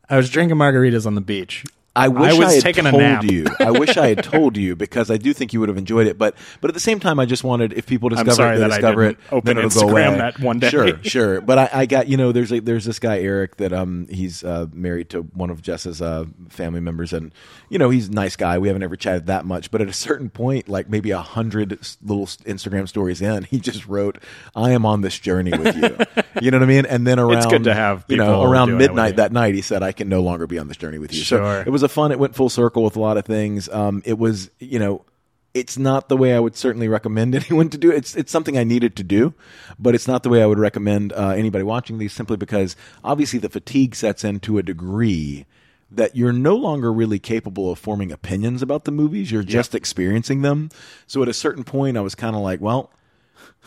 I was drinking margaritas on the beach. I wish I, was had taking a told nap. you. I wish I had told you because I do think you would have enjoyed it. But but at the same time, I just wanted if people discover sorry it, they that I discover it. didn't open then it'll go Instagram away. that one day. Sure, sure. But I, I got you know there's a, there's this guy Eric that um he's uh, married to one of Jess's uh, family members and you know he's a nice guy. We haven't ever chatted that much, but at a certain point, like maybe a hundred little Instagram stories in, he just wrote, "I am on this journey with you." you know what I mean? And then around It's good to have you know around doing it with midnight that night, he said, "I can no longer be on this journey with you." Sure. So it was a fun. It went full circle with a lot of things. Um, it was, you know, it's not the way I would certainly recommend anyone to do it. It's it's something I needed to do, but it's not the way I would recommend uh, anybody watching these. Simply because obviously the fatigue sets in to a degree that you're no longer really capable of forming opinions about the movies. You're just experiencing them. So at a certain point, I was kind of like, well,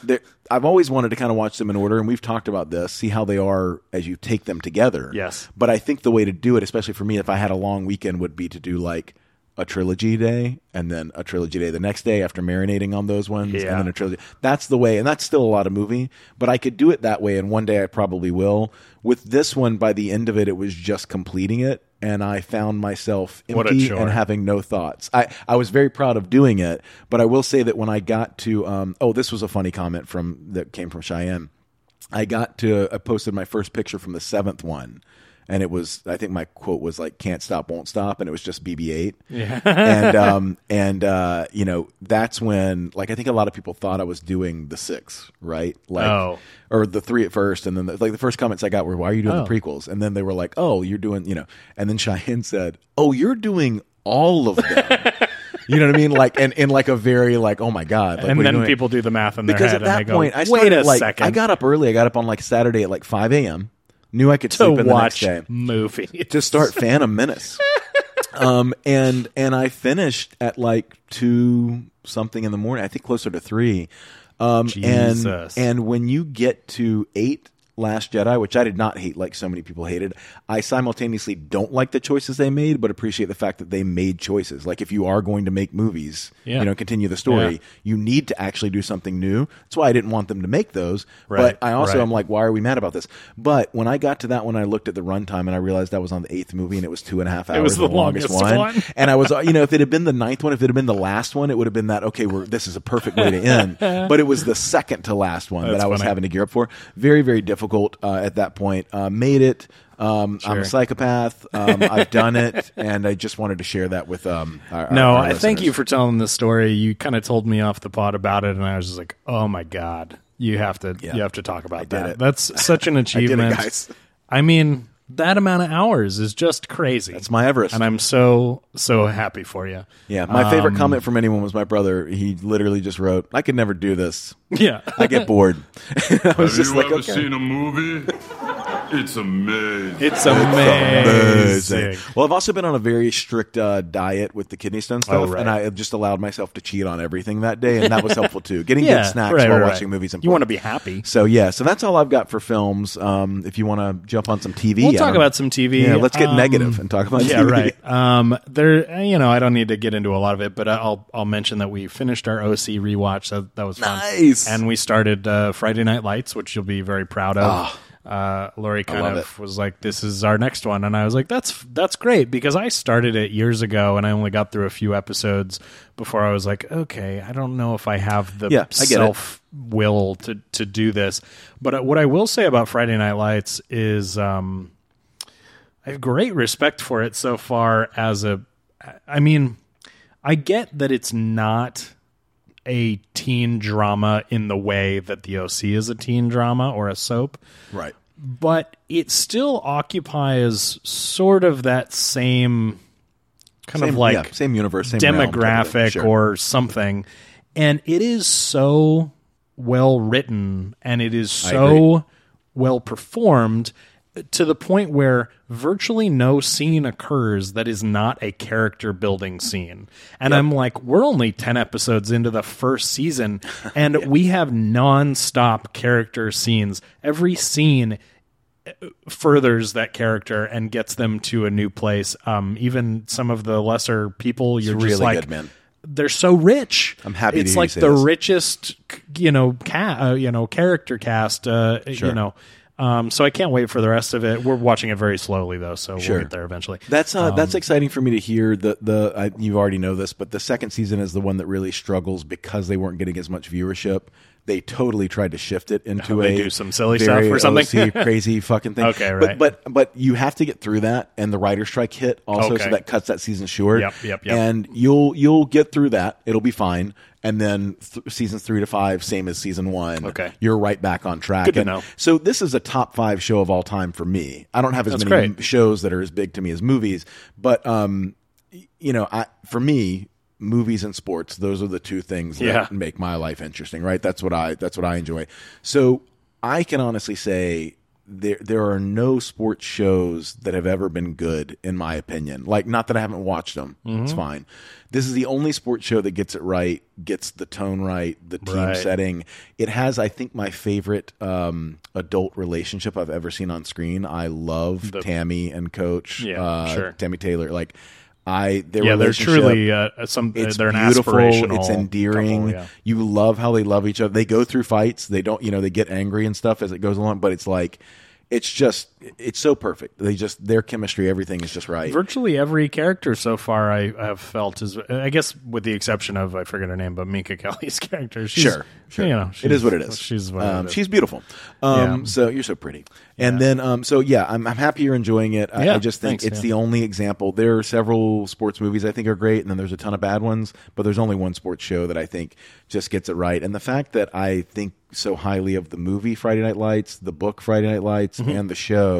there- I've always wanted to kind of watch them in order, and we've talked about this, see how they are as you take them together. Yes. But I think the way to do it, especially for me, if I had a long weekend, would be to do like a trilogy day and then a trilogy day the next day after marinating on those ones, Yeah. and then a trilogy. That's the way, and that's still a lot of movie, but I could do it that way, and one day I probably will. With this one, by the end of it, it was just completing it, and I found myself empty and having no thoughts. I, I was very proud of doing it, but I will say that when I got to, um, oh, this was a funny comment from that came from Cheyenne. I got to, I posted my first picture from the seventh one, and it was, I think my quote was like, "Can't stop, won't stop," and it was just BB-8. Yeah, and um, and uh, you know, that's when, like, I think a lot of people thought I was doing the six, right? Like, Oh. or the three at first, and then the, like the first comments I got were, "Why are you doing Oh. the prequels?" And then they were like, "Oh, you're doing," you know, and then Cheyenne said, "Oh, you're doing all of them." you know what I mean? Like, and in like a very like, oh my god, like, and what are you then people do the math in their because head at that and they point go, I "Wait started a like second I got up early. I got up on like Saturday at like five a.m. Knew I could to sleep in the next watch day movies to start Phantom Menace. um, and and I finished at like two something in the morning. I think closer to three. Um, and Jesus. and when you get to eight. Last Jedi, which I did not hate like so many people hated. I simultaneously don't like the choices they made, but appreciate the fact that they made choices. Like if you are going to make movies, Yeah. you know, continue the story, Yeah. you need to actually do something new. That's why I didn't want them to make those. Right, But I also right. am like, why are we mad about this? But when I got to that one, I looked at the runtime and I realized that was on the eighth movie and it was two and a half hours. It was the longest one. and I was, you know, if it had been the ninth one, if it had been the last one, it would have been that. Okay, we're this is a perfect way to end. but it was the second to last one That's that I was funny. having to gear up for. Very, very difficult uh, at that point. Uh, made it. Um, I'm a psychopath. Um, I've done it, and I just wanted to share that with um. Our, No, our I thank you for telling the story. You kind of told me off the pot about it, and I was just like, "Oh my god, you have to, Yeah. you have to talk about did that." it. That's such an I did it, achievement. I mean, that amount of hours is just crazy. That's my Everest. and I'm so so happy for you. Yeah, my favorite Um, comment from anyone was my brother. He literally just wrote, "I could never do this. Yeah, I get bored." I was Have just you like, ever okay. seen a movie? It's amazing. it's Amazing. amazing. Well, I've also been on a very strict uh, diet with the kidney stone stuff, Oh, right. and I have just allowed myself to cheat on everything that day, and that was helpful too. Getting Yeah, good snacks right, while right, watching right. movies. You want to be happy. So yeah, so that's all I've got for films. Um, if you want to jump on some TV, We'll talk about some TV. Yeah, let's get Um, negative and talk about TV. yeah, TV. right. Um, there, you know, I don't need to get into a lot of it, but I'll I'll mention that we finished our OC rewatch. That that was fun. Nice. And we started uh, Friday Night Lights, which you'll be very proud of. Uh, Lori kind of was like, "This is our next one," and I was like, "That's that's great," because I started it years ago, and I only got through a few episodes before I was like, "Okay, I don't know if I have the Yeah, it. self will to to do this." But uh, what I will say about Friday Night Lights is, um, I have great respect for it so far as a I mean, I get that it's not a teen drama in the way that the OC is a teen drama or a soap, Right. but it still occupies sort of that same kind Same, of like yeah, same universe, same realm type of thing. demographic Sure. or something. And it is so well written and it is so well performed to the point where virtually no scene occurs that is not a character building scene. And I'm like, we're only 10 episodes into the first season and we have non-stop character scenes. Every scene furthers that character and gets them to a new place. Um, even some of the lesser people, you're just really like, good, man. they're so rich. I'm happy to It's like the this. richest, you know, ca- uh, you know, character cast. Uh, You know, um, so I can't wait for the rest of it. We're watching it very slowly though, so Sure. we'll get there eventually. That's uh, Um, that's exciting for me to hear. The the I, you already know this, but the second season is the one that really struggles because they weren't getting as much viewership. They totally tried to shift it into Oh, they a do some silly stuff or something? OC crazy fucking thing. Okay, right. But but but you have to get through that, and the writer strike hit also, Okay. so that cuts that season short. Yep, yep, yep. And you'll you'll get through that. It'll be fine. And then th- seasons three to five, same as season one. Okay. you're right back on track. Good to And know. So this is a top five show of all time for me. I don't have as That's many great. shows that are as big to me as movies, but um, you know, I for me, movies and sports. Those are the two things that Yeah. make my life interesting, right? That's what I that's what I enjoy. So I can honestly say there there are no sports shows that have ever been good in my opinion. Like not that I haven't watched them. It's Mm-hmm. fine. This is the only sports show that gets it right, gets the tone right, the team Right. setting. It has I think my favorite um, adult relationship I've ever seen on screen. I love The- Tami and coach Yeah, uh, sure. Tami Taylor like I their yeah, they're truly uh, some. it's they're an beautiful. It's endearing. couple, yeah. You love how they love each other. They go through fights. They don't, you know, they get angry and stuff as it goes along. But it's like, it's just, it's so perfect. They just their chemistry, everything is just right. Virtually every character so far I have felt is, I guess, with the exception of I forget her name, but Minka Kelly's character. She's, Sure, sure. You know, it is what it is. She's what um, it is. she's beautiful. Um, Yeah. So you're so pretty. And then, um, so yeah, I'm, I'm happy you're enjoying it. I, Yeah, I just think thanks, it's the only example. There are several sports movies I think are great, and then there's a ton of bad ones. But there's only one sports show that I think just gets it right. And the fact that I think so highly of the movie Friday Night Lights, the book Friday Night Lights, and the show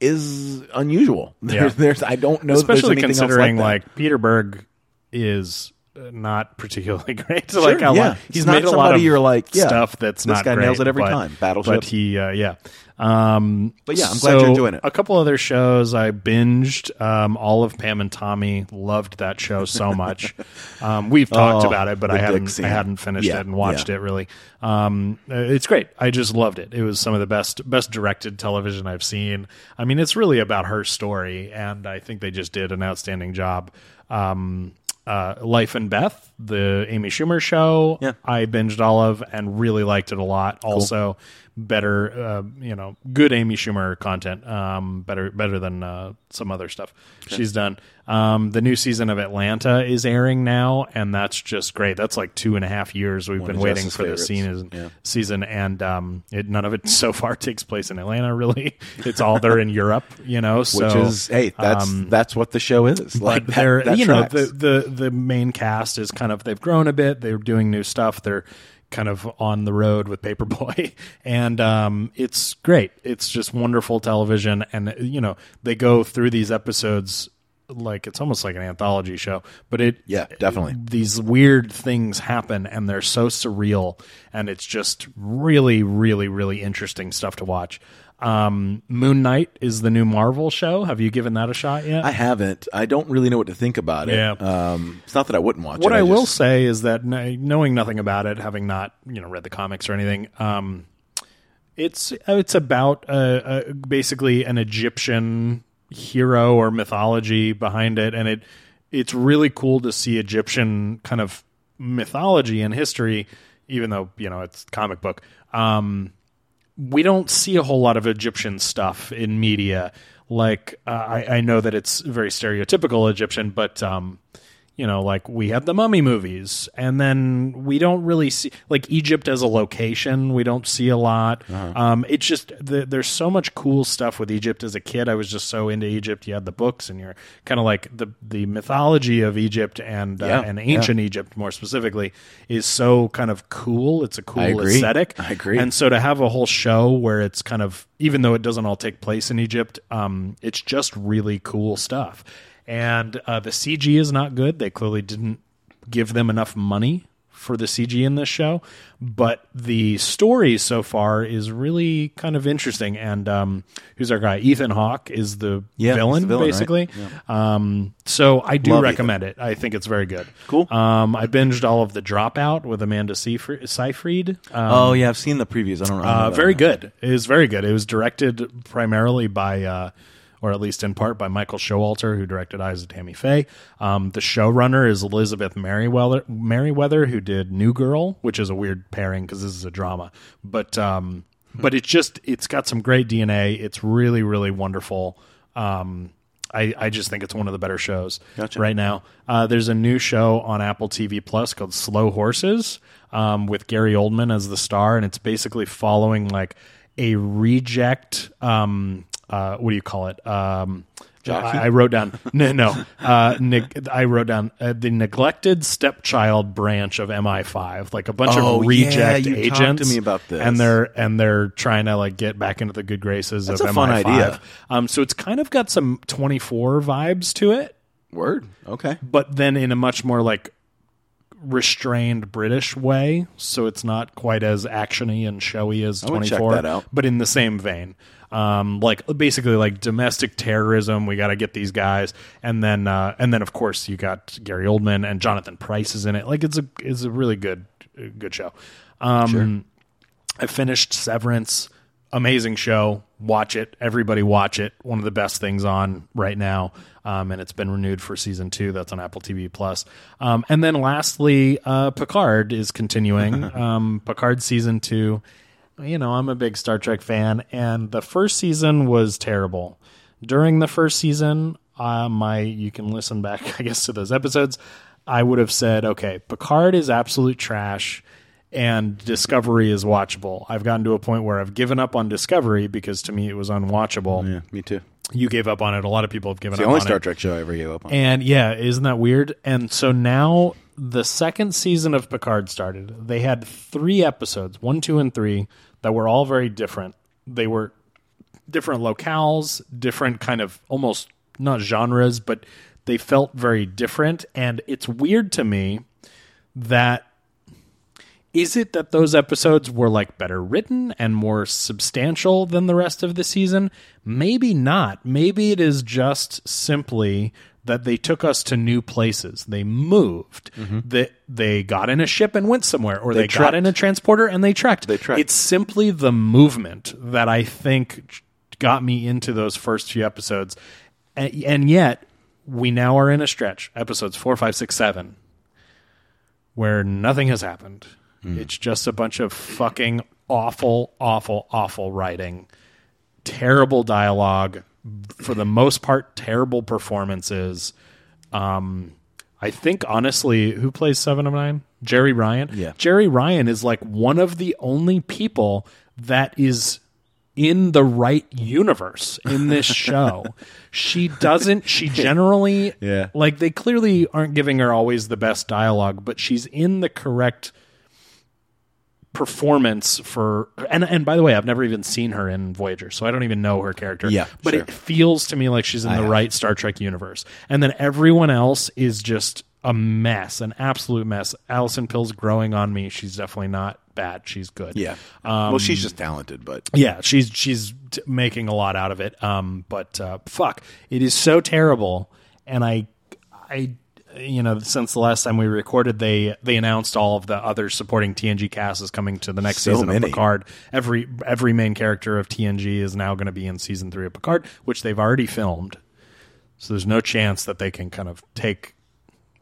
is unusual. Yeah. There's, there's I don't know, especially that there's anything else considering like, like Peter Berg is uh, not particularly great. Sure, like yeah. lot, He's he's not made a lot of you're like, yeah, stuff that's this not guy great, nails it every but- time. Battleship. but he uh, yeah. Um, But yeah, I'm glad you're doing it. A couple other shows I binged. Um, all of Pam and Tommy loved that show so much. um, we've talked Oh, about it, but I hadn't. I hadn't finished Yeah, it and watched yeah. it really. Um, uh, it's great. I just loved it. It was some of the best best directed television I've seen. I mean, it's really about her story, and I think they just did an outstanding job. Um, uh, Life and Beth, the Amy Schumer show, Yeah. I binged all of and really liked it a lot. Also, better, uh, you know, good Amy Schumer content. Um, better, better than uh, some other stuff she's done. Um, the new season of Atlanta is airing now, and that's just great. That's like two and a half years we've One been waiting for favorites. season. Yeah. Season, and um, it, none of it so far takes place in Atlanta. Really, it's all they're in Europe. You know, so which is hey, that's um, that's what the show is. Like that- they're that you know the, the the main cast is kind of they've grown a bit they're doing new stuff they're kind of on the road with Paper Boi. And um it's great. It's just wonderful television. And you know they go through these episodes like it's almost like an anthology show but it Yeah, definitely. these weird things happen and they're so surreal and it's just really really really interesting stuff to watch um moon knight is the new marvel show have you given that a shot yet I haven't. I don't really know what to think about it. Yeah. Um, it's not that I wouldn't watch what it. What I, will just- say is that knowing nothing about it, having not you know read the comics or anything, um, it's it's about uh, uh, basically an Egyptian hero or mythology behind it, and it it's really cool to see Egyptian kind of mythology and history, even though you know it's comic book. Um, we don't see a whole lot of Egyptian stuff in media. Like uh, I, I know that it's very stereotypical Egyptian, but um, you know, like we have the mummy movies, and then we don't really see like Egypt as a location. We don't see a lot. Uh-huh. Um, it's just the, there's so much cool stuff with Egypt. As a kid, I was just so into Egypt. You had the books, and you're kind of like the the mythology of Egypt and uh, Yeah, and ancient Egypt more specifically is so kind of cool. It's a cool I aesthetic. I agree. And so to have a whole show where it's kind of even though it doesn't all take place in Egypt, um, it's just really cool stuff. And uh, the CG is not good. They clearly didn't give them enough money for the CG in this show, but the story so far is really kind of interesting. And um, who's our guy? Ethan Hawke is the Yeah, villain, the villain, right? basically. Um, so I do Love recommend it. I think it's very good. Cool. Um, I binged all of the Dropout with Amanda Seyfried. Seyfried. Um, Oh yeah, I've seen the previews. I don't know. uh, very good. It was very good. It was directed primarily by, uh, or at least in part by Michael Showalter, who directed Eyes of Tammy Faye. Um, the showrunner is Elizabeth Meriwether, Meriwether, who did New Girl, which is a weird pairing because this is a drama. But um, but it's just it's got some great DNA. It's really really wonderful. Um, I, I just think it's one of the better shows Gotcha. right now. Uh, there's a new show on Apple TV Plus called Slow Horses um, with Gary Oldman as the star, and it's basically following like a reject. Um, uh, what do you call it? Um, I, I wrote down no no. Uh, neg- I wrote down uh, the neglected stepchild branch of MI5, like a bunch Oh, of yeah, reject you talked agents. to me about this. and they're and they're trying to like get back into the good graces That's of a MI5. idea. Um, so it's kind of got some 24 vibes to it. Word. Okay. but then in a much more like restrained British way, so it's not quite as actiony and showy as I would Twenty check that out. but in the same vein. Um, like basically like domestic terrorism. We got to get these guys, and then uh, and then of course you got Gary Oldman and Jonathan Pryce is in it. Like it's a it's a really good good show. Um, I finished Severance. Amazing show. Watch it. Everybody watch it. One of the best things on right now. Um, and it's been renewed for season two. That's on Apple TV Plus. Um, and then lastly, uh, Picard is continuing. um, Picard season two. You know, I'm a big Star Trek fan, and the first season was terrible. During the first season, uh, my you can listen back, I guess, to those episodes. I would have said, okay, Picard is absolute trash and Discovery is watchable. I've gotten to a point where I've given up on Discovery because to me it was unwatchable. Yeah, me too. You gave up on it. A lot of people have given It's the up only on Star it. Trek show I ever gave up on. And yeah, isn't that weird? And so now the second season of Picard started. They had three episodes, one, two, and three, that were all very different. They were different locales, different kind of almost not genres, but they felt very different. And it's weird to me that is it that those episodes were like better written and more substantial than the rest of the season? Maybe not. Maybe it is just simply that they took us to new places. They moved. Mm-hmm. That they got in a ship and went somewhere, or they, got in a transporter and they trekked. They trekked. It's simply the movement that I think got me into those first few episodes, and, and yet we now are in a stretch, episodes four, five, six, seven, where nothing has happened. Mm. It's just a bunch of fucking awful, awful, awful writing, terrible dialogue, for the most part, terrible performances. Um, I think honestly, who plays Seven of Nine? Jeri Ryan. Yeah. Jeri Ryan is like one of the only people that is in the right universe in this show. she doesn't. She generally, Yeah. like they clearly aren't giving her always the best dialogue, but she's in the correct performance for and and by the way I've never even seen her in Voyager so I don't even know her character Yeah, but sure. it feels to me like she's in I the have. right Star Trek universe and then everyone else is just a mess an absolute mess Allison Pill's growing on me she's definitely not bad she's good Yeah. well, she's just talented, but yeah, she's she's t- making a lot out of it. Um, but uh, fuck, it is so terrible. And I, I, you know, since the last time we recorded, they they announced all of the other supporting TNG cast is coming to the next So season many. of Picard. Every every main character of TNG is now going to be in season three of Picard, which they've already filmed. So there's no chance that they can kind of take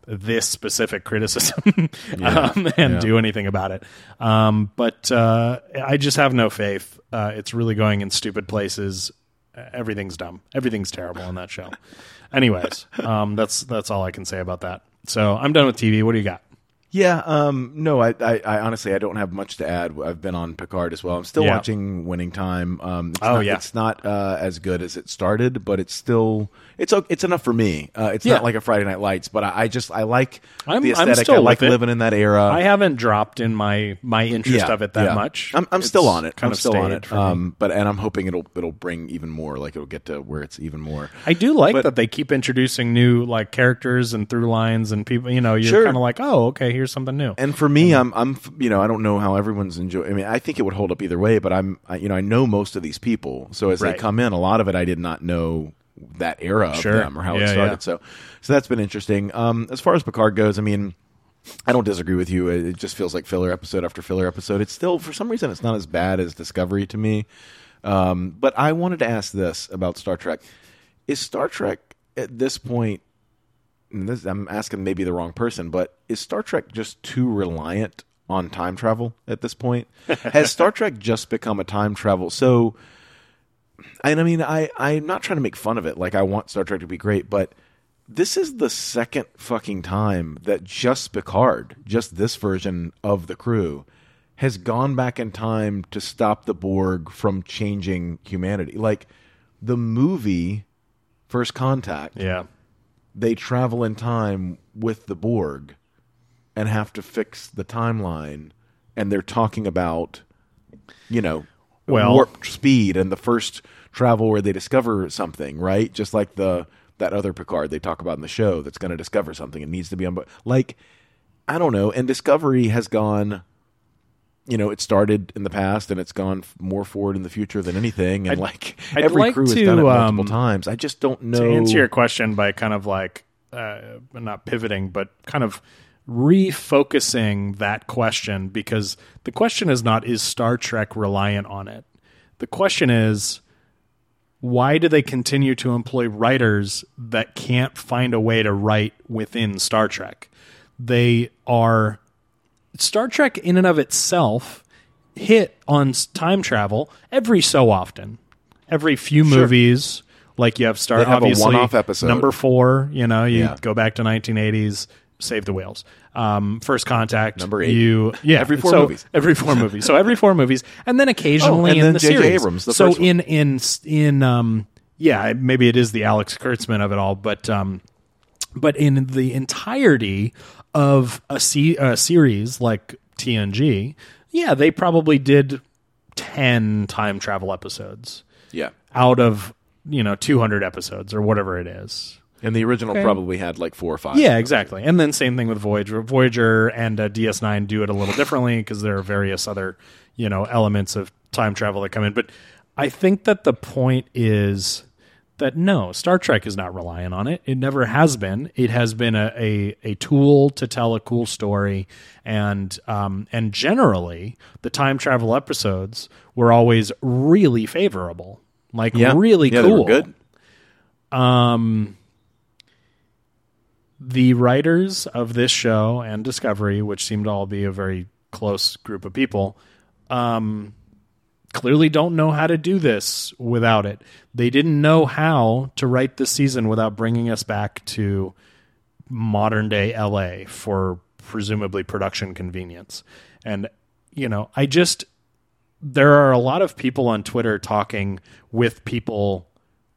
this specific criticism um, and yeah. do anything about it. Um, but uh, I just have no faith. Uh, it's really going in stupid places. Everything's dumb. Everything's terrible on that show. Anyways, um, that's that's all I can say about that. So I'm done with TV. What do you got? Yeah, um, no, I, I, I honestly I don't have much to add. I've been on Picard as well. I'm still Yeah. watching Winning Time. Um, it's Oh, not, yeah. it's not uh, as good as it started, but it's still it's it's enough for me. Uh, it's Yeah. not like a Friday Night Lights, but I, I just I like I'm- the I'm aesthetic. still I like it. living in that era. I haven't dropped in my my interest Yeah, of it that yeah. much. I'm, I'm still on it. Kind I'm of still on it. Um, but and I'm hoping it'll it'll bring even more. Like it'll get to where it's even more. I do like But- that they keep introducing new like characters and through lines and people. You know, you're Sure. kind of like, oh, okay, here's something new. And for me, I'm, I'm, you know, I don't know how everyone's enjoying. I mean, I think it would hold up either way, but I'm, I, you know, I know most of these people, so as Right. they come in, a lot of it I did not know that era of Sure. them or how Yeah, it started. yeah. So, so that's been interesting. Um, as far as Picard goes, I mean, I don't disagree with you. It just feels like filler episode after filler episode. It's still, for some reason, it's not as bad as Discovery to me. Um, but I wanted to ask this about Star Trek: Is Star Trek at this point? and this, I'm asking maybe the wrong person, but is Star Trek just too reliant on time travel at this point? Has Star Trek just become a time travel? So, and I mean, I I'm not trying to make fun of it. Like I want Star Trek to be great, but this is the second fucking time that just Picard, just this version of the crew, has gone back in time to stop the Borg from changing humanity. Like the movie First Contact yeah, they travel in time with the Borg and have to fix the timeline and they're talking about you know Well- warp speed and the first travel where they discover something right just like the that other Picard they talk about in the show that's going to discover something and needs to be on. board. Like I don't know. And Discovery has gone. You know, it started in the past and it's gone more forward in the future than anything. And I'd- like I'd every like crew has to, done it multiple um, times. I just don't know. to answer your question by kind of like uh, not pivoting, but kind of refocusing that question because the question is not is Star Trek reliant on it. The question is why do they continue to employ writers that can't find a way to write within Star Trek? They are Star Trek in and of itself hit on time travel every so often. Every few movies, like you have Star They have a obviously one-off episode. number four. You know, you Yeah. go back to 1980s, Save the Whales, um, First Contact, Number eight. You yeah, Every four so movies. every four movies. So every four movies, and then occasionally Oh, and in then the J.J. series. Abrams, the so in in in um yeah, maybe it is the Alex Kurtzman of it all, but um but in the entirety of a, se- a series like TNG, yeah, they probably did 10 time travel episodes yeah. out of, you know, 200 episodes or whatever it is. And the original probably had like four or five. Yeah, exactly. And then same thing with Voyager. Voyager and uh, DS9 do it a little differently because there are various other, you know, elements of time travel that come in. But I think that the point is that no, Star Trek is not reliant on it. It never has been. It has been a, a, a tool to tell a cool story, and um, and generally the time travel episodes were always really favorable, like Yeah. really yeah, cool. They were good. Um, the writers of this show and Discovery, which seem to all be a very close group of people, um, clearly don't know how to do this without it. They didn't know how to write this season without bringing us back to modern day LA for presumably production convenience. And, you know, I just, there are a lot of people on Twitter talking with people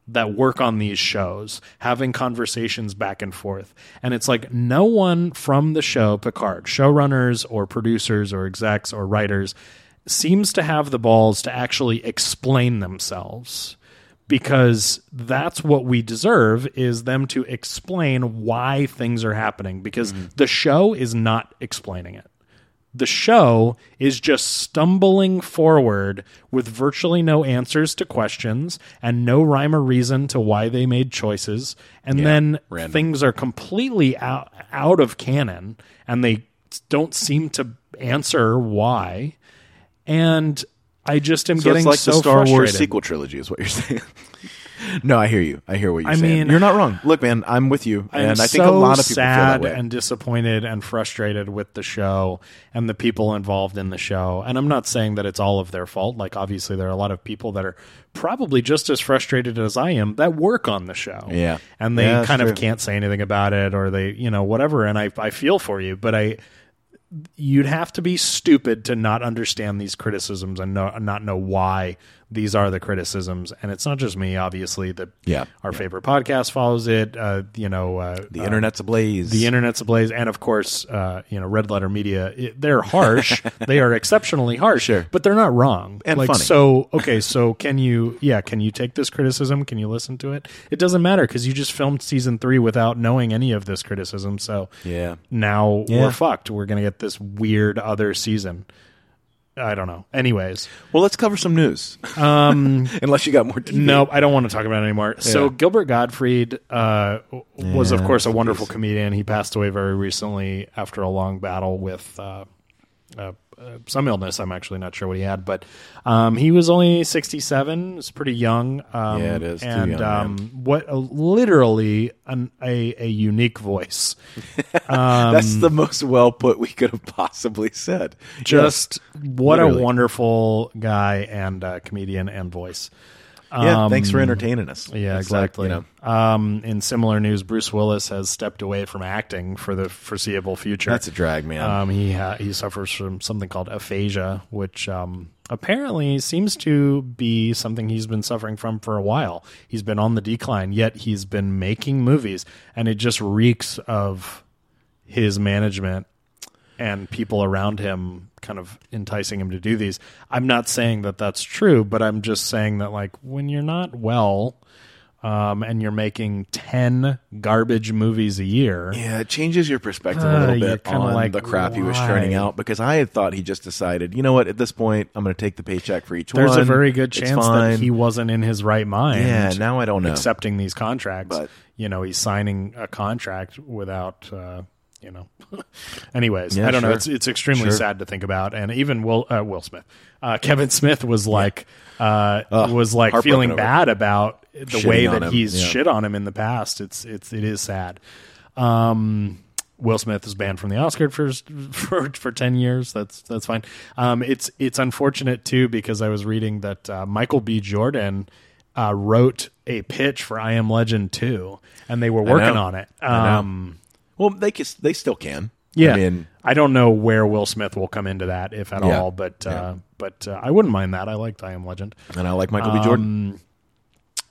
that work on these shows, having conversations back and forth. And it's like no one from the show, Picard, showrunners or producers or execs or writers, seems to have the balls to actually explain themselves. Because that's what we deserve is them to explain why things are happening. Because mm-hmm. the show is not explaining it the show is just stumbling forward with virtually no answers to questions and no rhyme or reason to why they made choices. And then random. things are completely out, out of canon and they don't seem to answer why. And I just am So getting it's like so the Star Wars sequel trilogy, is what you're saying. no, I hear you. I hear what you're I saying. mean- you're not wrong. Look, man, I'm with you, I'm and I think so a lot of people sad feel that way. and disappointed and frustrated with the show and the people involved in the show. And I'm not saying that it's all of their fault. Like obviously there are a lot of people that are probably just as frustrated as I am that work on the show. Yeah. And they Yeah, kind true. of can't say anything about it or they, you know, whatever. And I I feel for you, but I you'd have to be stupid to not understand these criticisms and know, not know why these are the criticisms. And it's not just me, obviously. The Yeah. our favorite podcast follows it. Uh, you know, uh, the uh, internet's ablaze. the internet's ablaze, and of course, uh, you know, Red Letter Media. It, they're harsh. they are exceptionally harsh. Sure. but they're not wrong. And like, funny. So, okay, so can you? Yeah, can you take this criticism? Can you listen to it? It doesn't matter because you just filmed season three without knowing any of this criticism. So Yeah. now Yeah. we're fucked. We're gonna get this weird other season. I don't know. Anyways, Well, let's cover some news. um, Unless you got more. TV. no, I don't want to talk about it anymore. So Gilbert Gottfried uh, was, of Yeah, course, a wonderful comedian. He passed away very recently after a long battle with uh, uh, uh, some illness. I'm actually not sure what he had, but um, he was only 67. It's pretty young. Um, Yeah, it is. And young, um, what a, literally an, a a unique voice. Um, That's the most well put we could have possibly said. Just what literally. a wonderful guy and uh, comedian and voice. Yeah. thanks for Um, entertaining us. Yeah, It's like, exactly. you know, um, in similar news, Bruce Willis has stepped away from acting for the foreseeable future. that's a drag, man. Um, he ha- he suffers from something called aphasia, which um, apparently seems to be something he's been suffering from for a while. He's been on the decline, yet he's been making movies, and it just reeks of his management and people around him kind of enticing him to do these. I'm not saying that that's true, but I'm just saying that like when you're not well, um, and you're making ten garbage movies a year. Yeah, it changes your perspective Uh, a little you're bit on like, the crap he was why? churning out because I had thought he just decided, you know what, at this point, I'm going to take the paycheck for each There's one. There's a very good chance that he wasn't in his right mind. Yeah, now I don't know. accepting these contracts. But- you know, he's signing a contract without. Uh, you know, anyways, Yeah, I don't know. It's it's extremely Sure. sad to think about, and even Will uh, Will Smith, uh, Kevin Smith was like uh, Ugh, was like feeling bad about the Shitting way that he's yeah. shit on him in the past. It's it's it is sad. Um, Will Smith is banned from the Oscar for for for ten years. That's that's fine. Um, it's it's unfortunate too because I was reading that uh, Michael B. Jordan uh, wrote a pitch for I Am Legend two, and they were working on it. Um, Well, they kiss, they still can. yeah, I mean, I don't know where Will Smith will come into that, if at Yeah. all. But uh, but uh, I wouldn't mind that. I liked I Am Legend. and I like Michael Um, B. Jordan.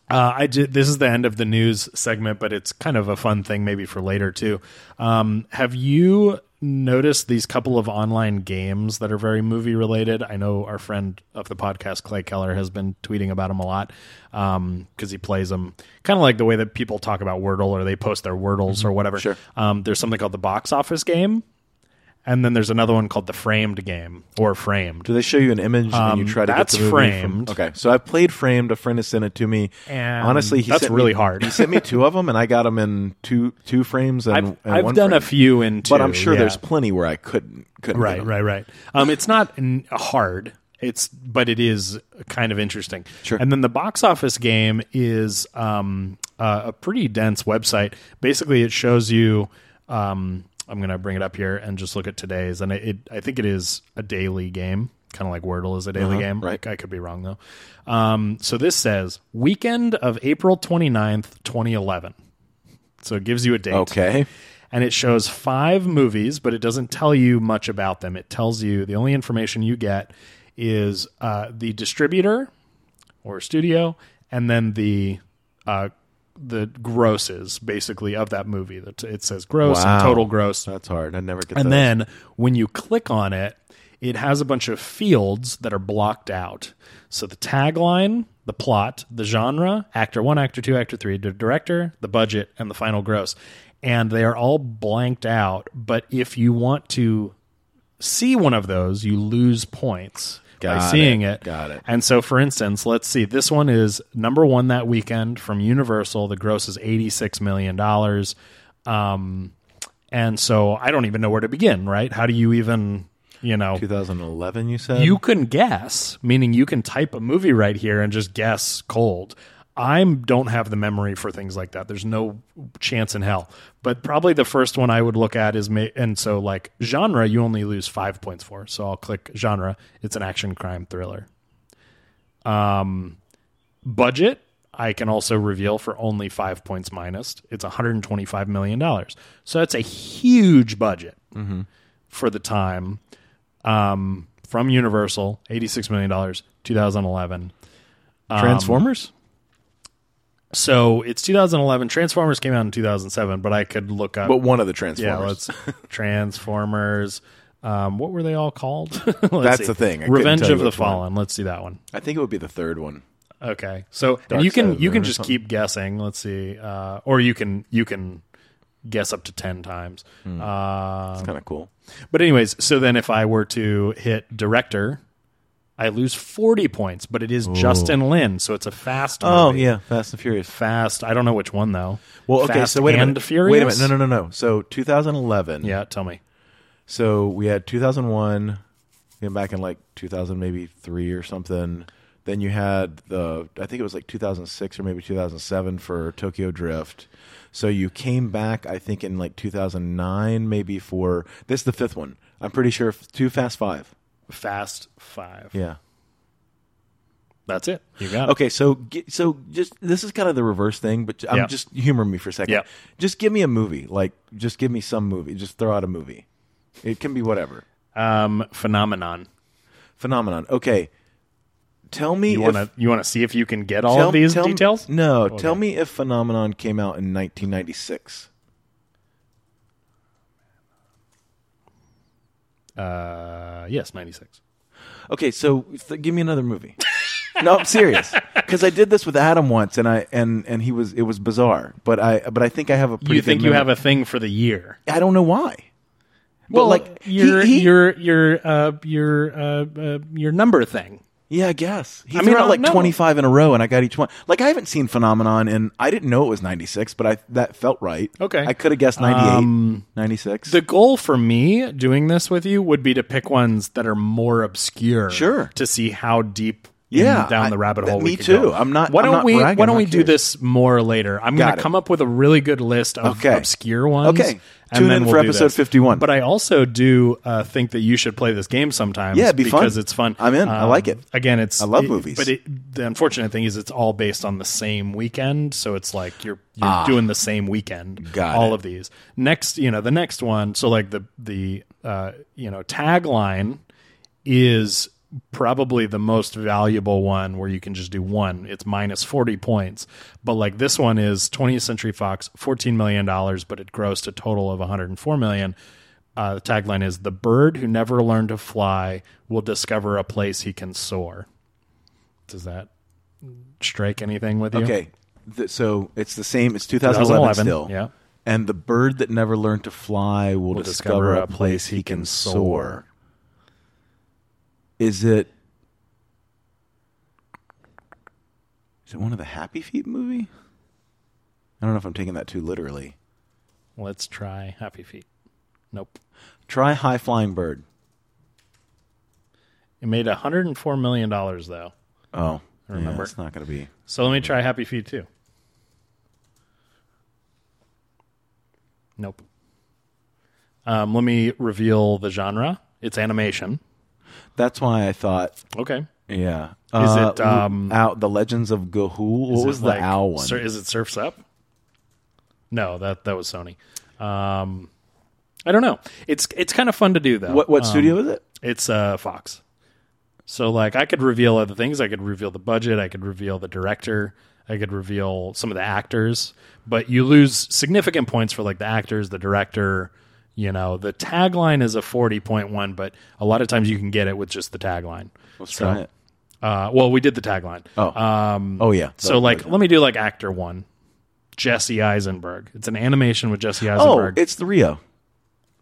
Uh, I did, this is the end of the news segment, but it's kind of a fun thing maybe for later too. Um, have you noticed these couple of online games that are very movie related? I know our friend of the podcast, Clay Keller, has been tweeting about them a lot because he plays them kind of like the way that people talk about Wordle or they post their Wordles or whatever. Sure. Um, there's something called the box office game. And then there's another one called the framed game or framed. Do they show you an image when you Um, try to that's get the movie framed. From, okay, so I played framed. A friend has sent it to me. And Honestly, he that's sent me- really hard. He sent me two of them, and I got them in two two frames and, I've, and I've one done a few in two, but I'm sure yeah. there's plenty where I couldn't couldn't. get right, 'em. right, right. Um, it's not n- hard. It's but it is kind of interesting. Sure. And then the box office game is um, uh, a pretty dense website. Basically, it shows you. Um, I'm going to bring it up here and just look at today's, and it, it I think it is a daily game, kind of like Wordle is a daily Uh-huh, game. right. I could be wrong though. Um, so this says weekend of April 29th, 2011. So it gives you a date Okay. and it shows five movies, but it doesn't tell you much about them. It tells you the only information you get is uh, the distributor or studio, and then the uh, the grosses basically of that movie. That it says gross and total gross, That's hard. I never get. and those. then when you click on it, it has a bunch of fields that are blocked out. So the tagline, the plot, the genre, actor one, actor two, actor three, the director, the budget, and the final gross. And they are all blanked out. But if you want to see one of those, you lose points by Got seeing it. it. Got it. And so, for instance, let's see. This one is number one that weekend from Universal. The gross is $86 million. Um, and so I don't even know where to begin, right? How do you even, you know, 2011. You said you can guess, meaning you can type a movie right here and just guess cold. I don't have the memory for things like that. There's no chance in hell. But probably the first one I would look at is, ma- and so like genre, you only lose five points for. So I'll click genre. It's an action crime thriller. Um, budget, I can also reveal for only five points minus. It's 125 million dollars. So that's a huge budget for the time um, from Universal, $86 million, 2011. Transformers. So it's 2011. Transformers came out in 2007, but I could look up. but one of the yeah, Transformers. let's Transformers. Um, what were they all called? That's see. the thing. I Revenge of the which one. Fallen. Let's see that one. I think it would be the third one. Okay, so and you can you can just something. keep guessing. Let's see, uh, or you can you can guess up to ten times. Uh, It's kind of cool. But anyways, so then if I were to hit director, I lose 40 points, but it is Justin Lin, so it's a fast oh, movie. Oh yeah, Fast and Furious. Fast. I don't know which one though. Well, okay. Fast so wait a and minute. Furious? Wait a minute. No, no, no, no. So 2011. Yeah, tell me. So we had 2001. Came back in like 2000, maybe three or something. Then you had the, I think it was like 2006 or maybe 2007 for Tokyo Drift. So you came back, I think, in like 2009, maybe for this is the fifth one. I'm pretty sure f- Too Fast Five. Fast 5. Yeah. That's it. You got it. Okay, so so just this is kind of the reverse thing, but I'm Yeah. just humor me for a second. Yeah. Just give me a movie, like just give me some movie. Just throw out a movie. It can be whatever. Um, phenomenon. Phenomenon. Okay. Tell me You if want to you want to see if you can get all tell- of these tell- details? No, Okay. tell me if Phenomenon came out in 1996. Uh, yes, 96. Okay, so th- give me another movie. no, I'm serious. Because I did this with Adam once, and I and and he was it was bizarre. But I but I think I have a pretty You think you memory. have a thing for the year? I don't know why. But Well, like your he, he- your your uh, your uh, uh, your number thing. Yeah, I guess he I mean, out like don't know. 25 in a row, and I got each one. Like I haven't seen Phenomenon, and I didn't know it was 96, but I that felt right. Okay. I could have guessed 98, Um, 96. The goal for me doing this with you would be to pick ones that are more obscure. Sure. To see how deep Yeah, down I- the rabbit hole me too. go. I'm not- Why don't not we bragging, why don't we do this more later? I'm going to come up with a really good list of Okay. obscure ones. Okay. and Tune then in we'll for do episode this. 51. But I also do uh, think that you should play this game sometimes. Yeah, it'd be fun. because it's fun. Um, I'm in. I like it. Again, it's I love it- movies. but it, the unfortunate thing is it's all based on the same weekend, so it's like you're you're doing the same weekend. Ah. Got all it. of these next, you know, the next one. So like the the uh, you know tagline is probably the most valuable one where you can just do one. It's minus 40 points. But like this one is 20th Century Fox, $14 million, but it grossed a total of 104 million. Uh, the tagline is The bird who never learned to fly will discover a place he can soar. Does that strike anything with you? okay, Th- so it's the same. It's 2011, 2011, still. yeah. And the bird that never learned to fly will, discover, a place he can soar. Is it? Is it one of the Happy Feet movie? I don't know if I'm taking that too literally. Let's try Happy Feet. Nope. Try High Flying Bird. It made 104 million dollars though. Oh, I remember. Yeah, it's not going to be. So let me try Happy Feet Two. Nope. Um, let me reveal the genre. It's animation. That's why I thought. Okay. Yeah. Is Uh, it, um, out the Legends of Ga'Hoole? What was the like owl one? Sur- is it Surfs Up? No, that that was Sony. Um, I don't know. It's it's kind of fun to do though. what what Um, studio is it? It's uh, Fox. So like I could reveal other things. I could reveal the budget. I could reveal the director. I could reveal some of the actors. But you lose significant points for like the actors, the director. You know, the tagline is a forty point one, but a lot of times you can get it with just the tagline. Let's so- try it. Uh, well, we did the tagline. Oh. um, Oh yeah. so like, let me do like actor one, Jesse Eisenberg. It's an animation with Jesse Eisenberg. oh, Eisenberg. it's the Rio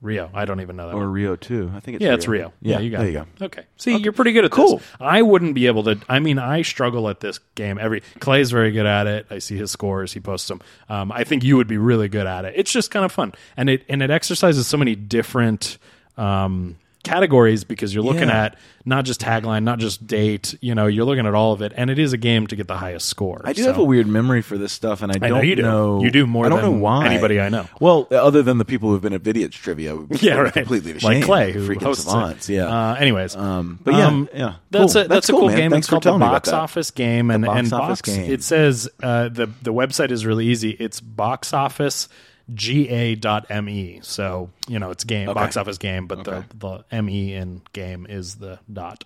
Rio. I don't even know that. or one. Rio too. I think it's Yeah, Rio. it's Rio. Yeah, you got there it. you go. Okay. See, you're pretty good at Cool. this. I wouldn't be able to. I mean, I struggle at this game. Every Clay's very good at it. I see his scores. He posts them. Um, I think you would be really good at it. It's just kind of fun, and it and it exercises so many different um, categories because you're looking Yeah. at not just tagline, not just date. You know, you're looking at all of it, and it is a game to get the highest score. I do So- have a weird memory for this stuff, and I, I don't you do. know. You do more I don't than know why anybody I know. Well, other than the people who've been at Vidiot's trivia, Yeah, right. Completely like. Clay, who freaking hosts savants. it. Yeah. Uh, anyways, Um, but yeah, yeah. That's Cool. a that's, a cool, cool game. Thanks it's for called the telling me about Box. Office Game, and Box and box. Game. It says uh, the the website is really easy. It's Box Office ga.me. So you know it's game box office game, but the the me in game is the dot.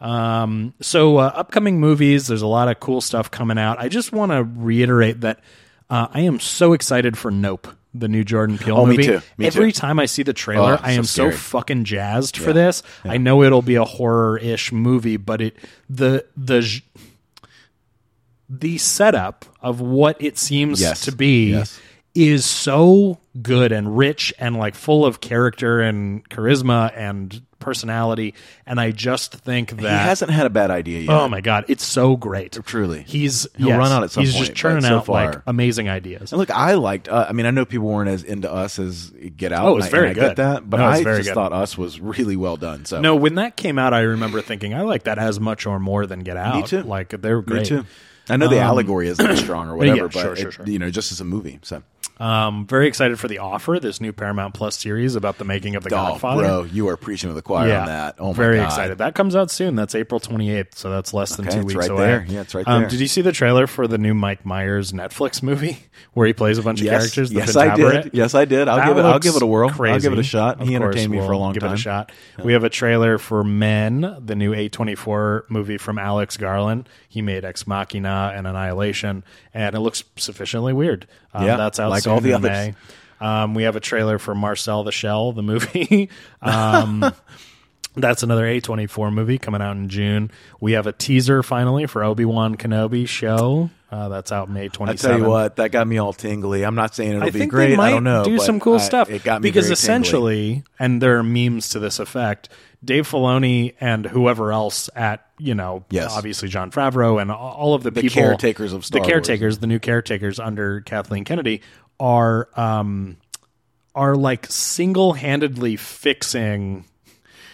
Um, so uh, upcoming movies, there's a lot of cool stuff coming out. I just want to reiterate that uh, I am so excited for Nope, the new Jordan Peele Oh, me movie. too. Me Every too. time I see the trailer, Oh, I am so so fucking jazzed for this. I know it'll be a horror-ish movie, but it the the the setup of what it seems Yes. to be Yes. Is so good and rich and like full of character and charisma and personality and I just think that He hasn't had a bad idea yet. Oh my god, it's so great. Truly. He's He'll yes, run out at some He's point, just churning so out far- like amazing ideas. And look, I liked. Uh, I mean, I know people weren't as into us as Get Out. Oh, and it's I- very and I good. Get that, but No, I just good. thought Us was really well done. So No, when that came out, I remember thinking I like that as much or more than Get Out. Me too. Like they're me great. too. I know the allegory isn't as strong or whatever, yeah, but sure, sure, it- you know, just as a movie. So, Um, very excited for the offer, this new Paramount Plus series about the making of the oh, Godfather. bro, you are preaching to the choir yeah, on that. Oh my very God. excited. That comes out soon. That's April 28th, so that's less than Okay, two weeks right away. there. Yeah, it's right Um, there. did you see the trailer for the new Mike Myers Netflix movie where he plays a bunch of characters? The yes, I did. Yes, I did. I'll That give it. I'll give it a whirl. Crazy. I'll give it a shot. Of he entertained me for a we'll long give time. it a shot. We have a trailer for Men, the new A24 movie from Alex Garland. He made Ex Machina and Annihilation, and it looks sufficiently weird. Um, Yeah, that's out like all the others. May. Um, we have a trailer for Marcel the Shell, the movie. Um, That's another A24 movie coming out in June. We have a teaser finally for Obi Wan Kenobi show. Uh, that's out May 27th. I tell you what, that got me all tingly. I'm not saying it'll be great. I don't know. do some cool I- stuff. It got me because very tingly. essentially, and there are memes to this effect. Dave Filoni and whoever else at you know, Yes. obviously Jon Favreau and all of the, The people, caretakers of Star the Wars. caretakers, the new caretakers under Kathleen Kennedy are um are like single handedly fixing,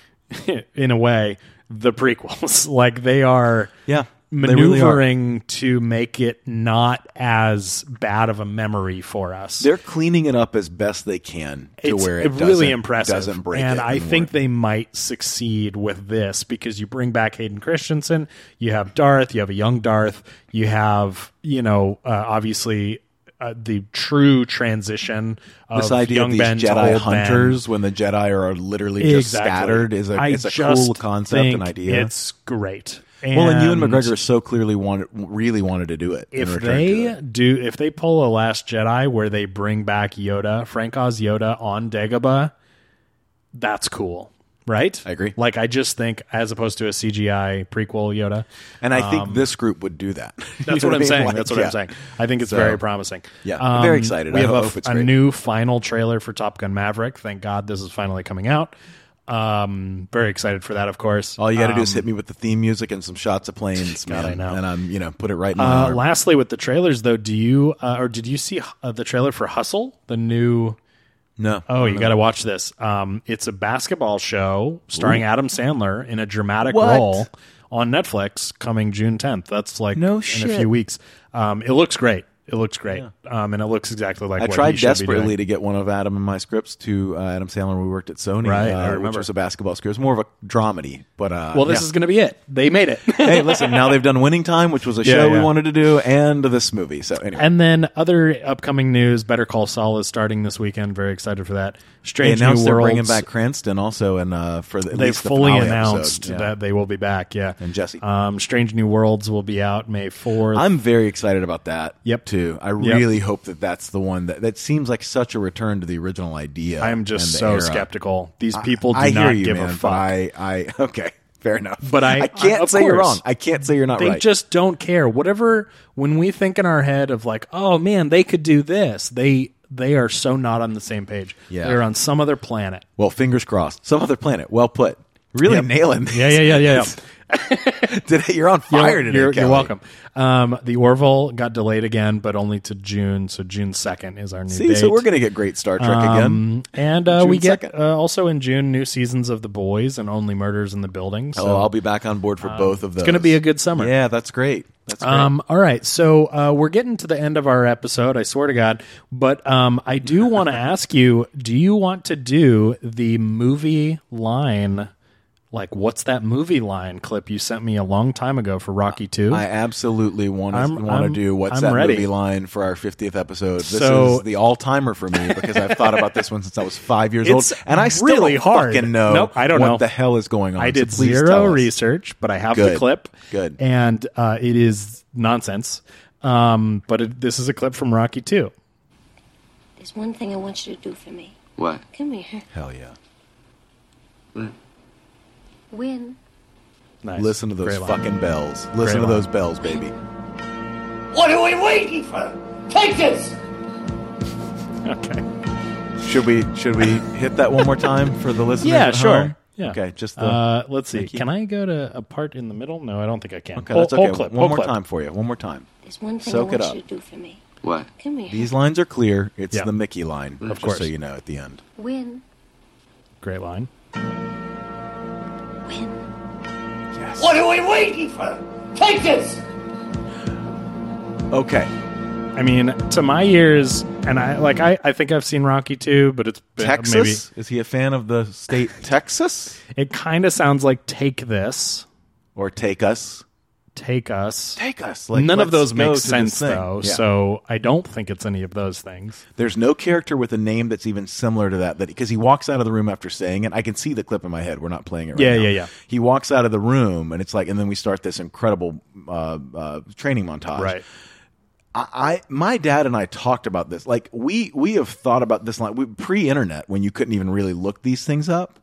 in a way, the prequels. like they are Yeah, they really maneuvering to make it not as bad of a memory for us. They're cleaning it up as best they can to it's where it really doesn't- impressive. doesn't break and it I think they might succeed with this because you bring back Hayden Christensen, you have Darth, you have a young Darth, you have you know uh, obviously. Uh, the true transition of this idea young of these Ben to Jedi old Ben. hunters when the Jedi are literally just Exactly. scattered is a I it's a just cool concept and idea. It's great. Well, and Ewan And McGregor so clearly wanted, really wanted to do it. if they it. do if they pull a last jedi where they bring back yoda frank oz yoda on dagobah that's cool right I agree. like i just think as opposed to a cgi prequel yoda and I think this group would do that. Um, that's what i'm mean? saying Like, that's what yeah. i'm saying i think it's So, very promising yeah, I'm very Um, excited. we I have a, it's a new final trailer for top gun maverick thank god this is finally coming out um very excited for that of course All you got to do is Um, hit me with the theme music and some shots of planes, God, man, I know. and I'm you know put it right in Uh, lastly, with the trailers, though, do you uh, or did you see uh, the trailer for Hustle, the new? no, Oh, you got to watch this. Um, it's a basketball show starring Adam Sandler in a dramatic What? role on Netflix, coming June 10th. That's like No in a few weeks. Um, it looks great. It looks great, um, and it looks exactly like I what tried he should be desperately doing. to get one of Adam and my scripts to uh, Adam Sandler. when We worked at Sony, Right, uh, I which remember. was a basketball script. It was more of a dramedy, but uh, Well, this yeah. is going to be it. They made it. hey, listen, now they've done Winning Time, which was a Yeah, show we wanted to do, and this movie. So anyway, and then other upcoming news: Better Call Saul is starting this weekend. Very excited for that. they Strange announced New they're Worlds. bringing back Cranston also, and uh, for the, at They've least the fully finale announced. Yeah. that they will be back. Yeah, And Jesse. Um, Strange New Worlds will be out May fourth. I'm very excited about that. Yep. too. I Yep. really hope that that's the one that that seems like such a return to the original idea. I'm just so era. skeptical. These people do I not you, give man, a fuck. I, I, okay, fair enough. But I- I can't I- say you're wrong. I can't say you're not they right. just don't care. Whatever. When we think in our head of like, oh man, they could do this. They they are so not on the same page. Yeah. they're on some other planet. well, fingers crossed. Some other planet. Well put. Really Yep. nailing. This. Yeah, yeah, yeah, yeah. Today, you're on fire You're, today. you're, you're welcome. Um, the Orville got delayed again, but only to June. So June second is our new See, date. so we're gonna get great Star Trek again. Um, and uh, we get uh, also in June new seasons of The Boys and Only Murders in the Building. So oh, I'll be back on board for both of those. it's going to be a good summer. Yeah, that's great. That's great. Um, all right, so uh, we're getting to the end of our episode. I swear to God, but um, I do want to ask you: Do you want to do the movie line? Like, what's that movie line clip you sent me a long time ago for Rocky Two? I absolutely want to want to do what's I'm that ready. movie line for our 50th episode. This So- is the all timer for me because I've thought about this one since I was five years old, and I still really don't hard. fucking know. Nope, I don't what know. the hell is going on. I did so zero research, but I have the clip. Good. and uh, it is nonsense. Um, but it, this is a clip from Rocky Two. There's one thing I want you to do for me. What? Come here. Hell yeah! Win. Nice. Listen to those Great line. fucking bells. Listen to line. those bells, baby. What are we waiting for? Take this! Okay. Should we should we hit that one more time for the listeners? Yeah, at sure. home? Yeah. Okay, just the. Uh, let's see. Thank. Can I go to a part in the middle? No, I don't think I can. okay, Whole- that's okay. whole clip, one whole more clip. time for you. One more time. There's one thing Soak I it want up. you to do for me. What? Come here. These lines are clear. It's Yeah. the Mickey line, Of just course. so you know at the end. Win. Great line. Win. Yes. What are we waiting for? Take this! Okay. I mean, to my ears, and I like. I, I think I've seen Rocky too, but it's been, Texas? Is he a fan of the state Texas it kind of sounds like "Take This, or Take Us? Take Us." Take Us. None of those make sense though, Yeah. so I don't think it's any of those things. there's no character with a name that's even similar to that. That because he walks out of the room after saying it, I can see the clip in my head. We're not playing it. right Yeah, now. yeah, yeah. He walks out of the room, and it's like, and then we start this incredible uh, uh, training montage. Right. I, I my dad and I talked about this. Like we we have thought about this line we, pre-internet when you couldn't even really look these things up.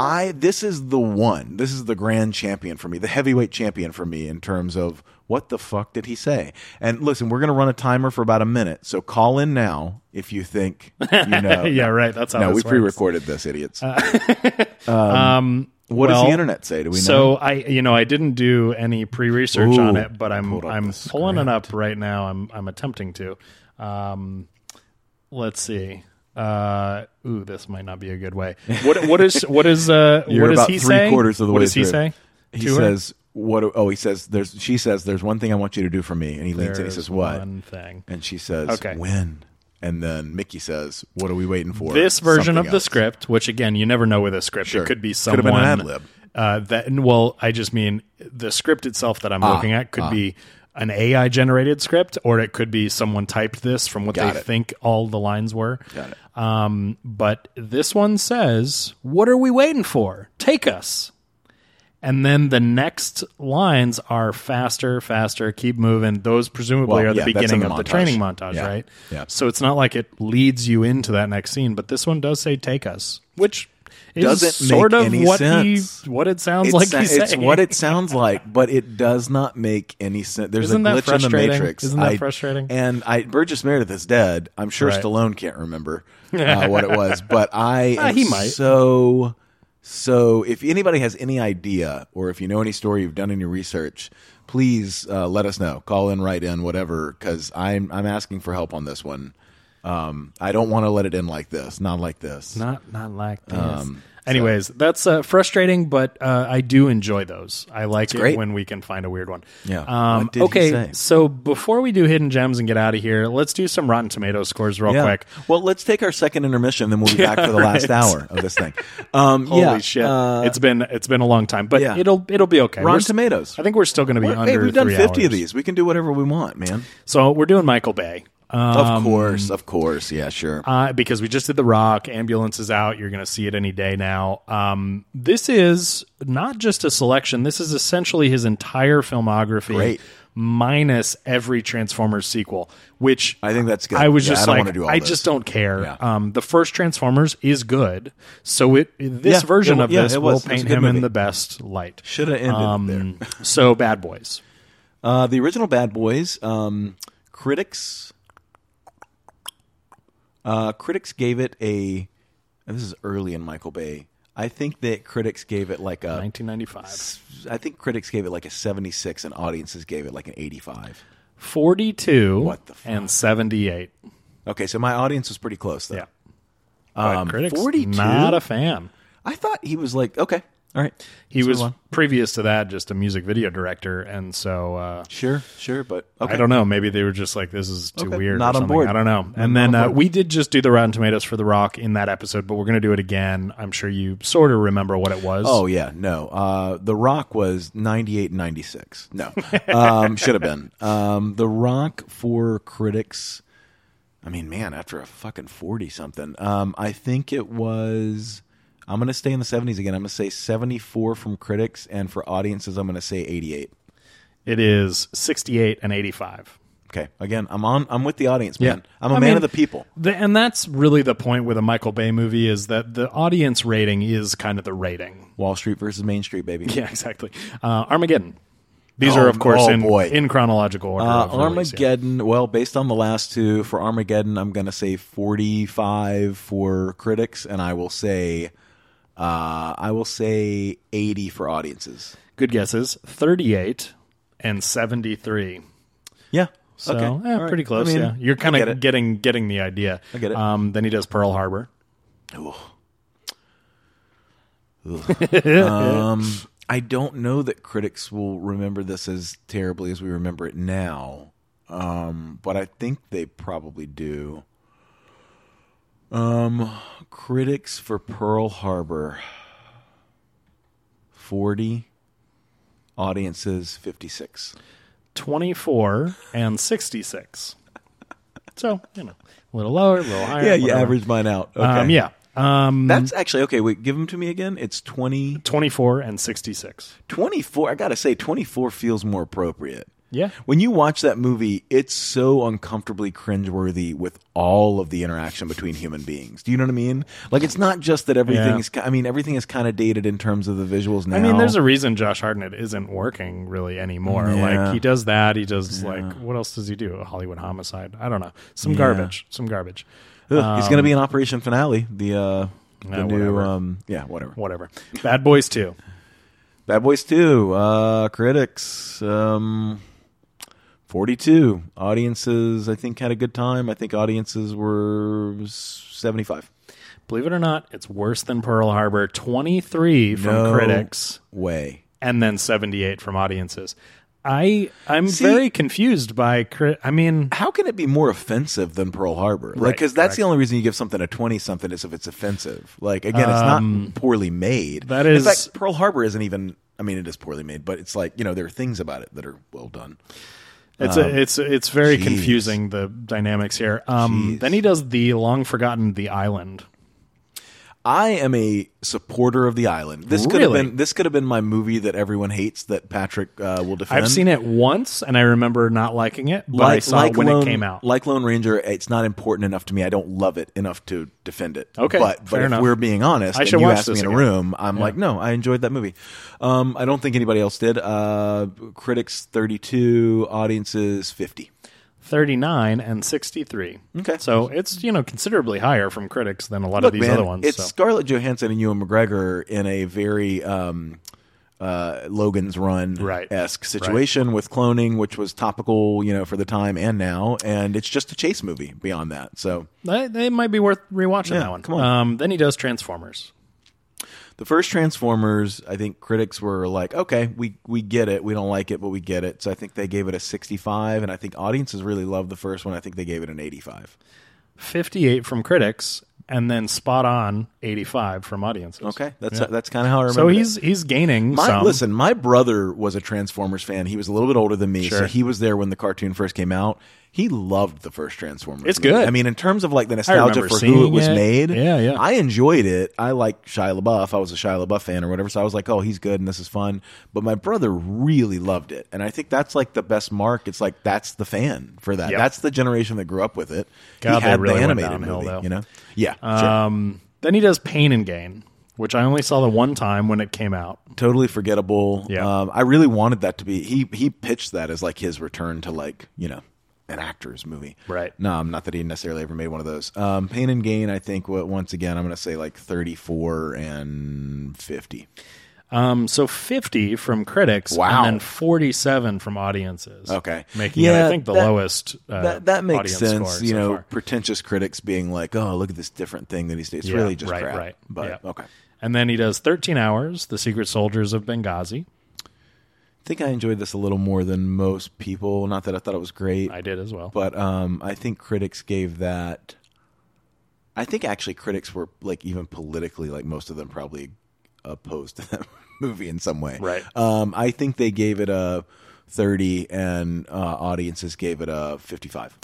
I this is the one. This is the grand champion for me, the heavyweight champion for me in terms of what the fuck did he say? And listen, we're going to run a timer for about a minute, so call in now if you think you know. Yeah, right. That's how no, we pre-recorded this, idiots. Um, what does the internet say? Do we know? So I, you know, I didn't do any pre-research Ooh, on it, but I'm I'm pulling it up right now. I'm I'm attempting to. Um, let's see. Uh, ooh, this might not be a good way. What what is what is uh You're what does about he three say? quarters of the what way does he through. say? he to her? says what? Oh, he says there's. She says there's one thing I want you to do for me, and he leans in. He There's says what? One thing. And she says Okay. when. And then Mickey says, "What are we waiting for?" This version Something of the else. script, which again, you never know with a script. Sure. It could be Could someone have been an ad-lib. Uh, that well, I just mean the script itself that I'm Ah, looking at could be an AI generated script, or it could be someone typed this from what Got they it. think all the lines were. Got it. Um, but this one says, "What are we waiting for? Take us." And then the next lines are faster, faster, keep moving. Those presumably Well, are the yeah, that's in beginning the of the montage. training montage, Yeah. right? Yeah. So it's not like it leads you into that next scene, but this one does say "take us," which Doesn't sort make of any what sense. he what it sounds It's, like he's it's saying. what it sounds like, but it does not make any sense. There's Isn't a glitch in the matrix. Isn't that I- frustrating? And I Burgess Meredith is dead. I'm sure Right. Stallone can't remember uh, what it was, but I am he might. so so. If anybody has any idea, or if you know any story, you've done any research, please uh, let us know. Call in, write in, whatever, because I'm I'm asking for help on this one. Um, I don't want to let it end like this, not like this. Not not like this. Um, Anyways, that's uh, frustrating, but uh, I do enjoy those. I like it when we can find a weird one. Yeah. Um, What did he okay, say? so before we do hidden gems and get out of here, let's do some Rotten Tomato scores real Yeah. quick. Well, let's take our second intermission, then we'll be Yeah, back for the last right. hour of this thing. Um, Holy yeah, shit! uh, it's been it's been a long time, but yeah. it'll it'll be okay. Rotten We're Tomatoes. I think we're still going to be Well, under. hey, we've done three 50 of these. We can do whatever we want, man. So we're doing Michael Bay. Um, of course, of course. Yeah, sure. uh, because we just did The Rock. Ambulance is out. You're going to see it any day now. Um, this is not just a selection. This is essentially his entire filmography, Great. minus every Transformers sequel. Which I think that's good. I was Yeah, just I like, I this. just don't care. Yeah. Um, the first Transformers is good, so it this Yeah, version it- of this will was. It was a paint him in the best light. Should have ended Um, there. so Bad Boys. Uh, the original Bad Boys, um, critics, uh, critics gave it a. this is early in Michael Bay. I think that critics gave it like a. 1995. I think critics gave it like a 76 and audiences gave it like an 85. 42 What the fuck? and 78. Okay, so my audience was pretty close though. Yeah. Um, critics 42? not a fan. I thought he was like, okay, all right. He Let's was previous to that just a music video director, and so uh, sure, sure, but okay. I don't know. Maybe they were just like, "This is too Okay. weird." Not or on board. I don't know. Not And then uh, we did just do the Rotten Tomatoes for The Rock in that episode, but we're going to do it again. I'm sure you sort of remember what it was. Oh yeah, no. Uh, the Rock was 98, 96. No, um, should have been. Um, the Rock for critics. I mean, man, after a fucking 40 something, um, I think it was. I'm going to stay in the 70s again. I'm going to say 74 from critics, and for audiences, I'm going to say 88. it is 68 and 85. Okay, again, I'm on. I'm with the audience, man. Yeah. I'm a I man mean, of the people. The, and that's really the point with a Michael Bay movie is that the audience rating is kind of the rating. Wall Street versus Main Street, baby. Yeah, exactly. Uh, Armageddon. These Oh, are, of course, oh, in, boy. in chronological order. Uh, of release, yeah. Armageddon. Well, based on the last two, for Armageddon, I'm going to say 45 for critics, and I will say, uh, I will say 80 for audiences. Good guesses. 38 and 73. Yeah. So, okay. eh, All right. pretty close. I mean, yeah, you're I kind get of it. getting getting the idea. I get it. Um, then he does Pearl Harbor. um, I don't know that critics will remember this as terribly as we remember it now, um, but I think they probably do. Um, critics for Pearl Harbor, forty, audiences fifty six. 24 and 66. So, you know, a little lower, a little higher. Yeah, you whatever. average mine out. Okay. Um, yeah. Um, That's actually okay. Wait, give them to me again. It's 20, 24 and 66. 24. I gotta say, twenty four feels more appropriate. Yeah. When you watch that movie, it's so uncomfortably cringeworthy with all of the interaction between human beings. Do you know what I mean? Like it's not just that everything Yeah. is—I mean, everything is kind of dated in terms of the visuals now. I mean, there's a reason Josh Hartnett isn't working really anymore. Yeah. Like he does that. He does like what else does he do? A Hollywood Homicide. I don't know. Some Yeah. garbage. Some garbage. Ugh, he's going to be in Operation Finale. The uh, the Uh, new whatever. um, yeah, whatever. Whatever. Bad Boys Two. Bad Boys Two. Uh, critics. Um, Forty-two audiences. I think had a good time. I think audiences were seventy-five. Believe it or not, it's worse than Pearl Harbor. Twenty three from No critics, Way. and then seventy eight from audiences. I I'm See- very confused by. I mean, How can it be more offensive than Pearl Harbor? Like, Right, because that's the only reason you give something a twenty something is if it's offensive. Like, again, it's not poorly made. Um, that in fact, Pearl Harbor isn't even. I mean, it is poorly made, but it's like you know there are things about it that are well done. It's a, it's it's very jeez. confusing the dynamics here. Um, then he does the long forgotten The Island. I am a supporter of the island. This could Really? have been this could have been my movie that everyone hates that Patrick uh, will defend. I've seen it once and I remember not liking it, but I saw it when Lone, it came out. Like Lone Ranger, it's not important enough to me. I don't love it enough to defend it. Okay, but but fair if enough. we're being honest, I and should you watch asked me this in a again. room, I'm like, no, I enjoyed that movie. Um, I don't think anybody else did. Uh, critics 32, audiences 50. 39 and 63. Okay. So it's, you know, considerably higher from critics than a lot Look, of these man, other ones. it's so. Scarlett Johansson and Ewan McGregor in a very um, uh, Logan's Run Right. esque situation with cloning, which was topical, you know, for the time and now, and it's just a chase movie beyond that. So It might be worth rewatching Yeah, that one. come on. Um, then he does Transformers. The first Transformers, I think critics were like, okay, we we get it, we don't like it, but we get it. So I think they gave it a 65, and I think audiences really loved the first one. I think they gave it an 85. 58 from critics and then spot on 85 from audiences. Okay, that's Yeah. that's kind of how I remember. So it. he's he's gaining My, some. listen, my brother was a Transformers fan. He was a little bit older than me, so he was there when the cartoon first came out. He loved the first Transformers. It's movie. good. I mean, in terms of like the nostalgia for who it was it. made, Yeah, yeah. I enjoyed it. I like Shia LaBeouf. I was a Shia LaBeouf fan or whatever, so I was like, oh, he's good and this is fun. But my brother really loved it, and I think that's like the best mark. It's like that's the fan for that. Yep. That's the generation that grew up with it. God, he had really the animated movie, though. you know? Yeah, sure. um, then he does Pain and Gain, which I only saw the one time when it came out. totally forgettable. Yeah. Um, I really wanted that to be he he pitched that as like his return to like, you know, an actor's movie. Right. No, um, not that he necessarily ever made one of those. Um, Pain and Gain, I think wa- once again I'm going to say like 34 and 50. Um, so 50 from critics Wow. and then 47 from audiences. Okay. Making it, I think, the that- lowest uh, that that makes sense, you so know, far. pretentious critics being like, "Oh, look at this different thing that he's doing." It's Yeah, really just right, crap. right. But Yeah. okay. And then he does 13 Hours, The Secret Soldiers of Benghazi. I think I enjoyed this a little more than most people. Not that I thought it was great. I did as well. but um, I think critics gave that. I think actually critics were like even politically like most of them probably opposed to that movie in some way. Right. Um, I think they gave it a thirty, and uh, audiences gave it a fifty-five.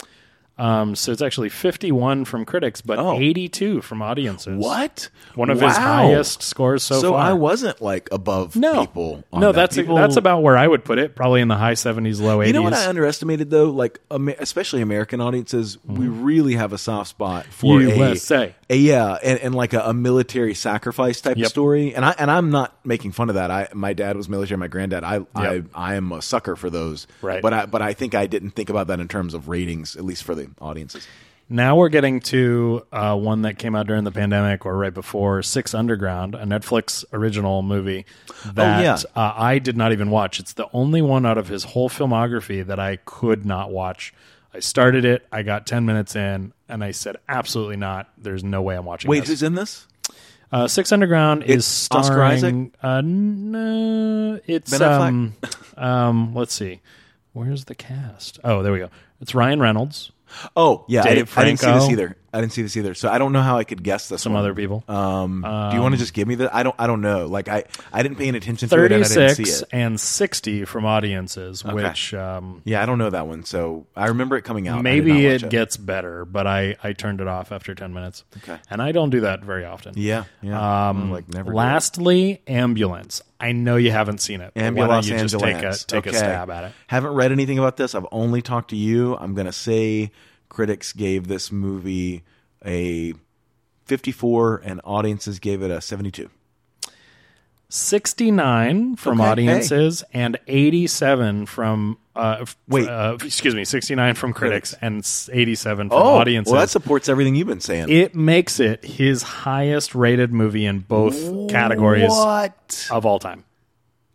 Um, so it's actually 51 from critics, but Oh. 82 from audiences. What? One of his highest scores so, So far. So I wasn't like above no, people. on no, that. that's People- that's about where I would put it. Probably in the high 70s, low 80s. You know what I underestimated though, like especially American audiences, we really have a soft spot for a- USA. A, yeah, and, and like a, a military sacrifice type Yep. of story. And I and I'm not making fun of that. I my dad was military, my granddad. I I, I am a sucker for those. Right. But I but I think I didn't think about that in terms of ratings, at least for the audiences. Now we're getting to uh, one that came out during the pandemic or right before Six Underground, a Netflix original movie that Oh, yeah. uh, I did not even watch. It's the only one out of his whole filmography that I could not watch. I started it, I got 10 minutes in, and I said, absolutely not. There's no way I'm watching Wait, this. who's in this? Uh, Six Underground is It's Oscar starring. Isaac? Uh, no, it's Ben um, um, let's see, where's the cast? Oh, there we go. It's Ryan Reynolds. Oh yeah, I, Dave didn't, I didn't see this either. I didn't see this either, so I don't know how I could guess this. Some one. other people. Um, do you want to just give me the? I don't. I don't know. Like I, I didn't pay any attention to it, and I didn't see 36 it. and 60 from audiences, which um, Yeah, I don't know that one. So I remember it coming out. Maybe watch it gets better, but I, I turned it off after 10 minutes. Okay. And I don't do that very often. Yeah, yeah. Um, like never. lastly, Ambulance. I know you haven't seen it. but why don't Ambulance you just take a, take Okay. a stab at it? Haven't read anything about this. I've only talked to you. I'm going to say critics gave this movie a 54 and audiences gave it a 72. 69 from Okay, audiences and 87 from uh, Wait. uh, excuse me 69 from critics, and 87 from Oh, audiences well, that supports everything you've been saying. it makes it his highest rated movie in both categories of all time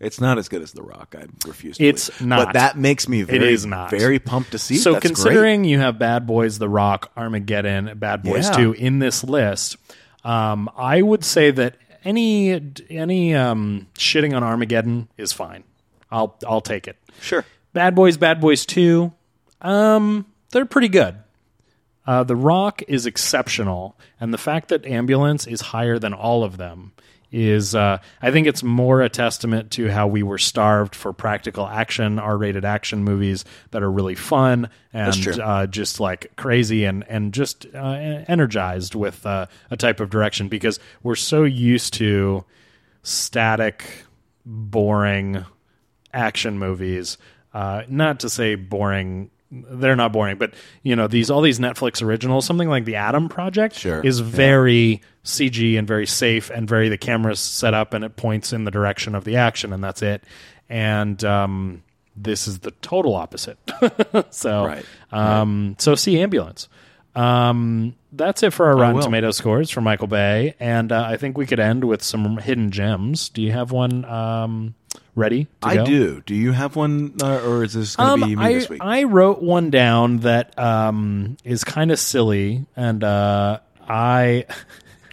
It's not as good as The Rock. I refuse to It's believe. not. But that makes me very, is not. very pumped to see. so That's considering you have bad boys the rock armageddon bad boys Yeah. 2 in this list um, i would say that any any um, shitting on armageddon is fine i'll i'll take it. Sure. Bad Boys, Bad Boys 2, um, they're pretty good. Uh, the Rock is exceptional, and the fact that Ambulance is higher than all of them is, uh, I think it's more a testament to how we were starved for practical action, R-rated action movies that are really fun and uh, just like crazy and and just uh, energized with uh, a type of direction because we're so used to static, boring action movies. Uh, not to say boring. They're not boring, but you know these all these Netflix originals. Something like the Adam Project Sure, is very CG and very safe and very the camera's set up and it points in the direction of the action and that's it. And um, this is the total opposite. so Right, um, so see ambulance. Um, that's it for our Rotten. Tomato scores for Michael Bay, and uh, I think we could end with some hidden gems. Do you have one um, ready? To I go? do. Do you have one, uh, or is this going to Um, be me I, this week? I wrote one down that um, is kind of silly, and uh, I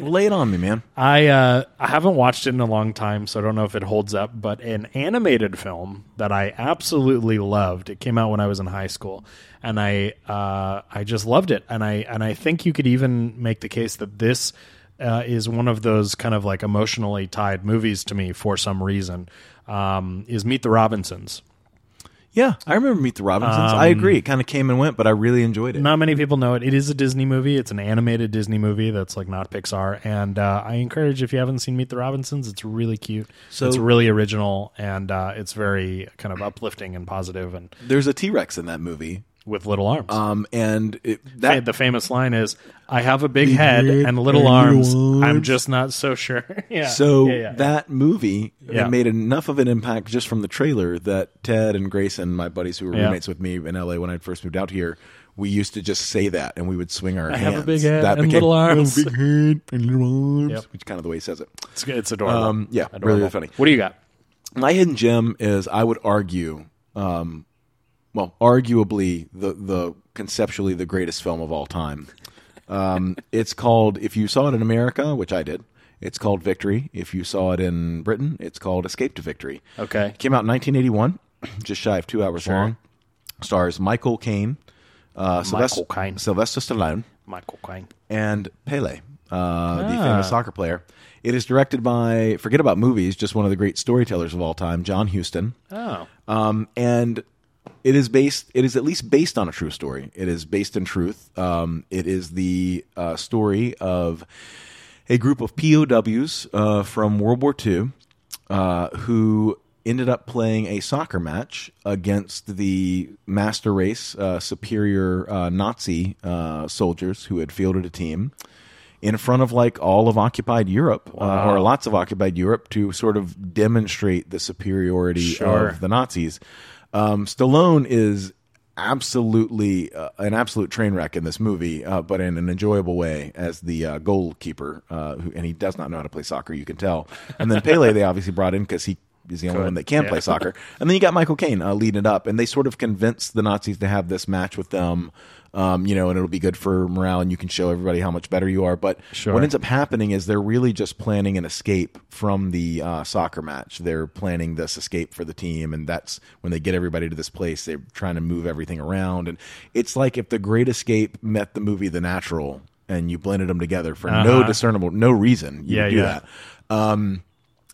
Lay it on me, man. I uh, I haven't watched it in a long time, so I don't know if it holds up. But an animated film that I absolutely loved. It came out when I was in high school, and I uh, I just loved it. And I and I think you could even make the case that this uh, is one of those kind of like emotionally tied movies to me for some reason. Um, is Meet the Robinsons. Yeah, I remember Meet the Robinsons. Um, I agree. It kind of came and went, but I really enjoyed it. Not many people know it. It is a Disney movie. It's an animated Disney movie that's like not Pixar. And uh, I encourage if you haven't seen Meet the Robinsons, it's really cute. So- it's really original and uh, it's very kind of uplifting and positive. positive and There's a T Rex in that movie, with little arms. um, and it, that the famous line is, "I have a big Big head head and little and arms. little I'm arms." just not so sure." yeah. So Yeah, yeah. that movie Yeah. it made enough of an impact just from the trailer that Ted and Grayson, my buddies who were Yeah. roommates with me in LA when I first moved out here, we used to just say that and we would swing our I hands. have a big head that and little arms. "I have a big head and little arms, Yep. which is kind of the way he says it. it's, it's adorable. Um, yeah, Adorable. really, really funny. What do you got? My hidden gem is I would argue, um, well, arguably the the conceptually the greatest film of all time. Um, it's called if you saw it in America, which I did. It's called Victory. If you saw it in Britain, it's called Escape to Victory. Okay. It came out in 1981, just shy of two hours long. Stars Michael Caine, uh, Sylvester, Caine. Sylvester Stallone, Michael Caine. and Pele, uh, the Ah. famous soccer player. It is directed by forget about movies, just one of the great storytellers of all time, John Huston. Oh. Um, and it is based. It is at least based on a true story. It is based in truth. Um, it is the uh, story of a group of POWs uh, from World War II uh, who ended up playing a soccer match against the master race uh, superior uh, Nazi uh, soldiers who had fielded a team in front of like all of occupied Europe uh, or lots of occupied Europe to sort of demonstrate the superiority Sure. of the Nazis. Um, Stallone is absolutely uh, an absolute train wreck in this movie, uh, but in an enjoyable way as the uh, goalkeeper, uh, who, and he does not know how to play soccer. You can tell. And then Pele, they obviously brought in because he is the only one that can play soccer. And then you got Michael Caine uh, leading it up, and they sort of convinced the Nazis to have this match with them. Um, you know, and it'll be good for morale, and you can show everybody how much better you are. But Sure. what ends up happening is they're really just planning an escape from the uh, soccer match. They're planning this escape for the team, and that's when they get everybody to this place. They're trying to move everything around, and it's like if the Great Escape met the movie The Natural and you blended them together for no Uh-huh. discernible, no reason. You Yeah, do yeah. that. Um,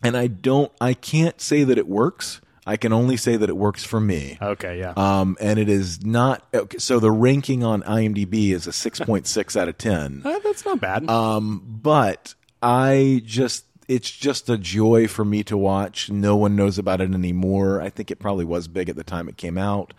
and I don't, I can't say that it works. I can only say that it works for me. Okay, yeah. Um, and it is not okay, so. The ranking on IMDb is a six point six out of ten. Uh, that's not bad. Um, but I just it's just a joy for me to watch. No one knows about it anymore. I think it probably was big at the time it came out.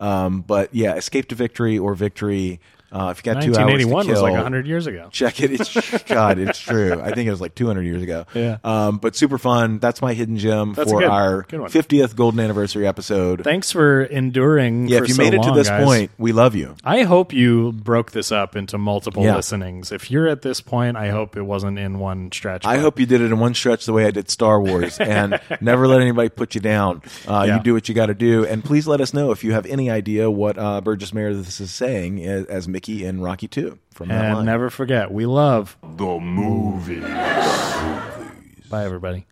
Um, but yeah, Escape to Victory or Victory. Uh, if you got two hours to 1981 was like kill, 100 years ago. Check it. It's God. It's true. I think it was like 200 years ago. Yeah. Um, but super fun. That's my hidden gem That's for good. our Good 50th golden anniversary episode. Thanks for enduring. yeah. for If you so made it to this guys. point, we love you. I hope you broke this up into multiple Yeah. listenings. If you're at this point, I hope it wasn't in one stretch. I hope you did it in one stretch the way I did Star Wars, and never let anybody put you down. Uh, Yeah. You do what you got to do, and please let us know if you have any idea what uh, Burgess Meredith is saying as, as Mickey in Rocky Two from that And never forget, we love. The movies. Bye, everybody.